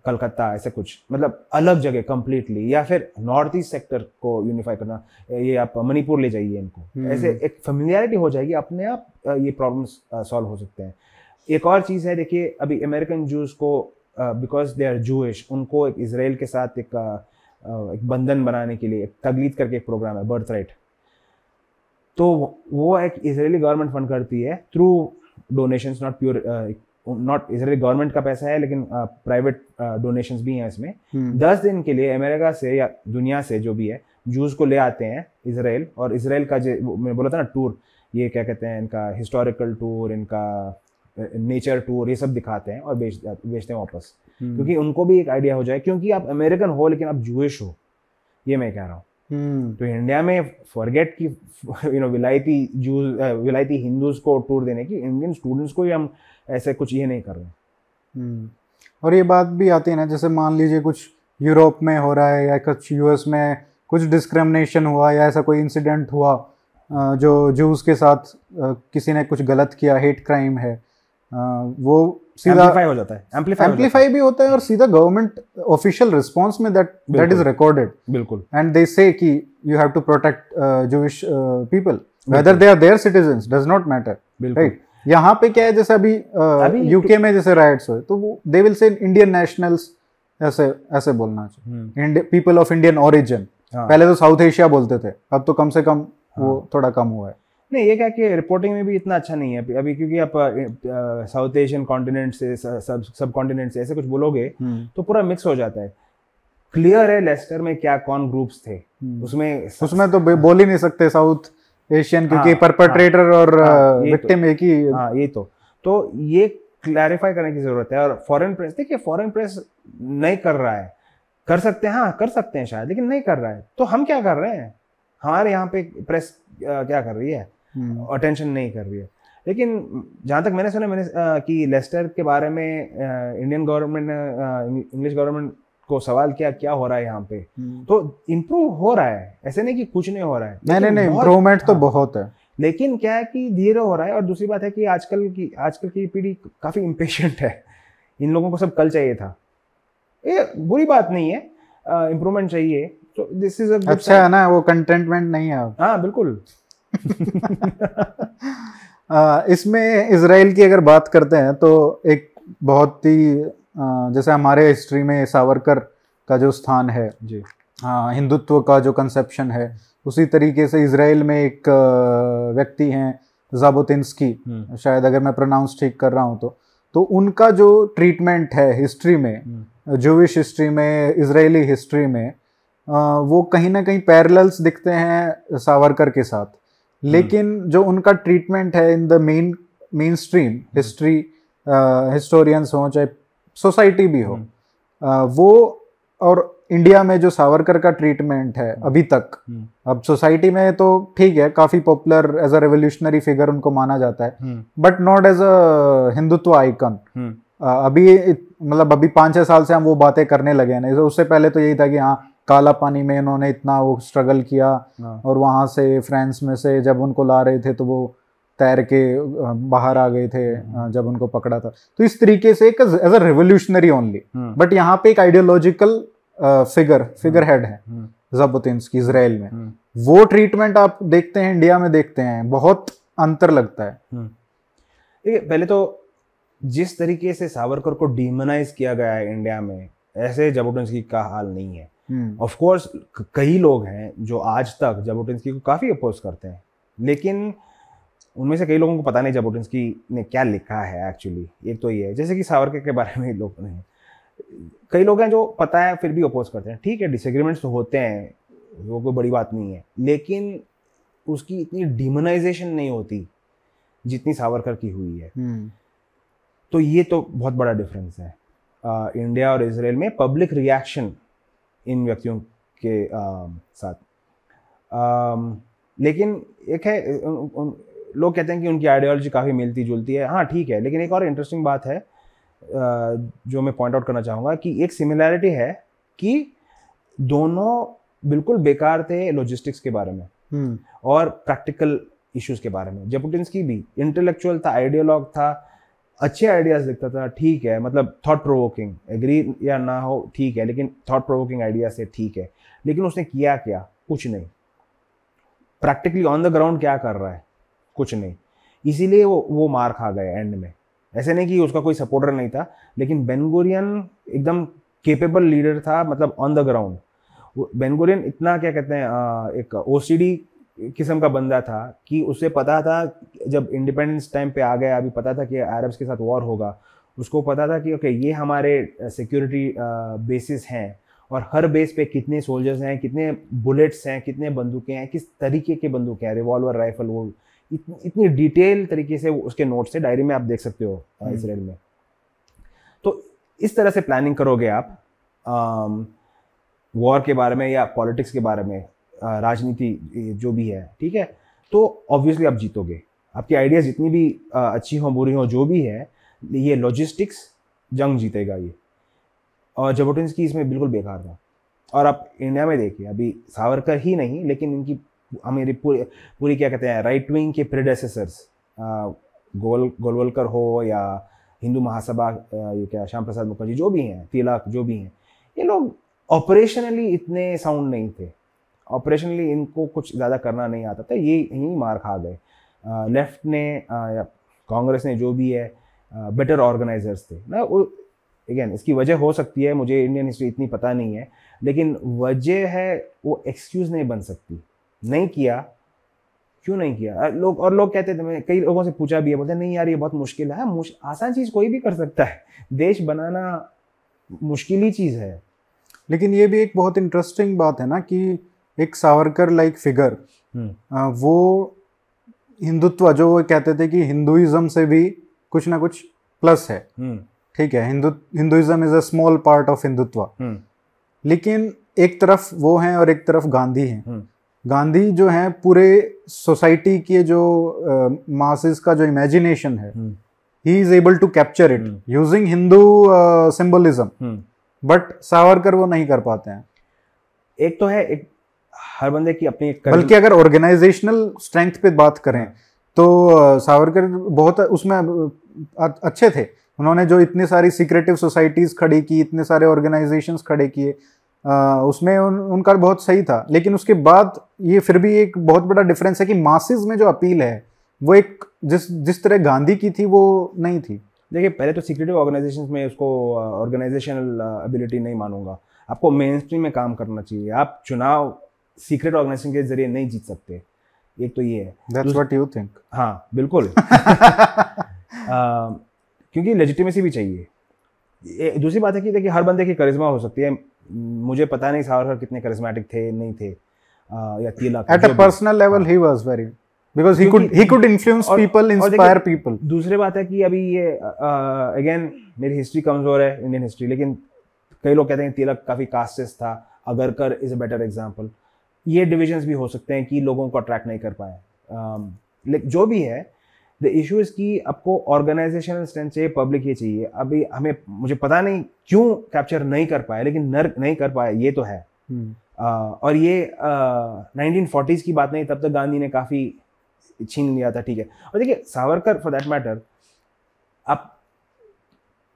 कलकत्ता ऐसे कुछ। मतलब अलग जगह कंप्लीटली या फिर नॉर्थ ईस्ट सेक्टर को यूनिफाई करना ये आप मणिपुर ले जाइए इनको। हम्म। ऐसे एक फेमिलियरिटी हो जाएगी अपने आप ये प्रॉब्लम्स सॉल्व हो सकते हैं। एक और चीज़ है देखिए अभी अमेरिकन जूस को बिकॉज़ दे आर जूश उनको एक इसराइल के साथ एक uh, एक बंधन बनाने के लिए एक तगलीद करके एक प्रोग्राम है बर्थ राइट तो वो एक इसराइली गवर्नमेंट फंड करती है through donations not pure not Israeli government का पैसा है लेकिन प्राइवेट uh, डोनेशंस uh, भी हैं इसमें। दस दिन के लिए अमेरिका से या दुनिया से जो भी है जूस को ले आते हैं इसराइल और इसराइल का जो वो मैं बोला था ना टूर ये क्या कहते हैं इनका हिस्टोरिकल टूर इनका नेचर टूर ये सब दिखाते हैं और बेच बेचते हैं वापस। हम्म, क्योंकि उनको भी एक आइडिया हो जाए क्योंकि आप अमेरिकन हो लेकिन आप जूइश हो। ये मैं कह रहा हूँ। हम्म, तो इंडिया में फॉरगेट की यू नो विलायती जूस विलायती हिंदूज को टूर देने की इंडियन स्टूडेंट्स को ही हम ऐसे कुछ ये नहीं कर रहे। हम्म। और ये बात भी आती है ना जैसे मान लीजिए कुछ यूरोप में हो रहा है या कुछ यूएस में कुछ डिस्क्रिमिनेशन हुआ या ऐसा कोई इंसिडेंट हुआ जो जूस के साथ किसी ने कुछ गलत किया हेट क्राइम है वो सीधा एम्पलीफाई हो जाता है एम्पलीफाई एम्पलीफाई भी होता है और सीधा गवर्नमेंट ऑफिशियल रिस्पॉन्स में दैट दैट इज़। रिकॉर्डेड बिल्कुल। And they say कि protect uh, Jewish uh, people whether they are their citizens does not matter बिल्कुल। right? यहाँ पे क्या है जैसे अभी अभी यूके में जैसे राइट्स हुए तो वो they will say Indian nationals ऐसे ऐसे बोलना हम्म, चाहिए पीपल ऑफ़ इंडियन ओरिजिन। पहले तो साउथ एशिया बोलते थे अब तो कम से कम वो हाँ। थोड़ा कम हुआ है। नहीं ये क्या कि रिपोर्टिंग में भी इतना अच्छा नहीं है। अभी क्योंकि आप साउथ एशियन कॉन्टिनेंट से सब सब कॉन्टिनेंट से ऐसे कुछ बोलोगे तो पूरा मिक्स हो जाता है। क्लियर है लेस्टर में क्या कौन ग्रुप्स थे। हम्म। उसमें उसमें तो बोल ही नहीं सकते साउथ एशियन क्योंकि हाँ, परपट्रेटर और हाँ, ये तो- विक्टिम एक ही हाँ ये तो। तो ये क्लैरिफाई करने की ज़रूरत है। और फॉरेन प्रेस देखिए फॉरेन प्रेस नहीं कर रहा है। कर सकते हैं हाँ कर सकते हैं शायद लेकिन नहीं कर रहा है। तो हम क्या कर रहे हैं? हमारे यहाँ पे प्रेस क्या कर रही है? हम्म, अटेंशन नहीं कर रही है। लेकिन जहाँ तक मैंने सुना मैंने अ, कि लेस्टर के बारे में इंडियन गवर्नमेंट ने इंग्लिश गवर्नमेंट को सवाल किया क्या हो रहा है यहाँ पे? हम्म। तो इम्प्रूव हो रहा है। ऐसे नहीं कि कुछ नहीं हो रहा है। नहीं नहीं नहीं इम्प्रूवमेंट तो हाँ, बहुत है। लेकिन क्या है कि धीरे हो रहा है और दूसरी बात है कि आजकल की आजकल की पीढ़ी काफ़ी इम्पेशेंट है। इन लोगों को सब कल चाहिए था। ये बुरी बात नहीं है। इम्प्रूवमेंट चाहिए। तो दिस इज़ अच्छा है ना वो कंटेंटमेंट नहीं है हाँ बिल्कुल। इसमें इसराइल की अगर बात करते हैं तो एक बहुत ही जैसे हमारे हिस्ट्री में सावरकर का जो स्थान है जी। हिंदुत्व का जो कंसेप्शन है उसी तरीके से इसराइल में एक व्यक्ति हैं जाबोतिन्स्की हम्म, शायद अगर मैं प्रोनाउंस ठीक कर रहा हूँ तो। तो उनका जो ट्रीटमेंट है हिस्ट्री में हम्म, जूविश हिस्ट्री में इजरायली हिस्ट्री में वो कहीं ना कहीं पैरेलल्स दिखते हैं सावरकर के साथ। लेकिन जो उनका ट्रीटमेंट है in the main mainstream history historians हों चाहे सोसाइटी भी हो। हम्म। वो और इंडिया में जो सावरकर का ट्रीटमेंट है अभी तक हम्म, अब सोसाइटी में तो ठीक है काफ़ी popular as a revolutionary figure उनको माना जाता है। हम्म, but not as a Hindutva icon hmm, अभी मतलब अभी पाँच छः साल से हम वो बातें करने लगे हैं। तो उससे पहले तो यही था कि हाँ काला पानी में इन्होंने इतना वो स्ट्रगल किया हाँ, और वहाँ से फ्रांस में से जब उनको ला रहे थे तो वो तैर के बाहर आ गए थे जब उनको पकड़ा था। तो इस तरीके से एक as a revolutionary only hmm, but यहाँ पे एक आइडियोलॉजिकल फिगर फिगर हेड है हम्म, जबुतिन्स्की इसराइल में। हम्म, वो ट्रीटमेंट आप देखते हैं इंडिया में देखते हैं बहुत अंतर लगता है। हम्म। देखिए पहले तो जिस तरीके से सावरकर को डिमोनाइज किया गया है इंडिया में ऐसे जाबोटिन्स्की का हाल नहीं है। हम्म, ऑफ़ कोर्स कई लोग हैं जो आज तक जाबोटिन्स्की को काफ़ी अपोज करते हैं। लेकिन उनमें से कई लोगों को पता नहीं जाबोटिन्स्की ने क्या लिखा है एक्चुअली एक तो ये है। जैसे कि सावरकर के बारे में लोग नहीं। कई लोग हैं जो पता है फिर भी अपोज करते हैं। ठीक है डिसएग्रीमेंट्स तो होते हैं वो कोई बड़ी बात नहीं है। लेकिन उसकी इतनी डिमोनाइजेशन नहीं होती जितनी सावरकर की हुई है। हम्म, तो ये तो बहुत बड़ा डिफरेंस है। आ, इंडिया और इसराइल में पब्लिक रिएक्शन इन व्यक्तियों के आ, साथ। आम, लेकिन एक है उन, उन, लोग कहते हैं कि उनकी आइडियोलॉजी काफ़ी मिलती जुलती है। हाँ ठीक है लेकिन एक और इंटरेस्टिंग बात है जो मैं पॉइंट आउट करना चाहूँगा कि एक सिमिलैरिटी है कि दोनों बिल्कुल बेकार थे लॉजिस्टिक्स के बारे में हम्म, और प्रैक्टिकल इश्यूज़ के बारे में। जेपुटिन्स्की भी इंटेलेक्चुअल था आइडियोलॉग था अच्छे आइडियाज़ लिखता था ठीक है मतलब थॉट प्रोवोकिंग एग्री या ना हो ठीक है लेकिन थॉट प्रोवोकिंग आइडिया से ठीक है। लेकिन उसने किया क्या? कुछ नहीं। प्रैक्टिकली ऑन द ग्राउंड क्या कर रहा है? कुछ नहीं। इसीलिए वो वो मार खा गए एंड में। ऐसे नहीं कि उसका कोई सपोर्टर नहीं था, लेकिन बेनगोरियन एकदम केपेबल लीडर था मतलब ऑन द ग्राउंड बेनगोरियन इतना क्या कहते हैं एक ओसीडी किस्म का बंदा था कि उसे पता था, जब इंडिपेंडेंस टाइम पे आ गया, अभी पता था कि अरब्स के साथ वॉर होगा, उसको पता था कि ओके ये हमारे सिक्योरिटी बेसिस हैं और हर बेस पे कितने सोल्जर्स हैं, कितने बुलेट्स हैं, कितने बंदूकें हैं, किस तरीके के बंदूकें हैं रिवॉल्वर राइफल वो इतनी इतनी डिटेल तरीके से उसके नोट्स से डायरी में आप देख सकते हो इसराइल में। तो इस तरह से प्लानिंग करोगे आप वॉर के बारे में या पॉलिटिक्स के बारे में राजनीति जो भी है ठीक है? तो ऑब्वियसली आप जीतोगे। आपकी आइडियाज़ जितनी भी अच्छी हों बुरी हों जो भी है ये लॉजिस्टिक्स जंग जीतेगा ये। और जबोटिन की इसमें बिल्कुल बेकार था। और आप इंडिया में देखिए अभी सावरकर ही नहीं लेकिन इनकी हमारी पूरी पूरी क्या कहते हैं राइट विंग के प्रेडेसेसर्स गोल, गोलवलकर हो या हिंदू महासभा ये क्या, श्याम प्रसाद मुखर्जी जो भी हैं, तिलक जो भी हैं, ये लोग ऑपरेशनली इतने साउंड नहीं थे। ऑपरेशनली इनको कुछ ज़्यादा करना नहीं आता था, ये यही मार खा गए। लेफ़्ट ने या कांग्रेस ने जो भी है बेटर ऑर्गेनाइजर्स थे। ना, वो अगेन इसकी वजह हो सकती है, मुझे इंडियन हिस्ट्री इतनी पता नहीं है, लेकिन वजह है, वो एक्सक्यूज़ नहीं बन सकती। नहीं किया क्यों नहीं किया लोग और लोग कहते थे मैं कई लोगों से पूछा भी है बोलते नहीं यार ये बहुत मुश्किल है मुश, आसान चीज़ कोई भी कर सकता है देश बनाना मुश्किल ही चीज़ है लेकिन ये भी एक बहुत इंटरेस्टिंग बात है ना कि एक सावरकर लाइक फिगर हम्म। वो हिंदुत्व जो वो कहते थे कि हिंदुइज्म से भी कुछ ना कुछ प्लस है हम्म। ठीक है Hindu Hinduism is a small part of Hindutva hmm. लेकिन एक तरफ़ वो हैं और एक तरफ़ गांधी हैं गांधी जो है पूरे सोसाइटी के जो मासेस का जो इमेजिनेशन है he is able to capture it using Hindu symbolism but Savarkar वो नहीं कर पाते हैं। एक तो है एक हर बंदे की अपनी एक बल्कि अगर ऑर्गेनाइजेशनल स्ट्रेंथ पे बात करें तो सावरकर बहुत उसमें अच्छे थे। उन्होंने जो इतनी सारी सीक्रेटिव सोसाइटीज खड़ी की इतने सारे ऑर्गेनाइजेशंस खड़े किए उसमें उन, उनका बहुत सही था। लेकिन उसके बाद ये फिर भी एक बहुत बड़ा डिफरेंस है कि मासिस में जो अपील है वो एक जिस जिस तरह गांधी की थी वो नहीं थी। देखिए पहले तो सीक्रेटिव ऑर्गेनाइजेशन में उसको ऑर्गेनाइजेशनल एबिलिटी नहीं मानूँगा। आपको मेन स्ट्रीम में काम करना चाहिए। आप चुनाव सीक्रेट ऑर्गेनाइजेशन के ज़रिए नहीं जीत सकते। एक तो ये है। That's what you think. हाँ बिल्कुल। क्योंकि लेजिटिमेसी भी चाहिए। दूसरी बात है कि देखिए हर बंदे की करिश्मा हो सकती है। मुझे पता नहीं सावरकर कितने करिश्मेटिक थे नहीं थे आ, या Tilak at a personal level he was very because he could he could influence people inspire people दूसरी बात है कि अभी ये अगेन मेरी हिस्ट्री कमज़ोर है इंडियन हिस्ट्री लेकिन कई लोग कहते हैं तिलक काफ़ी कास्टेस था Agarkar is a better example ये डिविजन्स भी हो सकते हैं कि लोगों को अट्रैक्ट नहीं कर पाए। लेकिन जो भी है द इशू इज़ कि आपको ऑर्गेनाइजेशनल स्ट्रेंथ चाहिए पब्लिक ये चाहिए। अभी हमें मुझे पता नहीं क्यों कैप्चर नहीं कर पाए लेकिन नर नहीं कर पाए ये तो है। uh, और ये नाइनटीन फोर्टीज़ की बात नहीं तब तक गांधी ने काफ़ी छीन लिया था ठीक है। और देखिए सावरकर फॉर दैट मैटर आप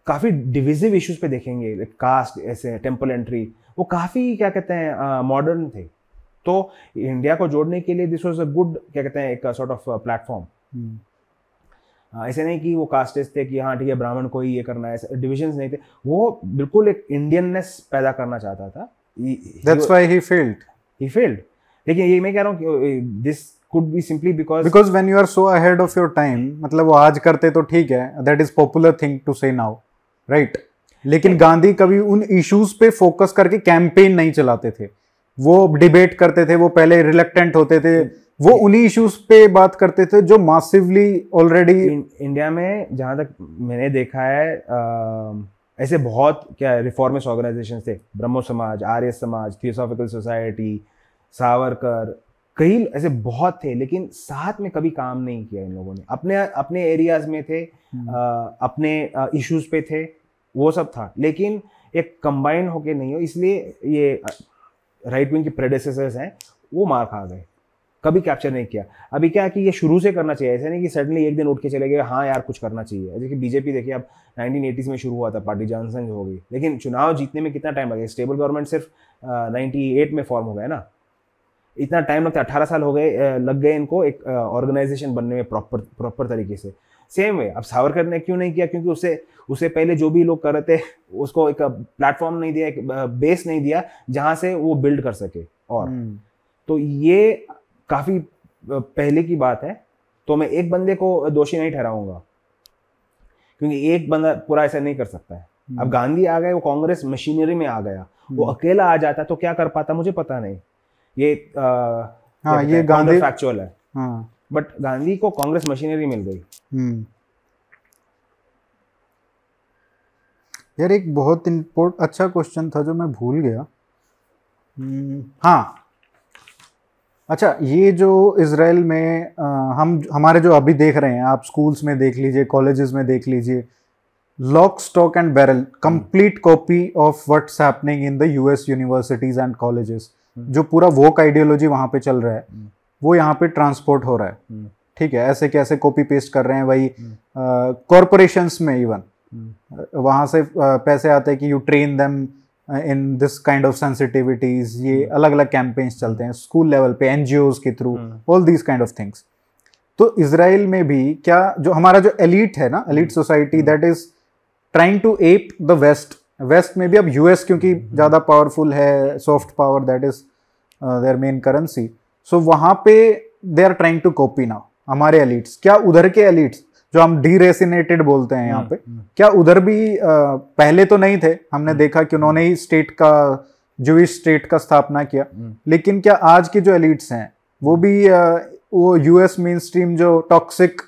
काफ़ी डिविजिव इश्यूज़ पे देखेंगे कास्ट ऐसे टेंपल एंट्री वो काफ़ी क्या कहते हैं मॉडर्न थे। तो इंडिया को जोड़ने के लिए दिस वॉज़ अ गुड क्या कहते हैं एक सॉर्ट ऑफ़ प्लेटफॉर्म ऐसे नहीं कि वो कास्टेज थे कि हाँ ठीक है ब्राह्मण को ही ये करना है डिविजन्स नहीं थे। वो बिल्कुल एक इंडियननेस पैदा करना चाहता था। That's why he failed he failed लेकिन ये मैं कह रहा हूँ कि this could be simply because because when you are so ahead of your time मतलब वो आज करते तो ठीक है that is popular thing to say now right लेकिन गांधी कभी उन इश्यूज़ पे फोकस करके कैंपेन नहीं चलाते थे। वो डिबेट करते थे वो पहले रिलेक्टेंट होते थे। वो उन्हीं इश्यूज़ पे बात करते थे जो मासिवली ऑलरेडी इंडिया में जहाँ तक मैंने देखा है आ, ऐसे बहुत क्या रिफॉर्मिस्ट ऑर्गेनाइजेशन थे ब्रह्मो समाज आर्य समाज थियोसॉफिकल सोसाइटी सावरकर कई ऐसे बहुत थे लेकिन साथ में कभी काम नहीं किया इन लोगों ने। अपने अपने एरियाज़ में थे हम्म। आ, अपने इश्यूज़ पे थे वो सब था। लेकिन एक कंबाइंड होके नहीं हो इसलिए ये राइट विंग के प्रेडेसेसर्स हैं वो मार खा गए। कभी कैप्चर नहीं किया। अभी क्या है कि ये शुरू से करना चाहिए ऐसा नहीं कि सडनली एक दिन उठ के चले गए हाँ यार कुछ करना चाहिए। देखिए बीजेपी देखिए अब 1980s में शुरू हुआ था पार्टी जॉनसन हो गई। लेकिन चुनाव जीतने में कितना टाइम लगा स्टेबल गवर्नमेंट सिर्फ़ नाइन्टी एट में फॉर्म हो गया ना? इतना टाइम लगता है अट्ठारह साल हो गए लग गए इनको एक ऑर्गेनाइजेशन बनने में प्रॉपर प्रॉपर तरीके से। सेम वे अब सावरकर ने क्यों नहीं किया? क्योंकि उसे उसे पहले जो भी लोग कर रहे थे उसको एक प्लेटफॉर्म नहीं दिया एक बेस नहीं दिया जहाँ से वो बिल्ड कर सके और। हम्म, तो ये काफ़ी पहले की बात है तो मैं एक बंदे को दोषी नहीं ठहराऊँगा। क्योंकि एक बंदा पूरा ऐसा नहीं कर सकता है। हम्म, अब गांधी आ गए वो कांग्रेस मशीनरी में आ गया। वो हम्म। अकेला आ जाता तो क्या कर पाता मुझे पता नहीं। ये हाँ ये गांधी फैक्चुअल है। हाँ। बट गांधी को कांग्रेस मशीनरी मिल गई। हम्म। यार एक बहुत इम्पोर्ट अच्छा क्वेश्चन था जो मैं भूल गया। हाँ। अच्छा ये जो इसराइल में अ, हम हमारे जो अभी देख रहे हैं आप स्कूल्स में देख लीजिए कॉलेजेस में देख लीजिए lock stock and barrel complete copy of what's happening in the US universities and colleges hmm. जो पूरा वोक आइडियोलॉजी वहाँ पे चल रहा है हम्म। वो यहाँ पे ट्रांसपोर्ट हो रहा है हम्म, ठीक है ऐसे कैसे कॉपी पेस्ट कर रहे हैं वही हम्म। कॉरपोरेशंस में इवन हम्म, वहाँ से पैसे आते हैं कि you train them in this kind of sensitivities ये अलग अलग कैंपेन्स चलते हैं स्कूल लेवल पे एनजीओ के through. All these kind of things तो इसराइल में भी क्या जो हमारा जो एलिट है ना elite society that is trying to ape the west west में भी अब यूएस क्योंकि ज़्यादा पावरफुल है soft power that is their main currency so वहाँ पे they are trying to copy now हमारे एलिट्स क्या उधर के एलिट्स जो हम डीरेसिनेटेड बोलते हैं यहाँ पे हम्म, क्या उधर भी अ, पहले तो नहीं थे? हमने देखा कि उन्होंने ही स्टेट का जूइश स्टेट का स्थापना किया। हम्म, लेकिन क्या आज के जो एलिट्स हैं वो भी अ, वो यूएस मेन स्ट्रीम जो टॉक्सिक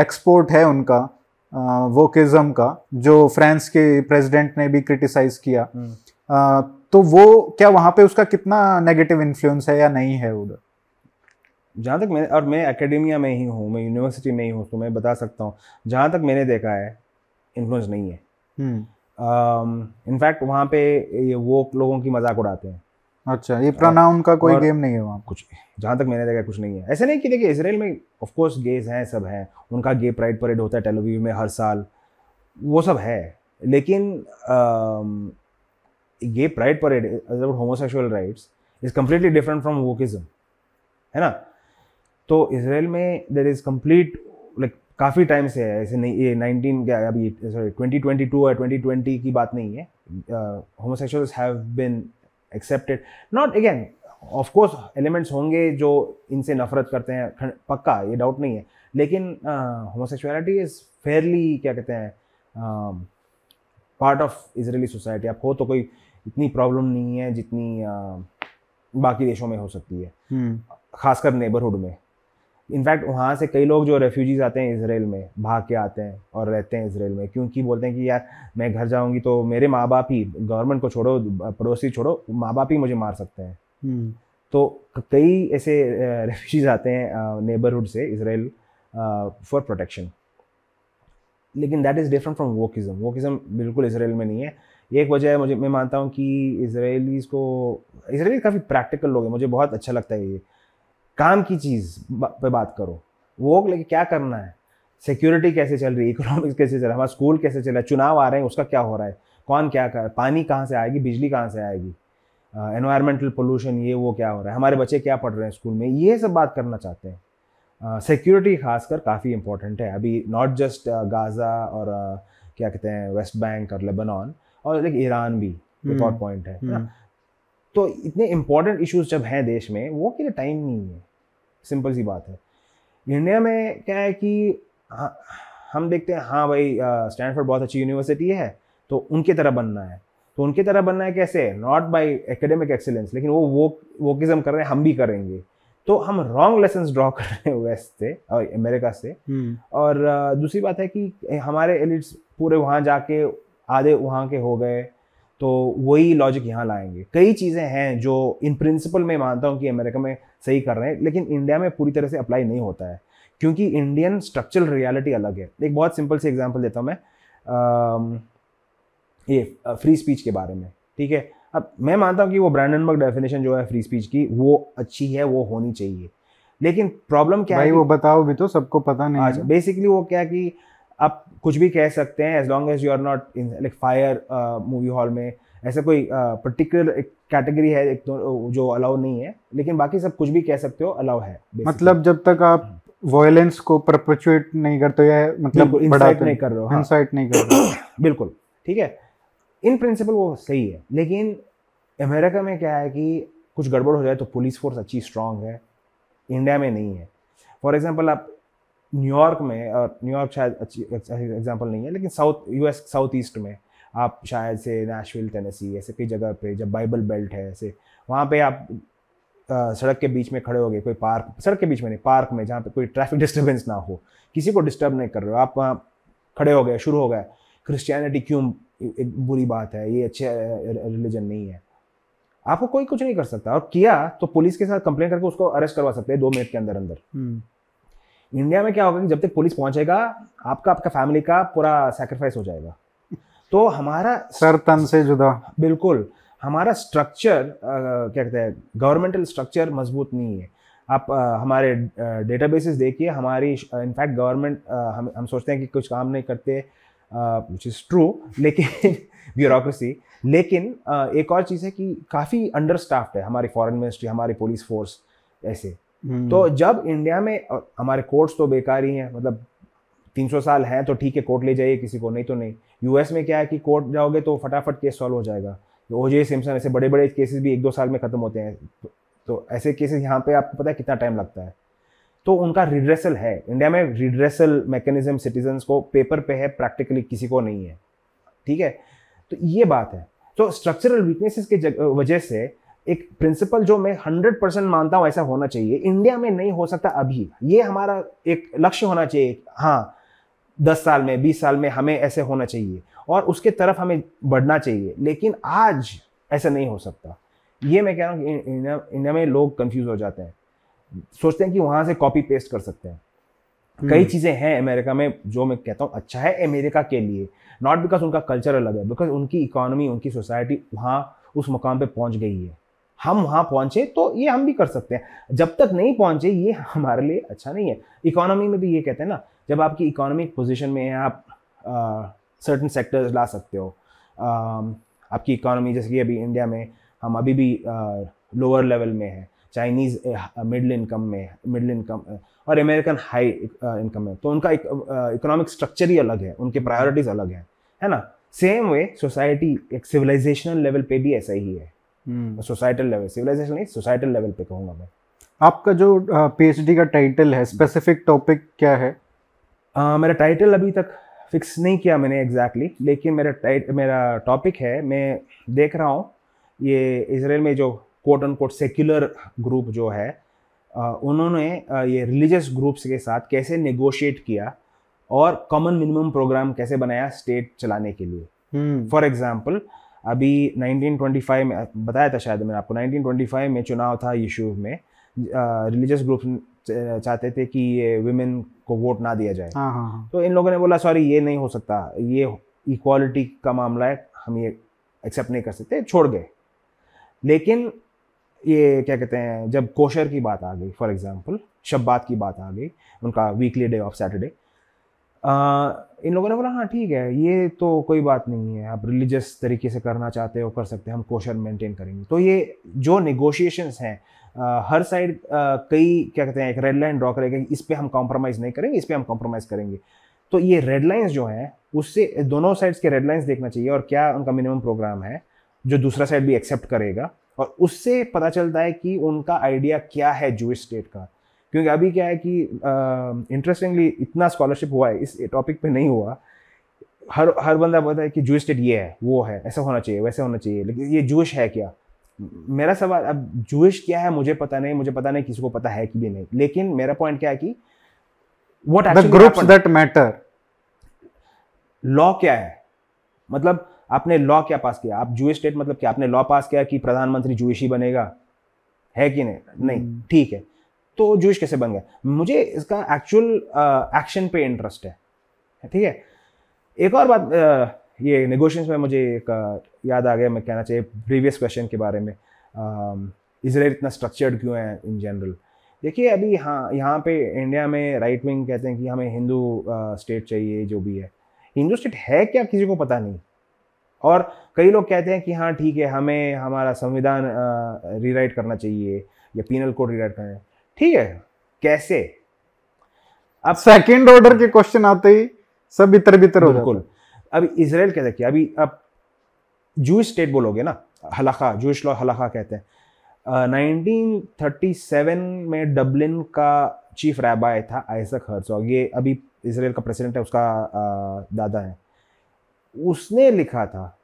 एक्सपोर्ट है उनका वोकिज्म का जो फ्रांस के प्रेसिडेंट ने भी क्रिटिसाइज किया हम्म। अ, तो वो क्या वहाँ पे उसका कितना नेगेटिव इन्फ्लुएंस है या नहीं है उधर? जहाँ तक मैं और मैं एकेडमिया में ही हूँ मैं यूनिवर्सिटी में ही हूँ तो मैं बता सकता हूँ। जहाँ तक मैंने देखा है इन्फ्लुएंस नहीं है। हम्म। इनफैक्ट वहाँ पे ये वो लोगों की मज़ाक उड़ाते हैं। अच्छा ये प्रोनाउन का कोई गेम नहीं है वहाँ कुछ जहाँ तक मैंने देखा कुछ नहीं है। ऐसे नहीं कि देखिए इसराइल में ऑफ़ कोर्स गेज हैं सब हैं। उनका गे प्राइड परेड होता है टेलीविज़न में हर साल। वो सब है। लेकिन gay pride parade about homosexual rights is completely different from wokism है ना? तो इसराइल में देर इज़ कंप्लीट लाइक काफ़ी टाइम से है ऐसे नहीं ये 19 क्या अभी सॉरी 2022 और 2020 की बात नहीं है। Homosexuals have been accepted not again of course elements होंगे जो इनसे नफरत करते हैं पक्का ये डाउट नहीं है। लेकिन होमोसेक्सुअलिटी इज़ फेयरली क्या कहते हैं पार्ट ऑफ़ इसराइली सोसाइटी आप हो तो कोई इतनी प्रॉब्लम नहीं है जितनी अ, बाकी देशों में हो सकती है। हम्म। खासकर नेबरहुड में। इनफैक्ट वहाँ से कई लोग जो रेफ्यूजीज आते हैं इसराइल में भाग के आते हैं और रहते हैं इसराइल में क्योंकि बोलते हैं कि यार मैं घर जाऊँगी तो मेरे माँ बाप ही गवर्नमेंट को छोड़ो पड़ोसी छोड़ो माँ बाप ही मुझे मार सकते हैं। हम्म। तो कई ऐसे रेफ्यूजीज आते हैं नेबरहुड से इसराइल फॉर प्रोटेक्शन लेकिन that is different from wokism wokism बिल्कुल इसराइल में नहीं है। एक वजह है मुझे मैं मानता हूँ कि इसराइलीज़ को इसराइली काफ़ी प्रैक्टिकल लोग हैं मुझे बहुत अच्छा लगता है ये। काम की चीज़ पे बात करो। वो लेके क्या करना है? सिक्योरिटी कैसे चल रही है? इकोनॉमिक्स कैसे चल रहा है? हमारा स्कूल कैसे चल रहा है? चुनाव आ रहे हैं उसका क्या हो रहा है? कौन क्या कर पानी कहाँ से आएगी? बिजली कहाँ से आएगी? एनवायरमेंटल पोल्यूशन ये वो क्या हो रहा है? हमारे बच्चे क्या पढ़ रहे हैं स्कूल में? ये सब बात करना चाहते हैं। सिक्योरिटी खासकर काफ़ी इंपॉर्टेंट है। अभी नॉट जस्ट गाज़ा और uh, क्या कहते हैं वेस्ट बैंक और लेबनान और लाइक ईरान भी एक और हम्म, पॉइंट है हम्म, ना? तो इतने इंपॉर्टेंट इश्यूज़ जब हैं देश में वो के लिए टाइम नहीं है। सिंपल सी बात है। इंडिया में क्या है कि हाँ, हम देखते हैं हाँ भाई स्टैनफोर्ड बहुत अच्छी यूनिवर्सिटी है तो उनके तरह बनना है। तो उनके तरह बनना है कैसे? नॉट बाय एकेडमिक एक्सीलेंस लेकिन वो वो वोकिज्म कर रहे हैं हम भी करेंगे। तो हम रॉन्ग लेसन ड्रॉ कर रहे हैं वेस्ट से और अमेरिका से। हम्म, और दूसरी बात है कि हमारे एलिट्स पूरे वहाँ जाके आधे वहाँ के हो गए। तो वही लॉजिक यहाँ लाएँगे। कई चीज़ें हैं जो इन प्रिंसिपल में मानता हूँ कि अमेरिका में सही कर रहे हैं लेकिन इंडिया में पूरी तरह से अप्लाई नहीं होता है क्योंकि इंडियन स्ट्रक्चरल रियलिटी अलग है। एक बहुत सिंपल सी एग्जांपल देता हूँ मैं अम, ये फ्री स्पीच के बारे में ठीक है? अब मैं मानता हूँ कि वो ब्रांडनबर्ग डेफिनेशन जो है फ्री स्पीच की वो अच्छी है वो होनी चाहिए। लेकिन प्रॉब्लम क्या है भाई कि- वो बताओ भी तो सबको पता नहीं अच्छा बेसिकली वो क्या कि आप कुछ भी कह सकते हैं as long as you are not in like fire movie hall में ऐसा कोई पर्टिकुलर एक कैटेगरी है एक तो, जो अलाउ नहीं है लेकिन बाकी सब कुछ भी कह सकते हो अलाउ है basically. मतलब जब तक आप वायलेंस को परपेचुएट नहीं करते या मतलब इंसाइट नहीं कर रहे हो हाँ, इंसाइट नहीं कर रहे बिल्कुल ठीक है। इन प्रिंसिपल वो सही है लेकिन अमेरिका में क्या है कि कुछ गड़बड़ हो जाए तो पुलिस फोर्स अच्छी स्ट्रांग है इंडिया में नहीं है। फॉर एग्ज़ाम्पल आप न्यूयॉर्क में और न्यूयॉर्क शायद अच्छी एग्ज़ाम्पल नहीं है लेकिन साउथ यूएस साउथ ईस्ट में आप शायद से नेशविल टेनेसी ऐसे कई जगह पे जब बाइबल बेल्ट है ऐसे वहाँ पे आप अ, सड़क के बीच में खड़े हो गए कोई पार्क सड़क के बीच में नहीं पार्क में जहाँ पे कोई ट्रैफ़िक डिस्टर्बेंस ना हो किसी को डिस्टर्ब नहीं कर रहे हो आप वहाँ खड़े हो गए शुरू हो गए क्रिश्चियनिटी क्यों एक बुरी बात है ये अच्छे रिलीजन नहीं है। आपको कोई कुछ नहीं कर सकता और किया तो पुलिस के साथ कंप्लेन करके उसको अरेस्ट करवा सकते हैं दो मिनट के अंदर अंदर हम्म, इंडिया में क्या होगा कि जब तक पुलिस पहुंचेगा आपका आपका फैमिली का पूरा सेक्रीफाइस हो जाएगा। तो हमारा सर तन से जुदा। बिल्कुल हमारा स्ट्रक्चर क्या कहते हैं गवर्नमेंटल स्ट्रक्चर मज़बूत नहीं है। आप अ, हमारे डेटाबेसेस देखिए हमारी इनफैक्ट गवर्नमेंट हम हम सोचते हैं कि कुछ काम नहीं करते विच इज़ ट्रू लेकिन ब्यूरोक्रेसी लेकिन अ, एक और चीज़ है कि काफ़ी अंडर स्टाफ्ड है हमारी फॉरेन मिनिस्ट्री हमारी पुलिस फोर्स ऐसे। तो जब इंडिया में हमारे कोर्ट्स तो बेकार ही हैं मतलब 300 साल हैं तो ठीक है कोर्ट ले जाइए किसी को नहीं तो नहीं। यूएस में क्या है कि कोर्ट जाओगे तो फटाफट केस सॉल्व हो जाएगा। ओजे सिम्पसन ऐसे बड़े बड़े केसेस भी एक दो साल में खत्म होते हैं। तो, तो ऐसे केसेस यहाँ पे आपको पता है कितना टाइम लगता है। तो उनका रिड्रेसल है। इंडिया में रिड्रेसल मैकेनिज्म सिटीजन्स को पेपर पे है प्रैक्टिकली किसी को नहीं है। ठीक है? तो ये बात है। तो स्ट्रक्चरल वीकनेसेस के वजह से एक प्रिंसिपल जो मैं हंड्रेड परसेंट मानता हूँ ऐसा होना चाहिए। इंडिया में नहीं हो सकता अभी। ये हमारा एक लक्ष्य होना चाहिए हाँ दस साल में बीस साल में हमें ऐसे होना चाहिए और उसके तरफ़ हमें बढ़ना चाहिए। लेकिन आज ऐसा नहीं हो सकता। ये मैं कह रहा हूँ कि इंडिया में लोग कंफ्यूज हो जाते हैं। सोचते हैं कि वहाँ से कॉपी पेस्ट कर सकते हैं। कई हम्म, चीज़ें हैं अमेरिका में जो मैं कहता हूँ अच्छा है अमेरिका के लिए। नॉट बिकॉज़ उनका कल्चर अलग है बिकॉज़ उनकी इकोनॉमी उनकी सोसाइटी वहाँ उस मुकाम पे पहुँच गई है। हम वहाँ पहुँचे तो ये हम भी कर सकते हैं। जब तक नहीं पहुँचे ये हमारे लिए अच्छा नहीं है। इकोनॉमी में भी ये कहते हैं ना जब आपकी इकोनॉमिक पोजिशन में है आप सर्टन सेक्टर्स ला सकते हो। अ, आपकी इकोनॉमी जैसे कि अभी इंडिया में हम अभी भी लोअर लेवल में है। चाइनीज़ मिडिल इनकम में मिडिल इनकम और अमेरिकन हाई इनकम में। तो उनका इकोनॉमिक स्ट्रक्चर ही अलग है उनके प्रायोरिटीज अलग हैं। है ना? सेम वे सोसाइटी एक सिविलाइजेशनल लेवल पे भी ऐसा ही है। सोसाइटल लेवल सिविलाइजेशन नहीं सोसाइटल लेवल पे कहूँगा मैं। आपका जो पीएचडी का टाइटल है स्पेसिफिक टॉपिक क्या है? अ, मेरा टाइटल अभी तक फिक्स नहीं किया मैंने एग्जैक्टली exactly, लेकिन मेरा टाइट मेरा टॉपिक है मैं देख रहा हूँ ये इसराइल में जो quote unquote secular group जो है उन्होंने ये रिलीजियस ग्रुप्स के साथ कैसे नेगोशिएट किया और कॉमन मिनिमम प्रोग्राम कैसे बनाया स्टेट चलाने के लिए। हम्म, फॉर एग्ज़ाम्पल अभी 1925 में बताया था शायद मैंने आपको 1925 में चुनाव था यीशु में रिलीजियस ग्रुप चाहते थे कि ये वुमेन को वोट ना दिया जाए। हाँ हाँ हाँ। तो इन लोगों ने बोला सॉरी ये नहीं हो सकता। ये इक्वालिटी का मामला है हम ये एक्सेप्ट नहीं कर सकते छोड़ गए। लेकिन ये क्या कहते हैं जब कोशर की बात आ गई फॉर एग्ज़ाम्पल शब्बात की बात आ गई उनका वीकली डे ऑफ़ सैटरडे इन लोगों ने बोला हाँ ठीक है, ये तो कोई बात नहीं है। आप रिलीजियस तरीके से करना चाहते हो, कर सकते हैं, हम कोशर मेंटेन करेंगे। तो ये जो नेगोशिएशंस हैं हर साइड कई, क्या कहते हैं, एक रेड लाइन ड्रॉ करेगा इस पर हम कॉम्प्रोमाइज़ नहीं करेंगे, इस पर हम कॉम्प्रोमाइज़ करेंगे। तो ये रेड लाइंस जो हैं, उससे दोनों साइड्स के रेड लाइंस देखना चाहिए और क्या उनका मिनिमम प्रोग्राम है, जो दूसरा साइड भी एक्सेप्ट करेगा। और उससे पता चलता है कि उनका आइडिया क्या है जूस स्टेट का। क्योंकि अभी क्या है कि इंटरेस्टिंगली इतना स्कॉलरशिप हुआ है इस टॉपिक पे नहीं हुआ। हर हर बंदा बोलता है कि जूस स्टेट ये है वो है ऐसा होना चाहिए वैसे होना चाहिए लेकिन ये जूइश है क्या? मेरा सवाल अब जूइश क्या है मुझे पता नहीं मुझे पता नहीं किसी को पता है कि भी नहीं। लेकिन मेरा पॉइंट क्या है कि what the groups that matter law क्या है? मतलब आपने लॉ क्या पास किया? आप जूइश स्टेट मतलब क्या आपने लॉ पास किया कि प्रधानमंत्री जूइश ही बनेगा? है कि नहीं? नहीं हम्म। ठीक है। तो जूइश कैसे बन गया मुझे इसका एक्चुअल एक्शन पे इंटरेस्ट है। ठीक है? एक और बात अ, ये नेगोशिएशन में मुझे एक याद आ गया मैं कहना चाहिए प्रीवियस क्वेश्चन के बारे में। इसराइल इतना स्ट्रक्चर्ड क्यों है इन जनरल देखिए अभी यहाँ यहाँ पे इंडिया में राइट विंग कहते हैं कि हमें हिंदू स्टेट चाहिए जो भी है। हिंदू स्टेट है क्या? किसी को पता नहीं। और कई लोग कहते हैं कि हाँ ठीक है हमें हमारा संविधान रीराइट करना चाहिए या पीनल कोड रीराइट करना है। ठीक है? कैसे? अब सेकंड ऑर्डर के क्वेश्चन आते ही सब इतर बितर हो बिल्कुल। अभी इसराइल क्या देखिए अभी अब जूश स्टेट बोलोगे ना हलाखा जूश लॉ हलाखा कहते हैं। नाइनटीन थर्टी सेवन में डबलिन का चीफ रैबाय था आइजक हर्जॉग ये अभी इसराइल का प्रेसिडेंट है उसका uh, दादा है। उसने लिखा था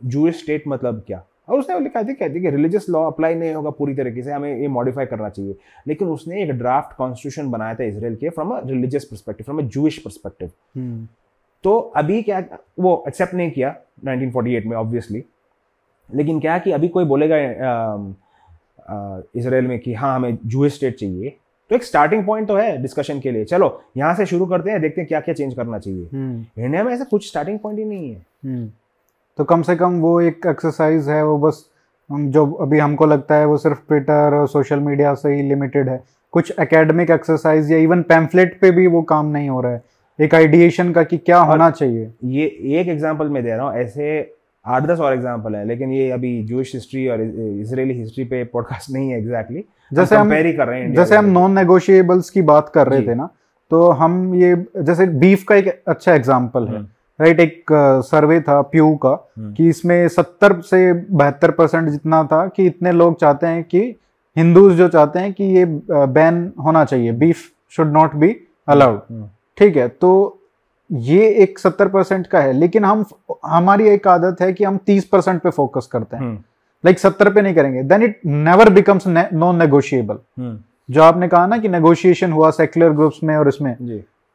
जूश स्टेट मतलब क्या? और उसने लिखा थी कहती कि रिलीजियस लॉ अप्लाई नहीं होगा पूरी तरीके से हमें ये मॉडिफाई करना चाहिए. लेकिन उसने एक ड्राफ्ट कॉन्स्टिट्यूशन बनाया था इसराइल के from a religious perspective from a Jewish perspective तो अभी क्या वो एक्सेप्ट नहीं किया 1948 में ऑब्वियसली लेकिन क्या कि अभी कोई बोलेगा इसराइल में कि हाँ हमें जूश स्टेट चाहिए। तो एक स्टार्टिंग पॉइंट तो है डिस्कशन के लिए। चलो यहाँ से शुरू करते हैं देखते हैं क्या क्या चेंज करना चाहिए। इंडिया में ऐसा कुछ स्टार्टिंग पॉइंट ही नहीं है। तो कम से कम वो एक एक्सरसाइज है वो बस जो अभी हमको लगता है वो सिर्फ़ ट्विटर और सोशल मीडिया से ही लिमिटेड है। कुछ एकेडमिक एक्सरसाइज या इवन पैम्फलेट पे भी वो काम नहीं हो रहा है। एक आइडिएशन का कि क्या होना चाहिए। ये एक एग्जांपल मैं दे रहा हूँ ऐसे आठ दस और एग्जांपल है लेकिन ये अभी जूश हिस्ट्री और इसराइली हिस्ट्री पे पॉडकास्ट नहीं है एग्जैक्टली exactly. जैसे हम ही कर रहे हैं जैसे हम नॉन नेगोशिएबल्स की बात कर रहे थे ना तो हम ये जैसे बीफ का एक अच्छा एग्ज़ाम्पल है। हम्म। राइट एक सर्वे था प्यू का हम्म। कि इसमें सत्तर से बहत्तर परसेंट जितना था कि इतने लोग चाहते हैं कि हिंदूज जो चाहते हैं कि ये बैन होना चाहिए beef should not be allowed ठीक है तो ये एक सत्तर परसेंट का है लेकिन हम हमारी एक आदत है कि हम तीस परसेंट पे फोकस करते हैं। Like hmm. सत्तर पे नहीं करेंगे then it never becomes non negotiable जो आपने कहा ना कि नेगोशिएशन हुआ सेक्युलर ग्रुप्स में और इसमें।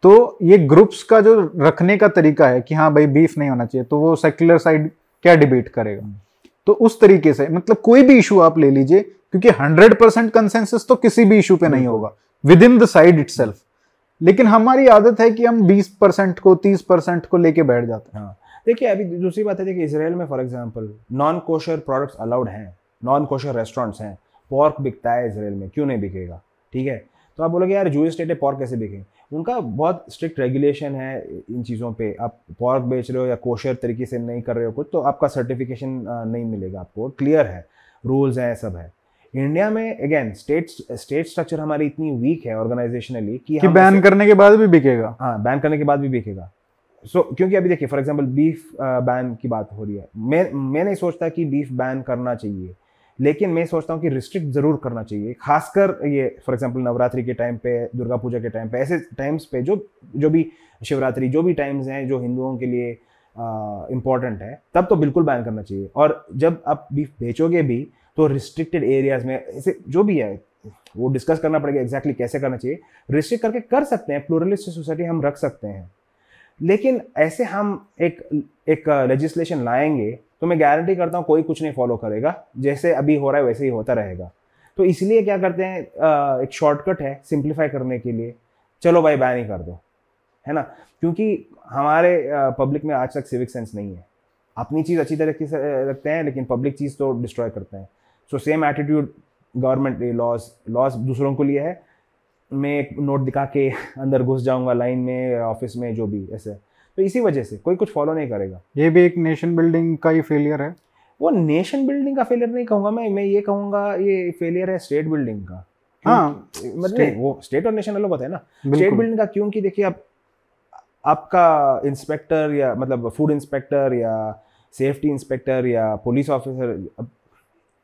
तो ये ग्रुप्स का जो रखने का तरीका है कि हाँ भाई बीफ नहीं होना चाहिए तो वो सेक्युलर साइड क्या डिबेट करेगा? तो उस तरीके से मतलब कोई भी इशू आप ले लीजिए क्योंकि हंड्रेड परसेंट कंसेंसस तो किसी भी इशू पे नहीं होगा with in the side it लेकिन हमारी आदत है कि हम 20 परसेंट को 30 परसेंट को लेके बैठ जाते हैं। हाँ। देखिए अभी दूसरी बात है देखिए इसराइल में for example non kosher products allowed हैं नॉन कोशर रेस्टोरेंट्स हैं पॉर्क बिकता है इसराइल में क्यों नहीं बिकेगा? ठीक है? तो आप बोलोगे यार जूस स्टेट है पॉर्क कैसे बिके उनका बहुत स्ट्रिक्ट रेगुलेशन है इन चीज़ों पे। आप पॉर्क बेच रहे हो या कोशर तरीके से नहीं कर रहे हो कुछ तो आपका सर्टिफिकेशन नहीं मिलेगा आपको। क्लियर है रूल्स हैं सब है। इंडिया में अगेन स्टेट स्टेट स्ट्रक्चर हमारी इतनी वीक है ऑर्गेनाइजेशनली कि, कि बैन करने के बाद भी बिकेगा। हाँ बैन करने के बाद भी बिकेगा। सो so, क्योंकि अभी देखिए फॉर एग्जांपल बीफ बैन की बात हो रही है। मैं मैं नहीं सोचता कि बीफ बैन करना चाहिए। लेकिन मैं सोचता हूँ कि रिस्ट्रिक्ट ज़रूर करना चाहिए। खासकर ये फॉर एग्जांपल नवरात्रि के टाइम पे, दुर्गा पूजा के टाइम पे, ऐसे टाइम्स पे जो जो भी शिवरात्रि, जो भी टाइम्स हैं जो हिंदुओं के लिए इम्पोर्टेंट है, तब तो बिल्कुल बैन करना चाहिए। और जब आप बीफ बेचोगे भी तो रिस्ट्रिक्टेड एरियाज़ में, ऐसे जो भी है, वो डिस्कस करना पड़ेगा एग्जैक्टली exactly कैसे करना चाहिए। रिस्ट्रिक्ट करके कर सकते हैं प्लूरलिस्ट सोसाइटी हम रख सकते हैं। लेकिन ऐसे हम एक एक लेजिस्लेशन लाएँगे तो मैं गारंटी करता हूँ कोई कुछ नहीं फॉलो करेगा। जैसे अभी हो रहा है वैसे ही होता रहेगा। तो इसलिए क्या करते हैं एक शॉर्टकट है सिंप्लीफाई करने के लिए। चलो भाई बैन ही कर दो। है ना? क्योंकि हमारे पब्लिक में आज तक सिविक सेंस नहीं है। अपनी चीज़ अच्छी तरीके से रखते हैं, लेकिन पब्लिक चीज़ तो डिस्ट्रॉय करते हैं। So same attitude government laws laws दूसरों को लिए है। मैं एक नोट दिखा के अंदर घुस जाऊँगा लाइन में ऑफ़िस में, जो भी, ऐसे। तो इसी वजह से कोई कुछ फॉलो नहीं करेगा। ये भी एक नेशन बिल्डिंग का ही फेलियर है। वो नेशन बिल्डिंग का फेलियर नहीं कहूँगा मैं मैं ये कहूँगा ये फेलियर है स्टेट बिल्डिंग का। हाँ मतलब वो स्टेट और नेशन अलग होता है ना। स्टेट बिल्डिंग का क्योंकि देखिए आप आपका इंस्पेक्टर या मतलब फ़ूड इंस्पेक्टर या सेफ्टी इंस्पेक्टर या पुलिस ऑफिसर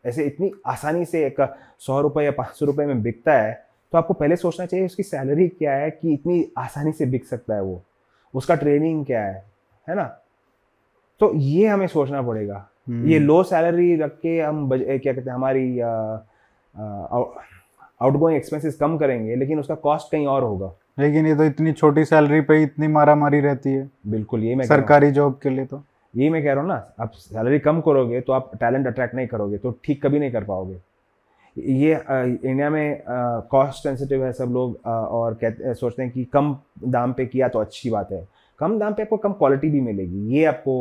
ऐसे इतनी आसानी से एक सौ रुपये या पाँच सौ रुपये में बिकता है तो आपको पहले सोचना चाहिए उसकी सैलरी क्या है कि इतनी आसानी से बिक सकता है वो। उसका ट्रेनिंग क्या है? है ना? तो ये हमें सोचना पड़ेगा। ये लो हम्म। सैलरी रख के हम बज, क्या कहते हैं हमारी आउट गोइंग एक्सपेंसेस कम करेंगे लेकिन उसका कॉस्ट कहीं और होगा। लेकिन ये तो इतनी छोटी सैलरी पे इतनी मारा मारी रहती है। बिल्कुल ये मैं सरकारी जॉब के लिए तो। यही मैं कह रहा हूँ ना आप सैलरी कम करोगे तो आप टैलेंट अट्रैक्ट नहीं करोगे तो ठीक कभी नहीं कर पाओगे। ये इंडिया में कॉस्ट सेंसिटिव है सब लोग और कहते सोचते हैं कि कम दाम पे किया तो अच्छी बात है। कम दाम पे आपको कम क्वालिटी भी मिलेगी ये आपको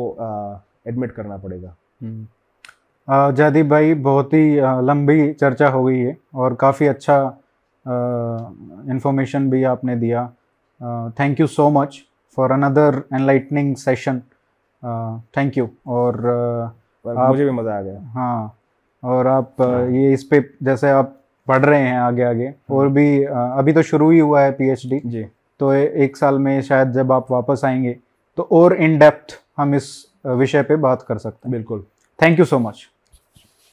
एडमिट करना पड़ेगा। हम्म। जयदीप भाई बहुत ही लंबी चर्चा हो गई है और काफ़ी अच्छा इंफॉर्मेशन भी आपने दिया। Thank you so much for another enlightening session thank you और मुझे भी मज़ा आ गया। हाँ और आप हाँ। ये इस पे जैसे आप पढ़ रहे हैं आगे आगे और भी अभी तो शुरू ही हुआ है पीएचडी जी। तो एक साल में शायद जब आप वापस आएँगे तो और इन डेप्थ हम इस विषय पे बात कर सकते हैं। बिल्कुल। Thank you so much